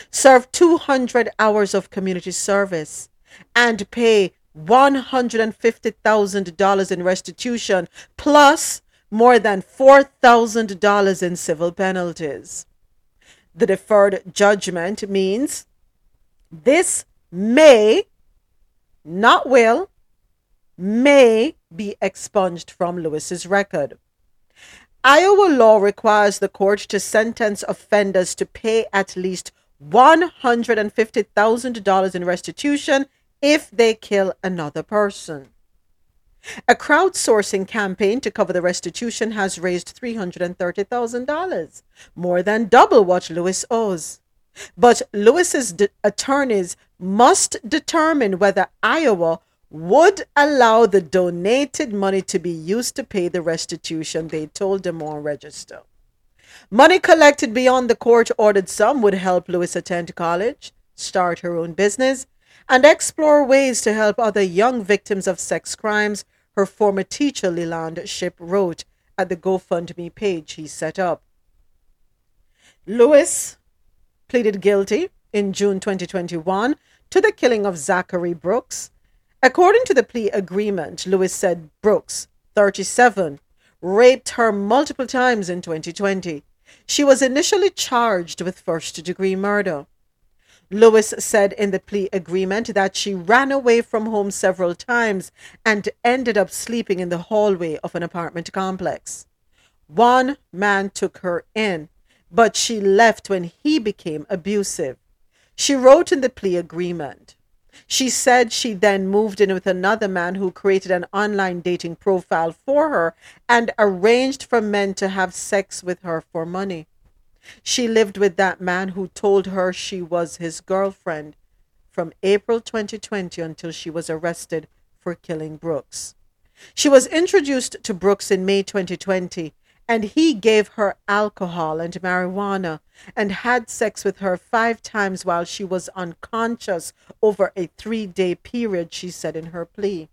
serve 200 hours of community service, and pay $150,000 in restitution plus more than $4,000 in civil penalties. The deferred judgment means this may, not will, may be expunged from Lewis's record. Iowa law requires the court to sentence offenders to pay at least $150,000 in restitution if they kill another person. A crowdsourcing campaign to cover the restitution has raised $330,000, more than double what Lewis owes. But Lewis's attorneys must determine whether Iowa would allow the donated money to be used to pay the restitution, they told Des Moines Register. Money collected beyond the court ordered sum would help Lewis attend college, start her own business, and explore ways to help other young victims of sex crimes, her former teacher Leland Schipper wrote at the GoFundMe page he set up. Lewis pleaded guilty in June 2021 to the killing of Zachary Brooks. According to the plea agreement, Lewis said Brooks, 37, raped her multiple times in 2020. She was initially charged with first degree murder. Lewis said in the plea agreement that she ran away from home several times and ended up sleeping in the hallway of an apartment complex. One man took her in, but she left when he became abusive. She wrote in the plea agreement. She said she then moved in with another man who created an online dating profile for her and arranged for men to have sex with her for money. She lived with that man who told her she was his girlfriend from April 2020 until she was arrested for killing Brooks. She was introduced to Brooks in May 2020 and he gave her alcohol and marijuana and had sex with her five times while she was unconscious over a three day period, she said in her plea.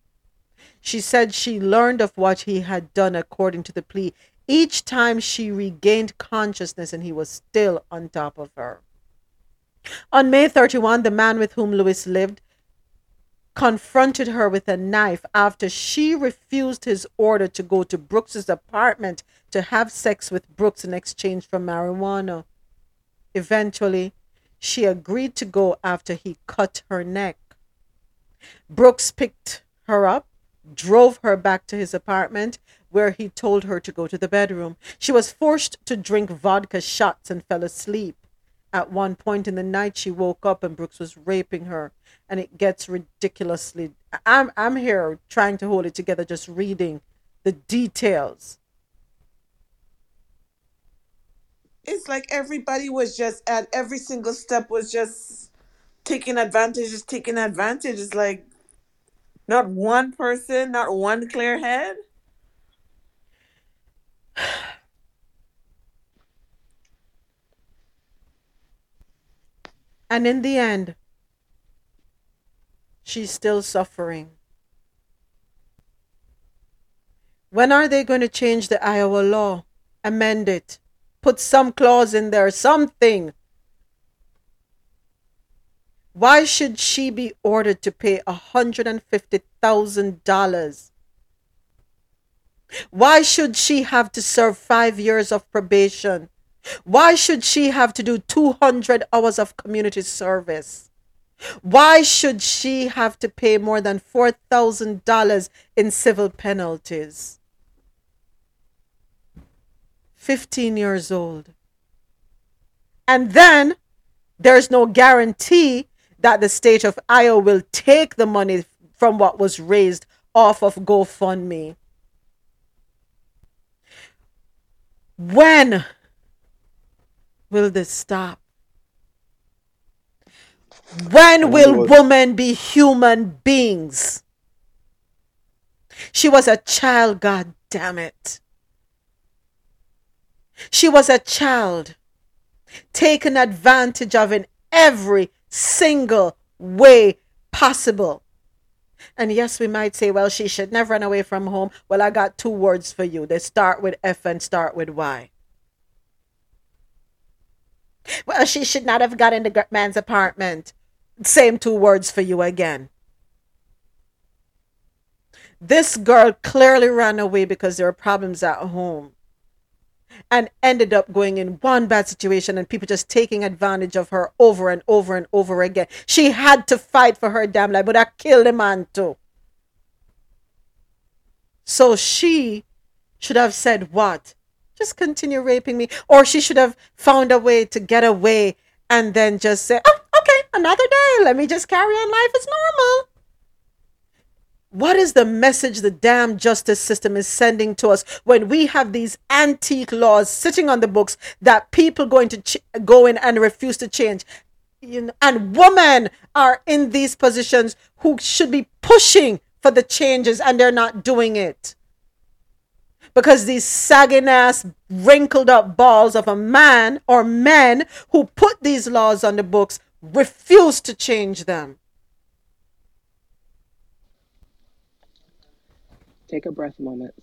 She said she learned of what he had done according to the plea each time she regained consciousness and he was still on top of her. On May 31, the man with whom Lewis lived confronted her with a knife after she refused his order to go to Brooks's apartment to have sex with Brooks in exchange for marijuana. Eventually, she agreed to go after he cut her neck. Brooks picked her up, drove her back to his apartment, where he told her to go to the bedroom. She was forced to drink vodka shots and fell asleep. At one point in the night, she woke up and Brooks was raping her, and it gets ridiculously. I'm I'm here trying to hold it together, just reading the details. It's like everybody was just at every single step was just taking advantage, just taking advantage. It's like not one person, not one clear head. And in the end, she's still suffering. When are they going to change the Iowa law? Amend it. Put some clause in there, something. Why should she be ordered to pay $150,000? Why should she have to serve five years of probation? Why should she have to do 200 hours of community service? Why should she have to pay more than $4,000 in civil penalties? 15 years old. And then there's no guarantee that the state of Iowa will take the money from what was raised off of GoFundMe. When will this stop? When will women be human beings? She was a child, God damn it. She was a child taken advantage of in every single way possible. And yes, we might say, well, she should never run away from home. Well, I got two words for you. They start with F and start with Y. Well, she should not have got in the man's apartment. Same two words for you again. This girl clearly ran away because there were problems at home and ended up going in one bad situation and people just taking advantage of her over and over and over again. She had to fight for her damn life, but I killed the man too. So she should have said what? Just continue raping me. Or she should have found a way to get away and then just say, oh, okay, another day. Let me just carry on life as normal. What is the message the damn justice system is sending to us when we have these antique laws sitting on the books that people going to ch- go in and refuse to change? You know, and women are in these positions who should be pushing for the changes and they're not doing it. Because these sagging ass, wrinkled up balls of a man or men who put these laws on the books refuse to change them. take a breath moment.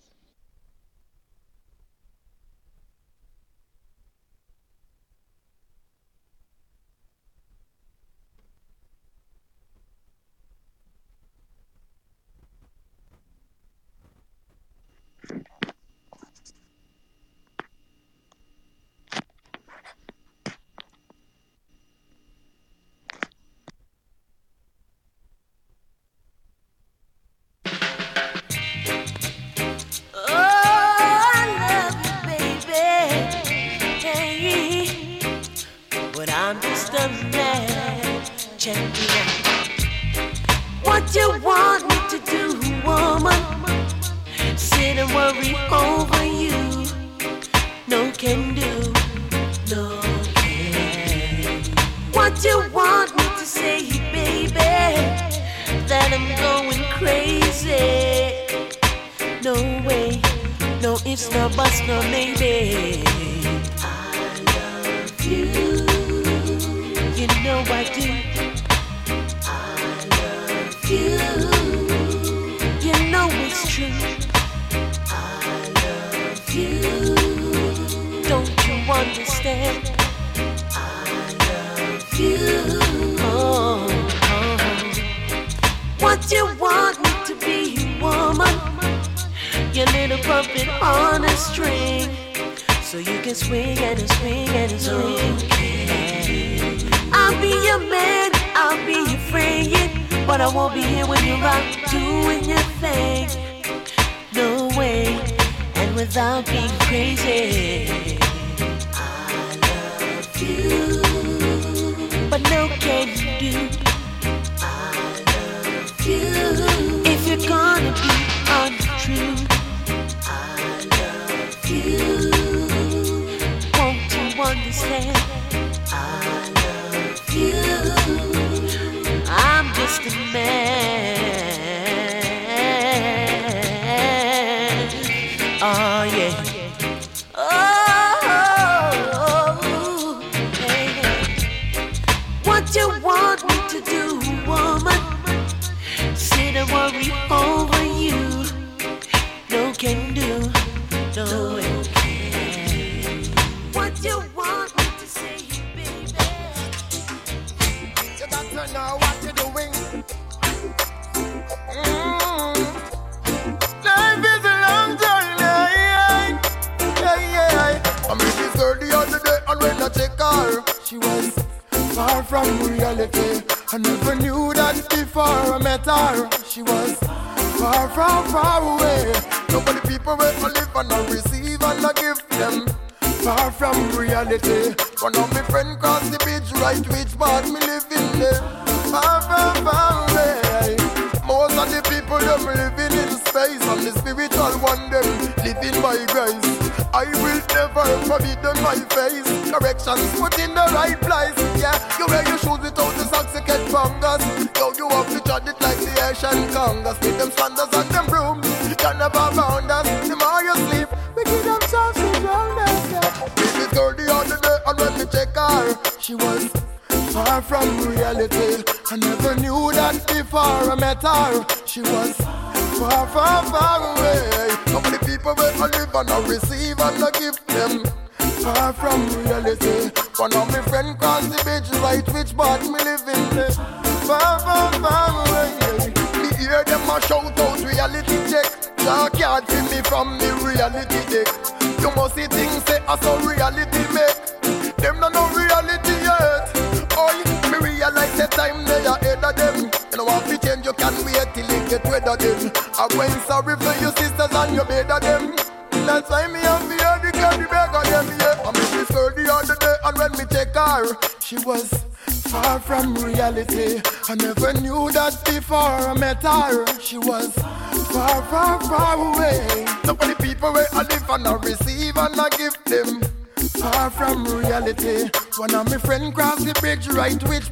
The bridge,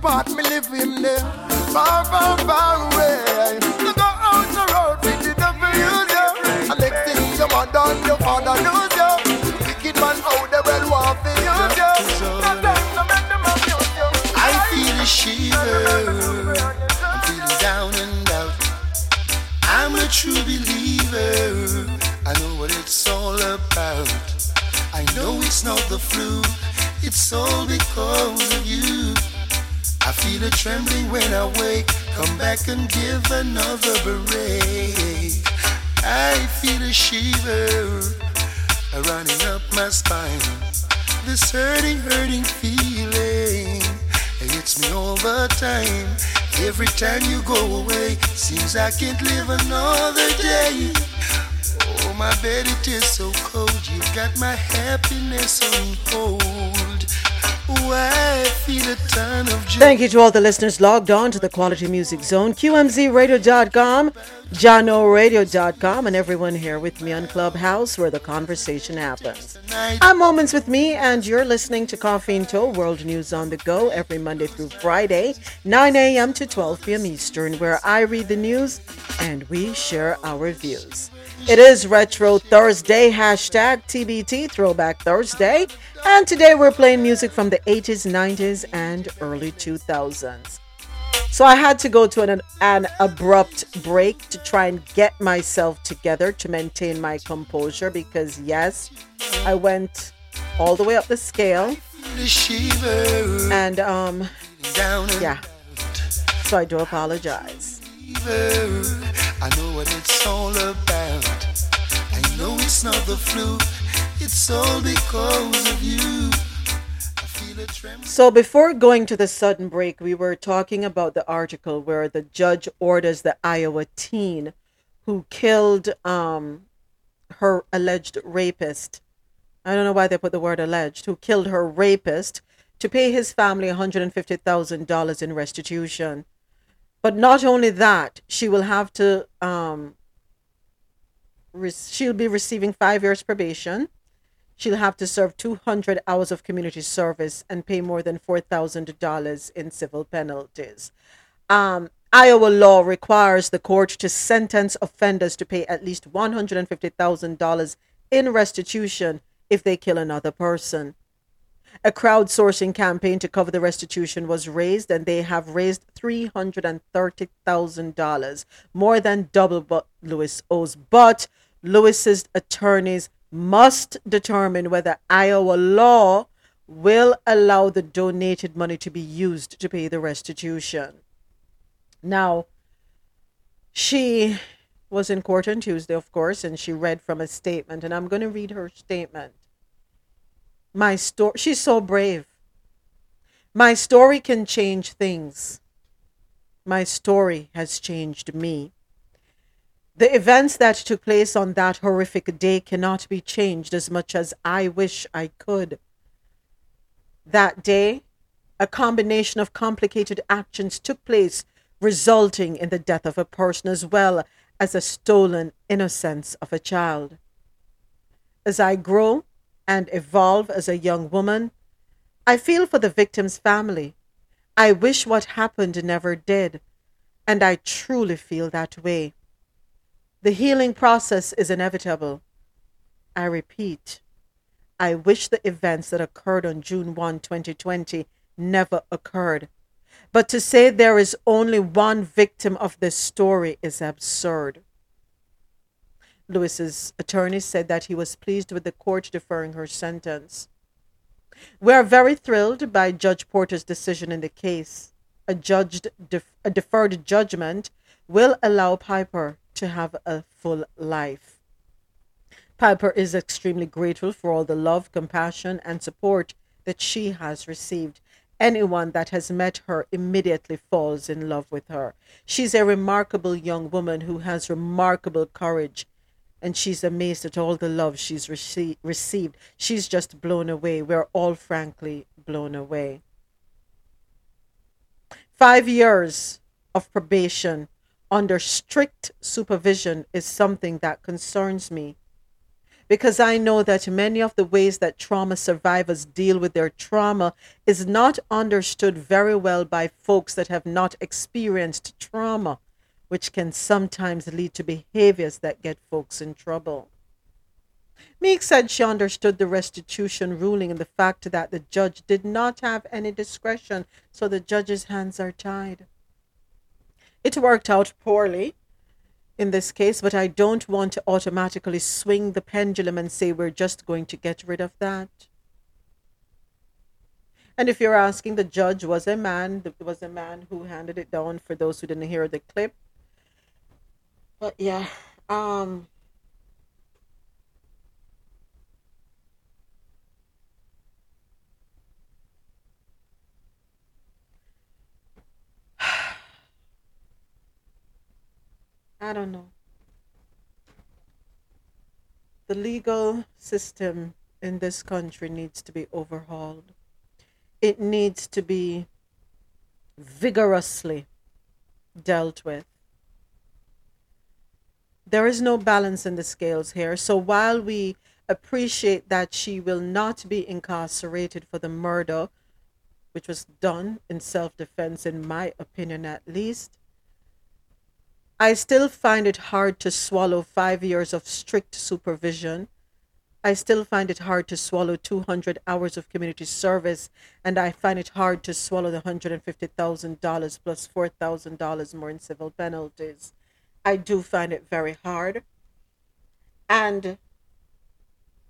Thank you to all the listeners logged on to the Quality Music Zone, QMZRadio.com, JahknoRadio.com, and everyone here with me on Clubhouse where the conversation happens. I'm Moments with Mi, and you're listening to Coffee In Toe World News on the Go every Monday through Friday, 9 a.m. to 12 p.m. Eastern, where I read the news and we share our views. It is Retro Thursday, hashtag TBT Throwback Thursday, and today we're playing music from the 80s, 90s, and early 2000s. So I had to go to an, an abrupt break to try and get myself together to maintain my composure because, yes, I went all the way up the scale. And, um, yeah. So I do apologize. I know what it's all about. I know it's not the flu. It's all because of you. So before going to the sudden break, we were talking about the article where the judge orders the Iowa teen who killed um her alleged rapist. I don't know why they put the word alleged, who killed her rapist to pay his family $150,000 in restitution. But not only that, she will have to um re- she'll be receiving 5 years probation. She'll have to serve 200 hours of community service and pay more than $4,000 in civil penalties. Um, Iowa law requires the court to sentence offenders to pay at least $150,000 in restitution if they kill another person. A crowdsourcing campaign to cover the restitution was raised, and they have raised $330,000, more than double what Lewis owes. But Lewis's attorneys must determine whether Iowa law will allow the donated money to be used to pay the restitution. Now, she was in court on Tuesday, of course, and she read from a statement, and I'm going to read her statement. My story, she's so brave. My story can change things. My story has changed me. The events that took place on that horrific day cannot be changed as much as I wish I could. That day, a combination of complicated actions took place, resulting in the death of a person as well as a stolen innocence of a child. As I grow and evolve as a young woman, I feel for the victim's family. I wish what happened never did, and I truly feel that way. The healing process is inevitable. I repeat, I wish the events that occurred on June 1, 2020 never occurred. But to say there is only one victim of this story is absurd. Lewis's attorney said that he was pleased with the court deferring her sentence. We are very thrilled by Judge Porter's decision in the case. A, judged def- a deferred judgment will allow Pieper to have a full life. Pieper is extremely grateful for all the love, compassion, and support that she has received. Anyone that has met her immediately falls in love with her. She's a remarkable young woman who has remarkable courage, and she's amazed at all the love she's rece- received. She's just blown away. We're all frankly blown away. Five years of probation under strict supervision is something that concerns me because I know that many of the ways that trauma survivors deal with their trauma is not understood very well by folks that have not experienced trauma, which can sometimes lead to behaviors that get folks in trouble. Meek said she understood the restitution ruling and the fact that the judge did not have any discretion, so the judge's hands are tied. It worked out poorly in this case, but I don't want to automatically swing the pendulum and say we're just going to get rid of that. And if you're asking, the judge was a man, was a man who handed it down for those who didn't hear the clip. But yeah, um, I don't know. The legal system in this country needs to be overhauled. It needs to be vigorously dealt with. There is no balance in the scales here. So while we appreciate that she will not be incarcerated for the murder, which was done in self defense, in my opinion at least, I still find it hard to swallow five years of strict supervision. I still find it hard to swallow 200 hours of community service, and I find it hard to swallow the $150,000 plus $4,000 more in civil penalties. I do find it very hard. And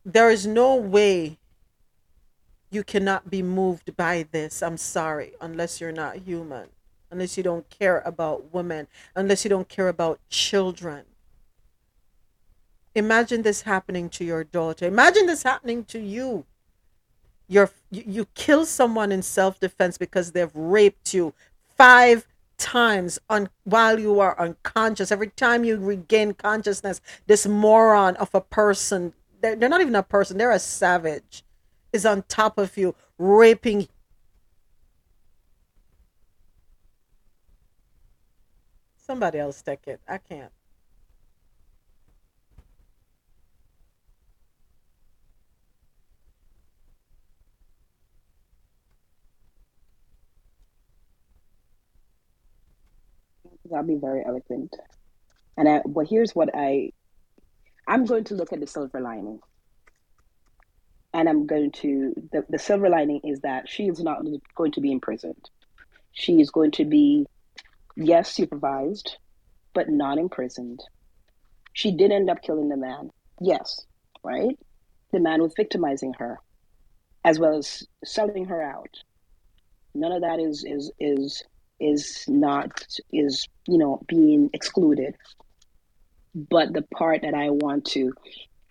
there is no way you cannot be moved by this. I'm sorry, unless you're not human unless you don't care about women, unless you don't care about children. Imagine this happening to your daughter. Imagine this happening to you. You're, you, you kill someone in self defense because they've raped you five times on while you are unconscious. Every time you regain consciousness, this moron of a person, they're, they're not even a person, they're a savage, is on top of you, raping Somebody else take it. I can't. I'll be very eloquent. And I, well, here's what I, I'm going to look at the silver lining. And I'm going to, the, the silver lining is that she is not going to be imprisoned. She is going to be yes, supervised, but not imprisoned. She did end up killing the man. Yes, right? The man was victimizing her as well as selling her out. None of that is is is is not is you know being excluded. But the part that I want to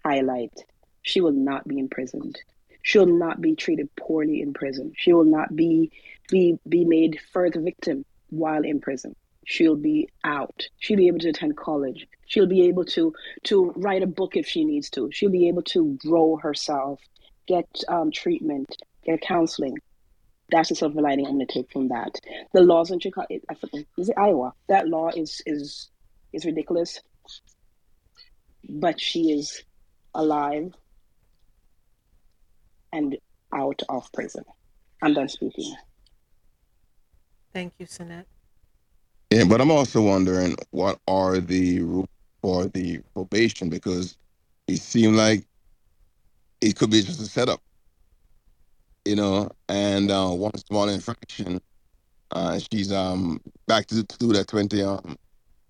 highlight, she will not be imprisoned. She will not be treated poorly in prison. She will not be be be made further victim while in prison. She'll be out. She'll be able to attend college. She'll be able to to write a book if she needs to. She'll be able to grow herself, get um, treatment, get counseling. That's the silver lining I'm going to take from that. The laws in Chicago, is it Iowa? That law is is is ridiculous, but she is alive and out of prison. I'm done speaking. Thank you, Sinette. Yeah, but I'm also wondering what are the rules for the probation because it seemed like it could be just a setup, you know. And uh, one small infraction, uh, she's um back to, to do that twenty um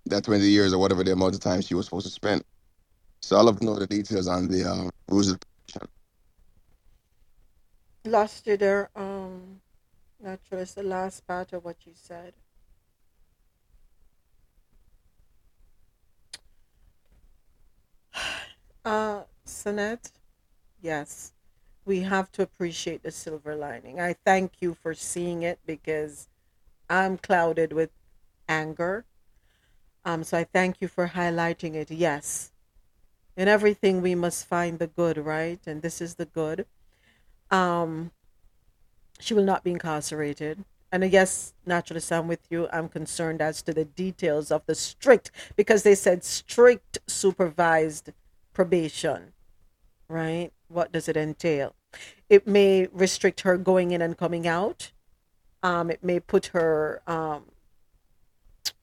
that twenty years or whatever the amount of time she was supposed to spend. So I'd love to know the details on the um, rules of the probation. Lost you there. Um, not sure it's the last part of what you said. (sighs) Uh, Sonette, yes, we have to appreciate the silver lining. I thank you for seeing it because I'm clouded with anger. Um, so I thank you for highlighting it. Yes, in everything we must find the good, right? And this is the good. Um, she will not be incarcerated, And yes, naturally, I'm with you. I'm concerned as to the details of the strict, because they said strict supervised probation, right? What does it entail? It may restrict her going in and coming out. Um, it may put her, um,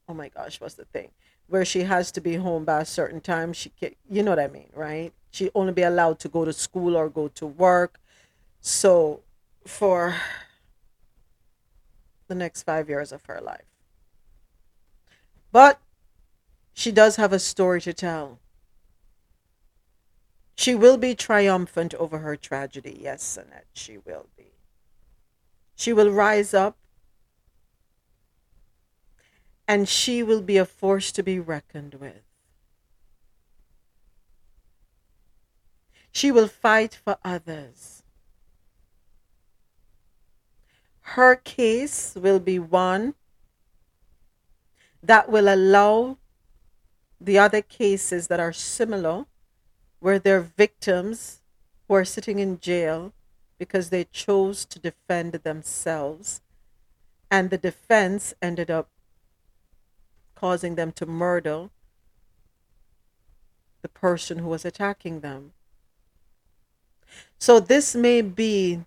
oh my gosh, what's the thing? Where she has to be home by a certain time. She, can, you know what I mean, right? She only be allowed to go to school or go to work. So, for the next five years of her life. But she does have a story to tell. She will be triumphant over her tragedy. Yes, Annette, she will be. She will rise up and she will be a force to be reckoned with. She will fight for others. Her case will be one that will allow the other cases that are similar, where they're victims who are sitting in jail because they chose to defend themselves, and the defense ended up causing them to murder the person who was attacking them. So, this may be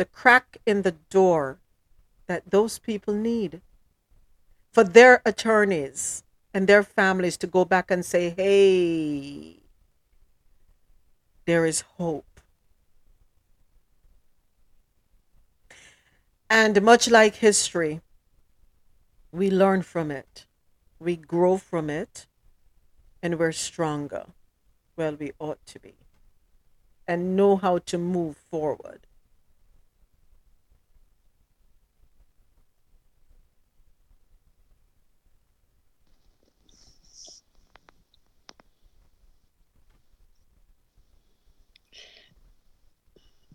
the crack in the door that those people need for their attorneys and their families to go back and say, hey, there is hope. And much like history, we learn from it, we grow from it, and we're stronger. Well, we ought to be, and know how to move forward.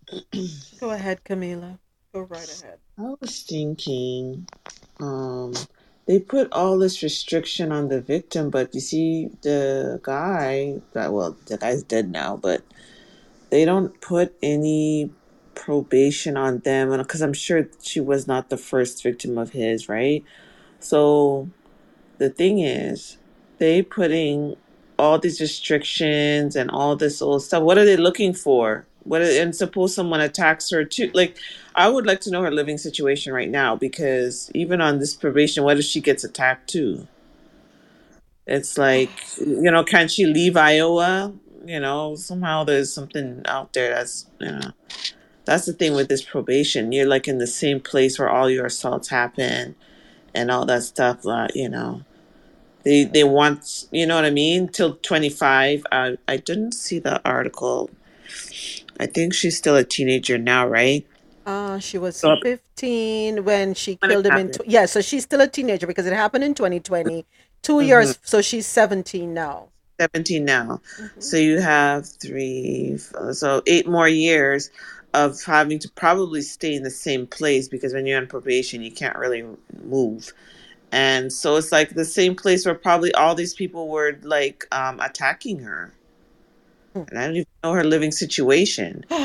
(clears throat) Go ahead, Camila. Go right ahead. I was thinking, um, they put all this restriction on the victim, but you see, the guy, well, the guy's dead now, but they don't put any probation on them, because I'm sure she was not the first victim of his, right? So the thing is, they putting all these restrictions and all this old stuff. What are they looking for? What and suppose someone attacks her too? Like, I would like to know her living situation right now because even on this probation, what if she gets attacked too? It's like, you know, can she leave Iowa? You know, somehow there's something out there that's, you know, that's the thing with this probation. You're like in the same place where all your assaults happen and all that stuff. Uh, you know, they they want, you know what I mean, till 25. I I didn't see the article. I think she's still a teenager now, right? Uh, she was So 15 when she when killed him in. happened. Tw- yeah, so she's still a teenager because it happened in 2020. Two hmm years, so she's 17 now. 17 now. So you have three, f- so eight more years of having to probably stay in the same place because when you're on probation, you can't really move. And so it's like the same place where probably all these people were like um, attacking her. And I don't even know her living situation. (sighs)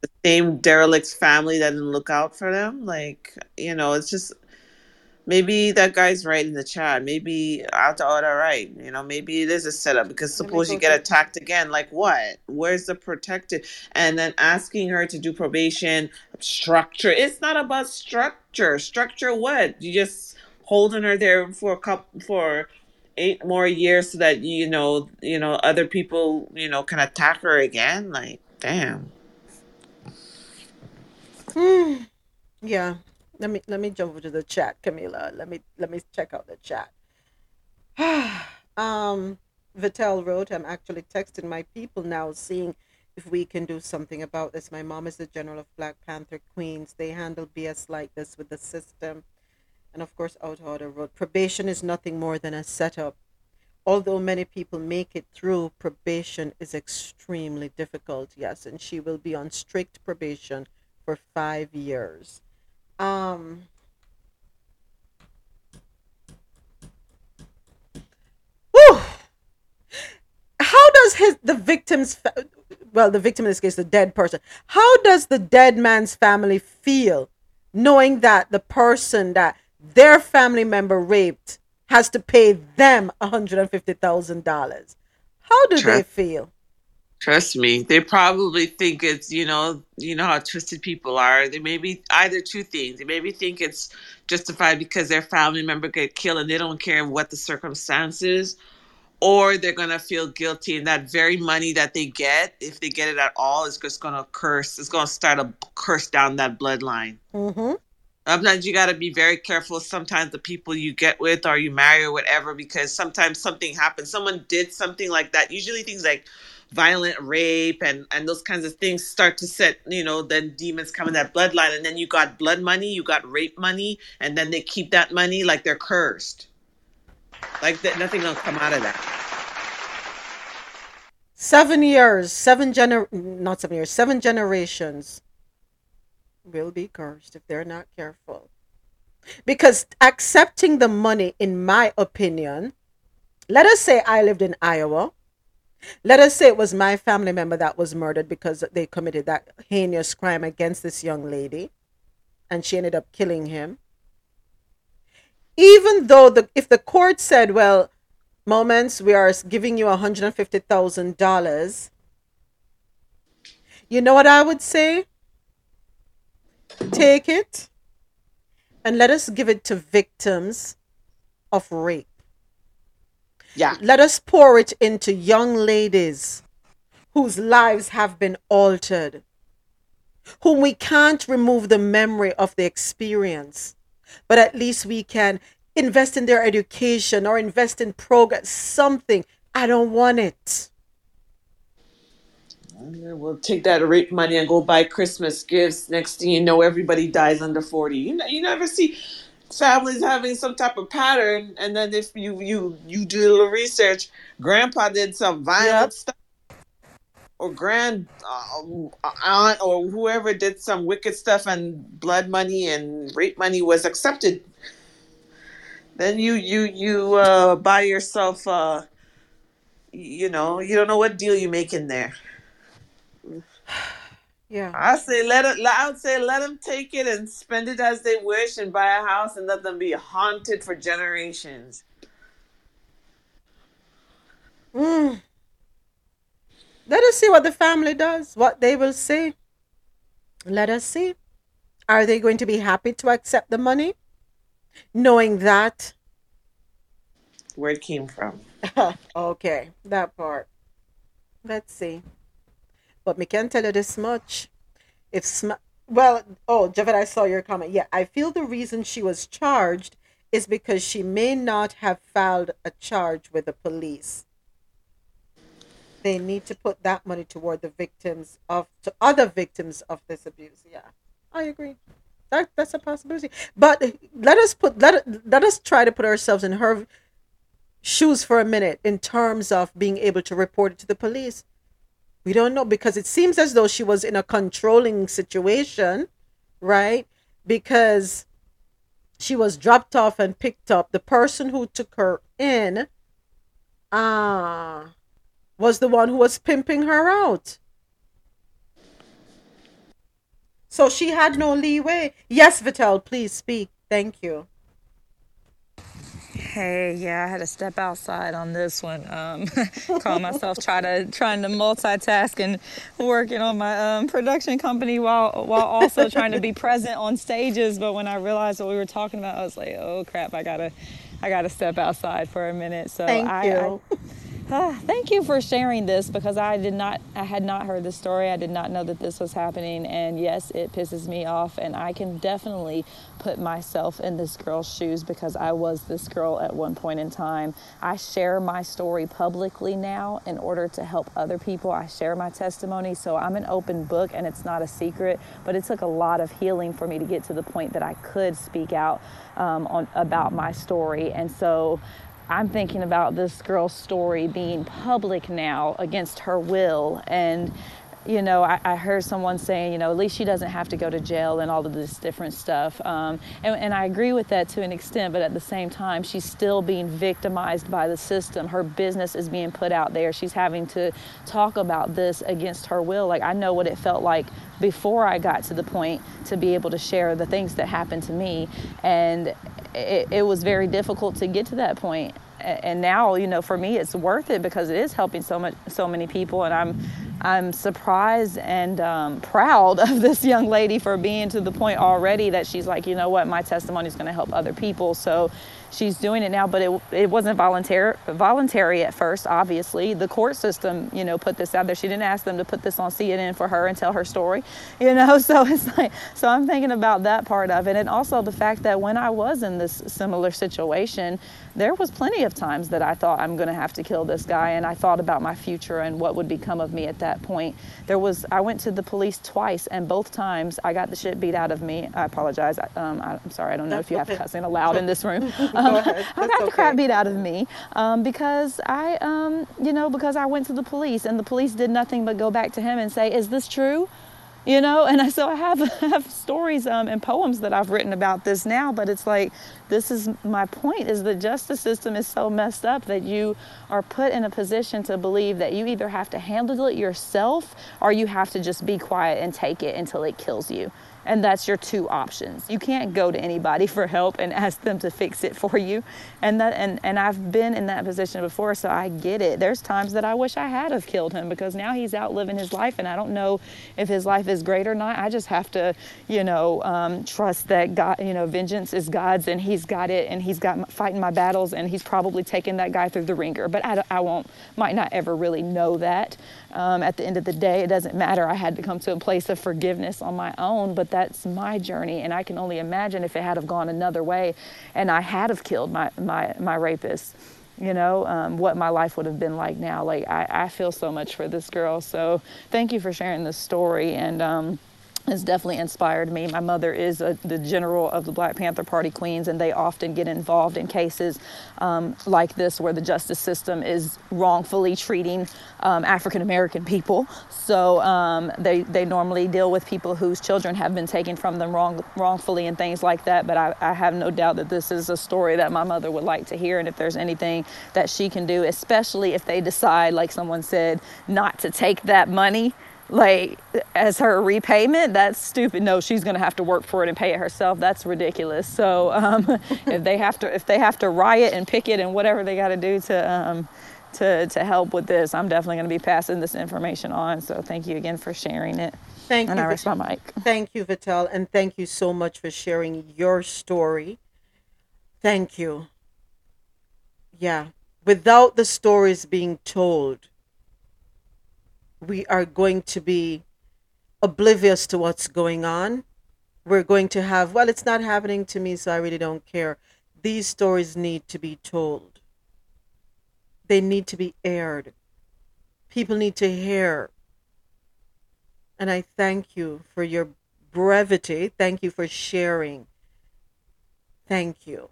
The same derelict's family that didn't look out for them. Like, you know, it's just maybe that guy's right in the chat. Maybe out all right. You know, maybe it is a setup because suppose you get attacked again. Like what? Where's the protected? And then asking her to do probation structure. It's not about structure. Structure what? You just holding her there for a couple for eight more years so that you know you know other people you know can attack her again. Like damn. (sighs) Yeah. Let me let me jump over to the chat, Camila. Let me let me check out the chat. (sighs) um, Vitel wrote, I'm actually texting my people now, seeing if we can do something about this. My mom is the general of Black Panther Queens. They handle BS like this with the system. And of course, out order wrote, probation is nothing more than a setup. Although many people make it through, probation is extremely difficult. Yes, and she will be on strict probation for five years. Um, how does his the victim's well, the victim in this case, the dead person. How does the dead man's family feel knowing that the person that their family member raped has to pay them $150,000? How do they feel? Trust me, they probably think it's you know you know how twisted people are. They maybe either two things. They maybe think it's justified because their family member get killed and they don't care what the circumstances, or they're gonna feel guilty and that very money that they get, if they get it at all, is just gonna curse. It's gonna start a curse down that bloodline. Mm-hmm. Sometimes you got to be very careful. Sometimes the people you get with or you marry or whatever, because sometimes something happens. Someone did something like that. Usually things like violent rape and and those kinds of things start to set you know then demons come in that bloodline and then you got blood money you got rape money and then they keep that money like they're cursed like that nothing gonna come out of that Seven years, seven gener not seven years, seven generations will be cursed if they're not careful. Because accepting the money, in my opinion, let us say I lived in Iowa. Let us say it was my family member that was murdered because they committed that heinous crime against this young lady and she ended up killing him. Even though the if the court said, well, moments we are giving you $150,000, you know what I would say? Take it and let us give it to victims of rape. Yeah. Let us pour it into young ladies whose lives have been altered, whom we can't remove the memory of the experience, but at least we can invest in their education or invest in progress, something. I don't want it. We'll take that rape money and go buy christmas gifts. Next thing you know everybody dies under 40 you, know, you never see families having some type of pattern and then if you you you do a little research grandpa did some violent stuff or grand uh, aunt or whoever did some wicked stuff and blood money and rape money was accepted. Then you you you uh buy yourself uh you know you don't know what deal you make in there Yeah. I say let it. I would say let them take it and spend it as they wish, and buy a house and let them be haunted for generations. Mm. Let us see what the family does, what they will say. Let us see. Are they going to be happy to accept the money? Knowing that. Where it came from. (laughs) okay, that part. Let's see. But me can't tell you this much. If sm- well, oh, Javed, I saw your comment. Yeah, I feel the reason she was charged is because she may not have filed a charge with the police. They need to put that money toward the victims of to other victims of this abuse. Yeah, I agree. That that's a possibility. But let us put let let us try to put ourselves in her shoes for a minute in terms of being able to report it to the police. We don't know because it seems as though she was in a controlling situation, right? Because she was dropped off and picked up. The person who took her in ah was the one who was pimping her out. So she had no leeway. Yes, Vitel, please speak. Thank you. Hey, yeah, I had to step outside on this one. Um, (laughs) call myself try to trying to multitask and working on my um, production company while while also trying to be (laughs) present on stages. But when I realized what we were talking about, I was like, oh crap, I gotta I gotta step outside for a minute. So Thank I, you. I Ah, thank you for sharing this because I did not, I had not heard the story. I did not know that this was happening. And yes, it pisses me off. And I can definitely put myself in this girl's shoes because I was this girl at one point in time. I share my story publicly now in order to help other people. I share my testimony. So I'm an open book and it's not a secret, but it took a lot of healing for me to get to the point that I could speak out um, on, about my story. And so, I'm thinking about this girl's story being public now against her will and you know, I, I, heard someone saying, you know, at least she doesn't have to go to jail and all of this different stuff. Um, and, and, I agree with that to an extent, but at the same time, she's still being victimized by the system. Her business is being put out there. She's having to talk about this against her will. Like, I know what it felt like before I got to the point to be able to share the things that happened to me. And it, it was very difficult to get to that point and now you know for me it's worth it because it is helping so much so many people and i'm I'm surprised and um, proud (laughs) of this young lady for being to the point already that she's like, you know what, my testimony is going to help other people. So she's doing it now, but it, it wasn't voluntary, voluntary at first, obviously. The court system, you know, put this out there. She didn't ask them to put this on CNN for her and tell her story, (laughs) you know? So it's like, so I'm thinking about that part of it. And also the fact that when I was in this similar situation, there was plenty of times that I thought I'm going to have to kill this guy. And I thought about my future and what would become of me at that point. There was, I went to the police twice and both times I got the shit beat out of me. I apologize. Um, I, am sorry. I don't know if you have cussing allowed in this room. (laughs) (laughs) Um, I got the crap beat out of me um, because I, um, you know, because I went to the police and the police did nothing but go back to him and say, "Is this true?" You know, and I, so I have (laughs) have stories um, and poems that I've written about this now, but it's like this is my point: is the justice system is so messed up that you are put in a position to believe that you either have to handle it yourself or you have to just be quiet and take it until it kills you and that's your two options. You can't go to anybody for help and ask them to fix it for you. And that and, and I've been in that position before, so I get it. There's times that I wish I had have killed him because now he's out living his life and I don't know if his life is great or not. I just have to, you know, um, trust that God, you know, vengeance is God's and he's got it and he's got fighting my battles and he's probably taking that guy through the ringer. But I, I won't, might not ever really know that. Um, at the end of the day, it doesn't matter. I had to come to a place of forgiveness on my own, but that's my journey. And I can only imagine if it had have gone another way and I had have killed my, my, my rapist, you know, um, what my life would have been like now. Like, I, I feel so much for this girl. So thank you for sharing this story. And, um, has definitely inspired me. My mother is a, the general of the Black Panther Party Queens, and they often get involved in cases um, like this where the justice system is wrongfully treating um, African American people. So um, they, they normally deal with people whose children have been taken from them wrong, wrongfully and things like that. But I, I have no doubt that this is a story that my mother would like to hear, and if there's anything that she can do, especially if they decide, like someone said, not to take that money like as her repayment that's stupid. No she's going to have to work for it and pay it herself. That's ridiculous. So um, (laughs) if they have to if they have to riot and picket and whatever they got to do to um, to to help with this i'm definitely going to be passing this information on. So thank you again for sharing it. Thank and you i rest my mic. thank you Vitel and thank you so much for sharing your story. Thank you. Yeah without the stories being told we are going to be oblivious to what's going on. We're going to have, well, it's not happening to me, so I really don't care. These stories need to be told, they need to be aired. People need to hear. And I thank you for your brevity. Thank you for sharing. Thank you.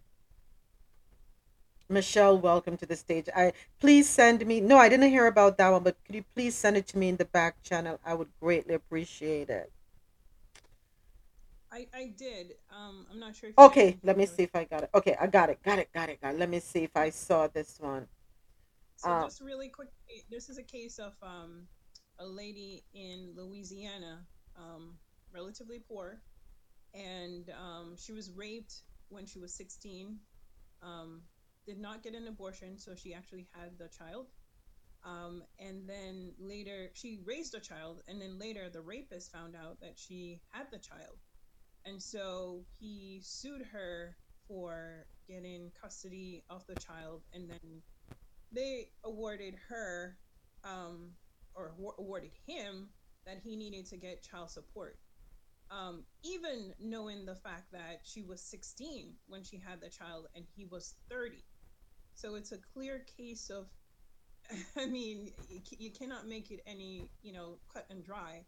Michelle, welcome to the stage. I please send me. No, I didn't hear about that one, but could you please send it to me in the back channel? I would greatly appreciate it. I I did. Um, I'm not sure. okay, let me see if I got it. Okay, I got it. Got it. Got it. Got it. Let me see if I saw this one. So uh, just really quick, this is a case of um, a lady in Louisiana, um, relatively poor, and um, she was raped when she was 16. Um, did not get an abortion, so she actually had the child. Um, and then later, she raised a child, and then later, the rapist found out that she had the child. And so he sued her for getting custody of the child, and then they awarded her, um, or awarded him, that he needed to get child support. Um, even knowing the fact that she was 16 when she had the child and he was 30. So it's a clear case of, (laughs) I mean, you cannot make it any, you know, cut and dry.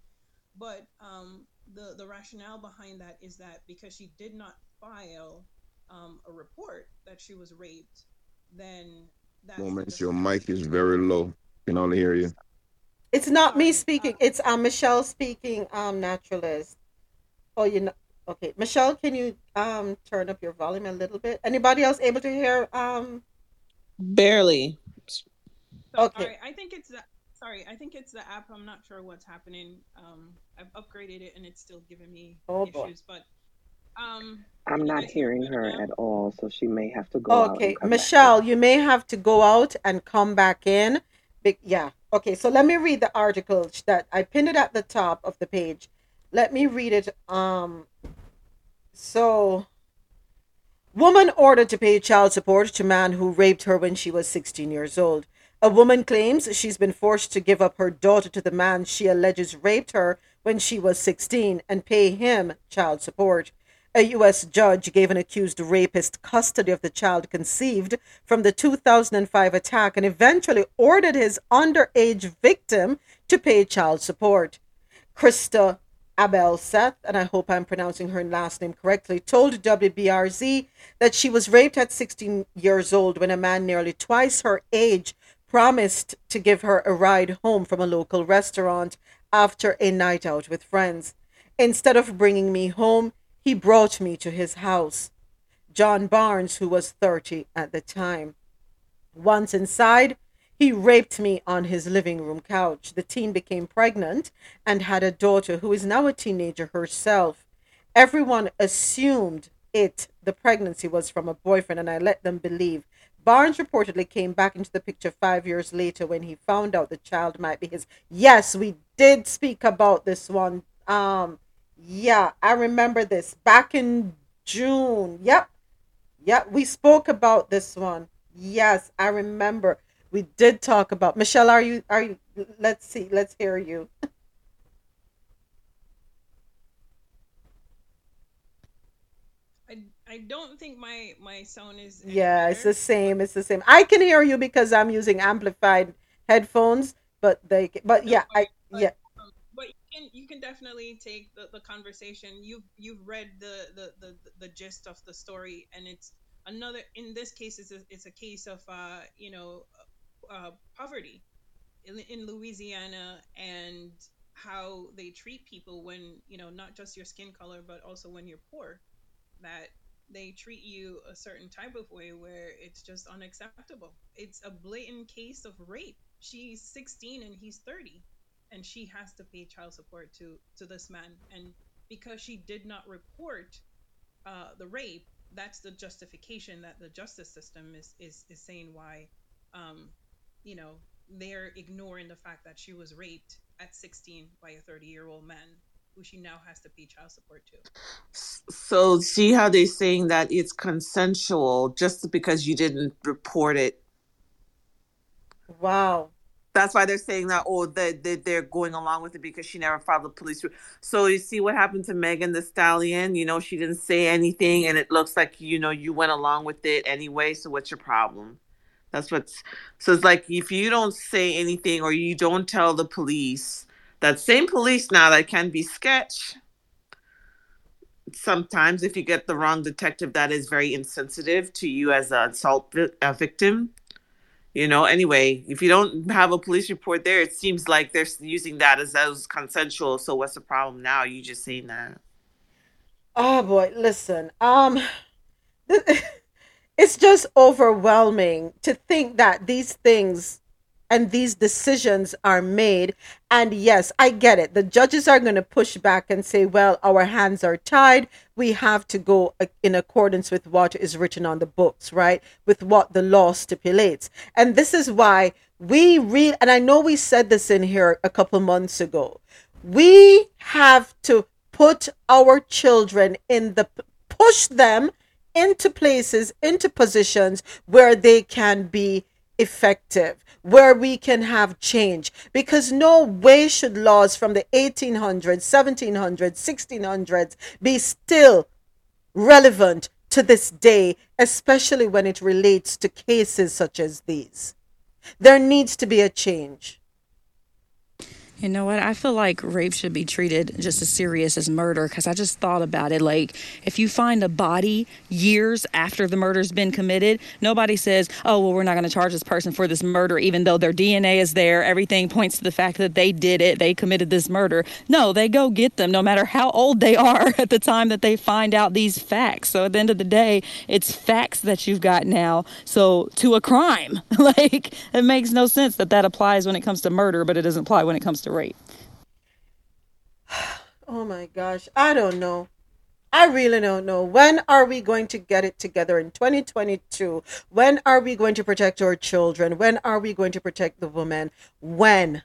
But um, the the rationale behind that is that because she did not file um, a report that she was raped, then that moments your mic is very low. Can only hear you. It's not me speaking. It's um Michelle speaking. Um, naturalist. Oh, you know. Okay, Michelle, can you um turn up your volume a little bit? Anybody else able to hear? Um. Barely. Okay. Sorry, I think it's the sorry, I think it's the app. I'm not sure what's happening. Um, I've upgraded it and it's still giving me Oh boy. issues. But um, I'm not guys hear me hearing her now? at all, so she may have to go Okay, and come back in. Michelle, you may have to go out and come back in. Be- yeah. Okay, so let me read the article that I pinned it at the top of the page. Let me read it. Um, so Woman ordered to pay child support to man who raped her when she was 16 years old. A woman claims she's been forced to give up her daughter to the man she alleges raped her when she was 16 and pay him child support. A U.S. judge gave an accused rapist custody of the child conceived from the 2005 attack and eventually ordered his underage victim to pay child support. Krista Abel Seth, and I hope I'm pronouncing her last name correctly, told WBRZ that she was raped at 16 years old when a man nearly twice her age promised to give her a ride home from a local restaurant after a night out with friends. Instead of bringing me home, he brought me to his house. John Barnes, who was 30 at the time. Once inside, he raped me on his living room couch. The teen became pregnant and had a daughter who is now a teenager herself. Everyone assumed it, the pregnancy, was from a boyfriend, and I let them believe. Barnes reportedly came back into the picture five years later when he found out the child might be his. Yes, we did speak about this one. Um, yeah, I remember this back in June. Yep, yep, we spoke about this one. Yes, I remember. We did talk about Michelle. Are you? Are you? Let's see. Let's hear you. I I don't think my my sound is Yeah, it's the same. It's the same. I can hear you because I'm using amplified headphones, but they. But No, yeah, I but yeah. um, but you can you can definitely take the, the conversation. You've you've read the, the the the gist of the story, and it's another. In this case, it's a, it's a case of uh you know uh, poverty in, in Louisiana and how they treat people when you know not just your skin color, but also when you're poor. That they treat you a certain type of way where it's just unacceptable. It's a blatant case of rape. She's 16 and he's 30 and she has to pay child support to to this man and because she did not report uh, the rape that's the justification that the justice system is is, is saying why um, you know they're ignoring the fact that she was raped at 16 by a 30 year old man who she now has to pay child support to So see how they're saying that it's consensual just because you didn't report it. Wow. That's why they're saying that. Oh, they, they they're going along with it because she never filed a police. re- So you see what happened to Megan Thee Stallion. You know she didn't say anything, and it looks like you know you went along with it anyway. So what's your problem? That's what's. So it's like if you don't say anything or you don't tell the police, that same police now that can be sketch. Sometimes if you get the wrong detective that is very insensitive to you as an assault vi- a victim, you know anyway if you don't have a police report there it seems like they're using that as as consensual so what's the problem now you just saying that Oh boy, listen. Um, (laughs) it's just overwhelming to think that these things and these decisions are made. And yes, I get it. The judges are going to push back and say, well, our hands are tied. We have to go in accordance with what is written on the books, right? With what the law stipulates. And this is why we read, and I know we said this in here a couple months ago. We have to put our children in the push them into places, into positions where they can be effective, where we can have change. Because no way should laws from the 1800s, 1700s, 1600s be still relevant to this day, especially when it relates to cases such as these. There needs to be a change. You know what? I feel like rape should be treated just as serious as murder because I just thought about it. Like, if you find a body years after the murder's been committed, nobody says, oh, well, we're not going to charge this person for this murder, even though their DNA is there. Everything points to the fact that they did it, they committed this murder. No, they go get them no matter how old they are (laughs) at the time that they find out these facts. So at the end of the day, it's facts that you've got now. So to a crime. (laughs) like, it makes no sense that that applies when it comes to murder, but it doesn't apply when it comes to rape. (sighs) Oh my gosh, I don't know. I really don't know. When are we going to get it together in 2022? When are we going to protect our children? When are we going to protect the women? When?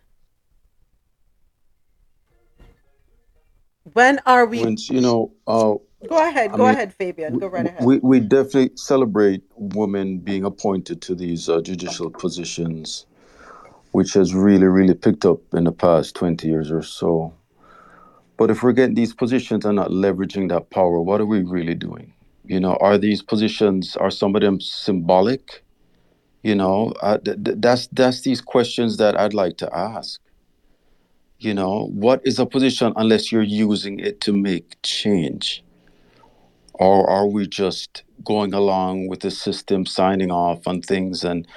When are we? Once you know, uh, Go ahead, I go mean, ahead, Fabian. Go right ahead. we we definitely celebrate women being appointed to these uh, judicial positions, which has really really picked up in the past twenty years or so. But if we're getting these positions and not leveraging that power, what are we really doing? You know, are these positions are some of them symbolic? You know, uh, th- th- that's that's these questions that I'd like to ask. You know, what is a position unless you're using it to make change? Or are we just going along with the system, signing off on things and,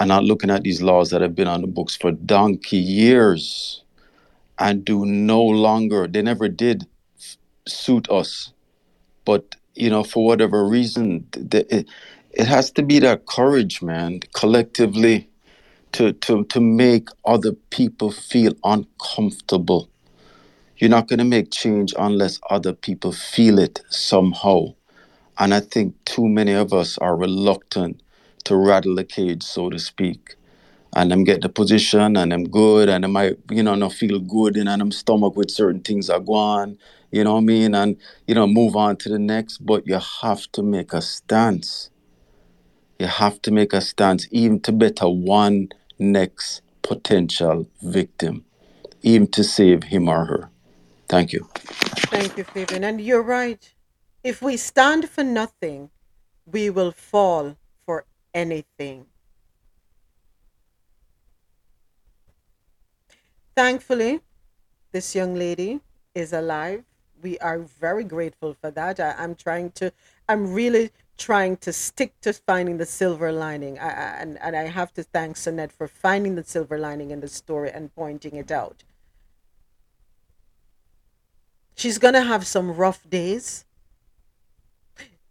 and not looking at these laws that have been on the books for donkey years and do no longer, they never did suit us. But, you know, for whatever reason, it, it has to be that courage, man, collectively to, to, to make other people feel uncomfortable. You're not going to make change unless other people feel it somehow. And I think too many of us are reluctant to rattle the cage, so to speak. And them get the position and them good and they might, you know, not feel good in them stomach with certain things are gone, you know what I mean? And, you know, move on to the next. But you have to make a stance. You have to make a stance, even to better one next potential victim, even to save him or her. Thank you. Thank you, Fabian. And you're right. If we stand for nothing, we will fall anything. Thankfully, this young lady is alive. We are very grateful for that. I, I'm trying to, I'm really trying to stick to finding the silver lining. I, I- and, and I have to thank Sonette for finding the silver lining in the story and pointing it out. She's going to have some rough days.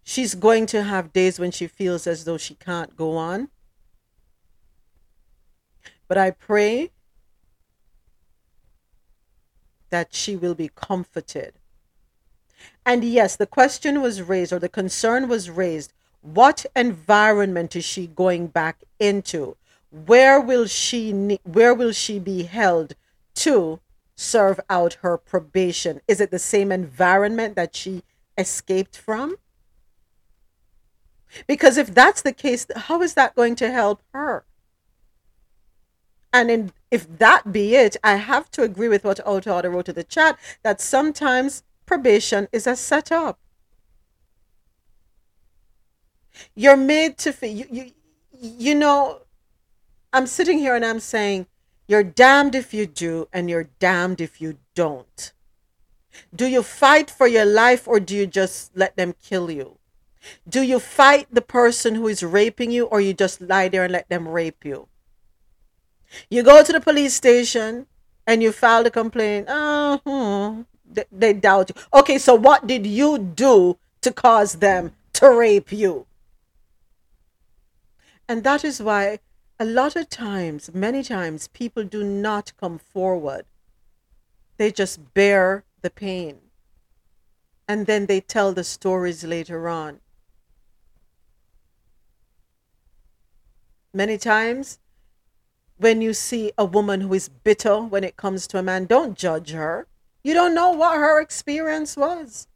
She's going to have days when she feels as though she can't go on. But I pray that she will be comforted. And yes, the question was raised or the concern was raised what environment is she going back into? Where will she where will she be held to serve out her probation? Is it the same environment that she escaped from? Because if that's the case, how is that going to help her? And in, if that be it, I have to agree with what Auto wrote to the chat that sometimes probation is a setup. You're made to feel, you, you, you know, I'm sitting here and I'm saying, you're damned if you do, and you're damned if you don't. Do you fight for your life or do you just let them kill you? Do you fight the person who is raping you or you just lie there and let them rape you? You go to the police station and you file the complaint. Oh, hmm, they, they doubt you. Okay, so what did you do to cause them to rape you? And that is why a lot of times, many times, people do not come forward. They just bear the pain. And then they tell the stories later on. Many times, when you see a woman who is bitter when it comes to a man, don't judge her. You don't know what her experience was.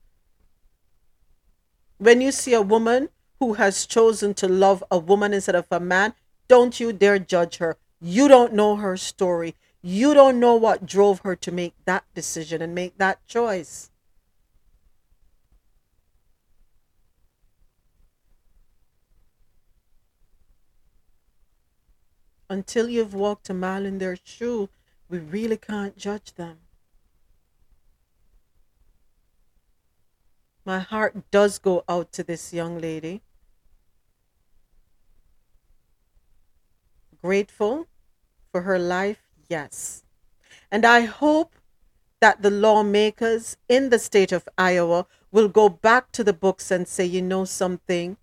When you see a woman who has chosen to love a woman instead of a man, don't you dare judge her. You don't know her story. You don't know what drove her to make that decision and make that choice. Until you've walked a mile in their shoe, we really can't judge them. My heart does go out to this young lady. Grateful for her life, yes. And I hope that the lawmakers in the state of Iowa will go back to the books and say, you know something?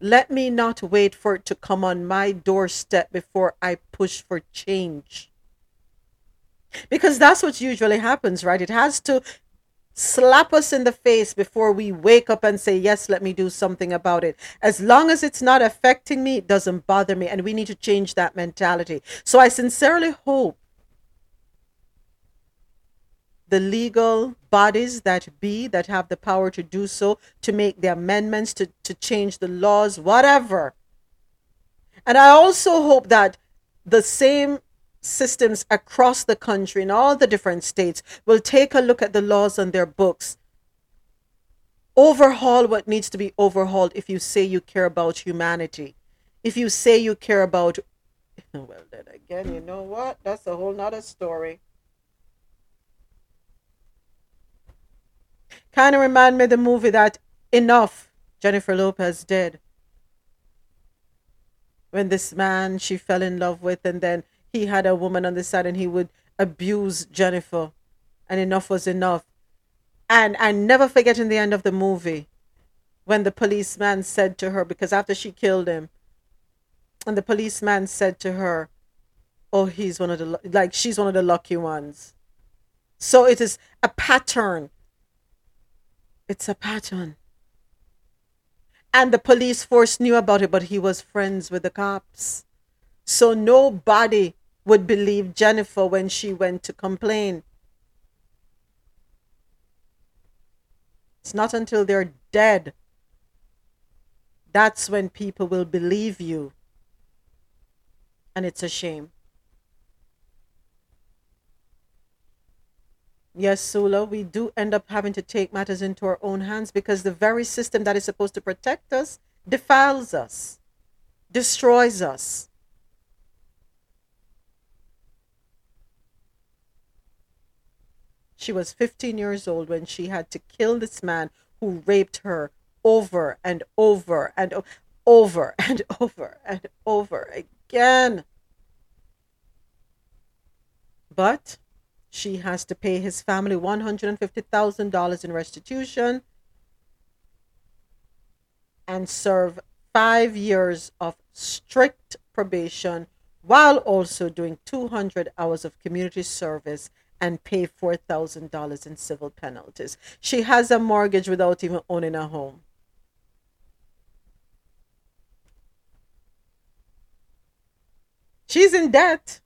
Let me not wait for it to come on my doorstep before I push for change. Because that's what usually happens, right? It has to slap us in the face before we wake up and say, Yes, let me do something about it. As long as it's not affecting me, it doesn't bother me. And we need to change that mentality. So I sincerely hope the legal bodies that be that have the power to do so, to make the amendments, to, to change the laws, whatever. And I also hope that the same systems across the country in all the different states will take a look at the laws on their books. Overhaul what needs to be overhauled if you say you care about humanity. If you say you care about (laughs) well then again you know what? That's a whole nother story kind of remind me the movie that enough jennifer lopez did when this man she fell in love with and then he had a woman on the side and he would abuse Jennifer, and enough was enough. And I never forget in the end of the movie when the policeman said to her, because after she killed him, and the policeman said to her, Oh, he's one of the, like, she's one of the lucky ones. So it is a pattern. It's a pattern. And the police force knew about it, but he was friends with the cops. So nobody would believe Jennifer when she went to complain. It's not until they're dead that's when people will believe you. And it's a shame. Yes, Sula, we do end up having to take matters into our own hands because the very system that is supposed to protect us defiles us, destroys us. She was 15 years old when she had to kill this man who raped her over and over and over (laughs) and over and over again. But she has to pay his family $150,000 in restitution and serve five years of strict probation while also doing 200 hours of community service and pay $4,000 in civil penalties. She has a mortgage without even owning a home. She's in debt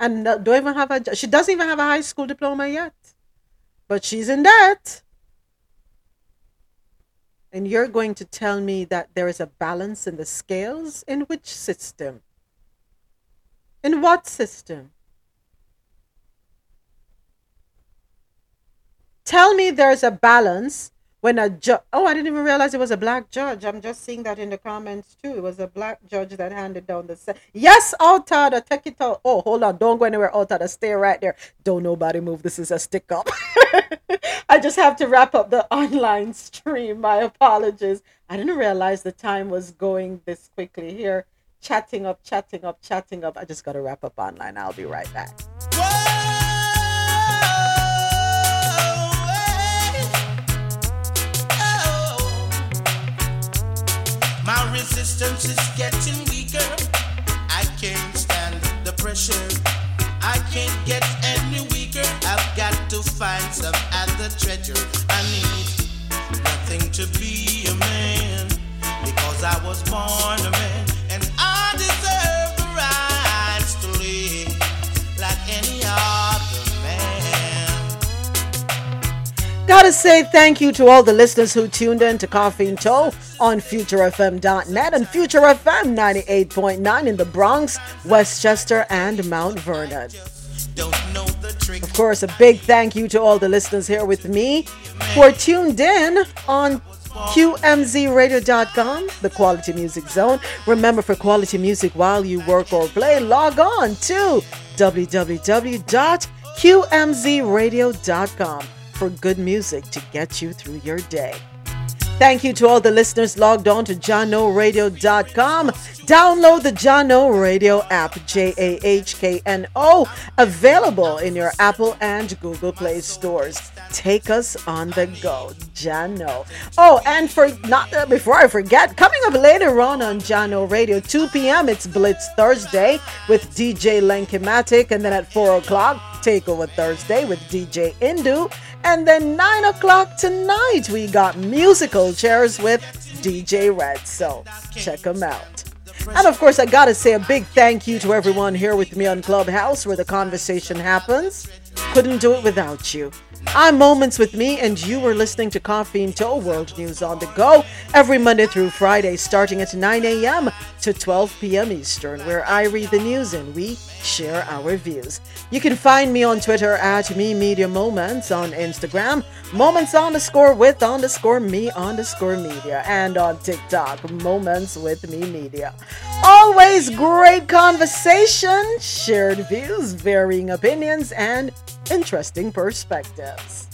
and don't even have a she doesn't even have a high school diploma yet. But she's in debt. And you're going to tell me that there is a balance in the scales? In which system? In what system? Tell me there's a balance when a judge. Oh, I didn't even realize it was a black judge. I'm just seeing that in the comments too. It was a black judge that handed down the. Se- yes, Altada, take it out. Oh, hold on. Don't go anywhere, Altada. Stay right there. Don't nobody move. This is a stick up. (laughs) I just have to wrap up the (laughs) online stream. My apologies. I didn't realize the time was going this quickly here. Chatting up, chatting up, chatting up. I just got to wrap up online. I'll be right back. My resistance is getting weaker. I can't stand the pressure. I can't get any weaker. I've got to find some other treasure. I need nothing to be a man because I was born a man Gotta say thank you to all the listeners who tuned in to Coffee In Toe on FutureFM.net and Future FM 98.9 in the Bronx, Westchester, and Mount Vernon. Of course, a big thank you to all the listeners here with me who are tuned in on QMZRadio.com, the Quality Music Zone. Remember, for quality music while you work or play, log on to www.qmzradio.com for good music to get you through your day. Thank you to all the listeners logged on to JahknoRadio.com. Download the Jahkno Radio app, J A H K N O, available in your Apple and Google Play stores. Take us on the go, Jahkno. Oh, and for not uh, before I forget, coming up later on on Jahkno Radio, 2 p.m. It's Blitz Thursday with DJ Lenkimatic, and then at 4 o'clock, Takeover Thursday with DJ Indu. And then 9 o'clock tonight, we got musical chairs with DJ Red. So check them out. And of course, I gotta say a big thank you to everyone here with me on Clubhouse where the conversation happens. Couldn't do it without you. I'm Moments with Mi, and you are listening to Coffee In Toe World News on the Go every Monday through Friday, starting at 9 a.m. to 12 p.m. Eastern, where I read the news and we share our views. You can find me on Twitter at Mi Media Moments, on Instagram, Moments underscore with underscore mi underscore media, and on TikTok, Moments with Mi Media. Always great conversation, shared views, varying opinions, and interesting perspectives.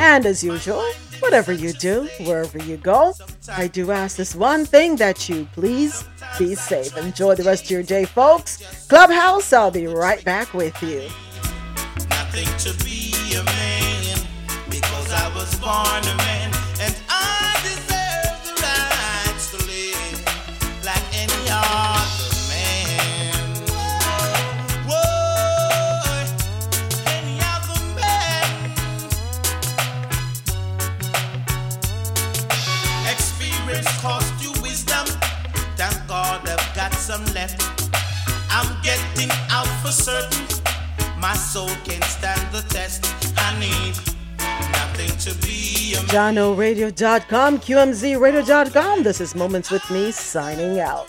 And as usual, whatever you do, wherever you go, I do ask this one thing that you please be safe. Enjoy the rest of your day, folks. Clubhouse, I'll be right back with you. I was born a man for certain. My soul can stand the test. I need nothing to be a JahknoRadio.com, QMZRadio.com. This is Moments with Mi signing out.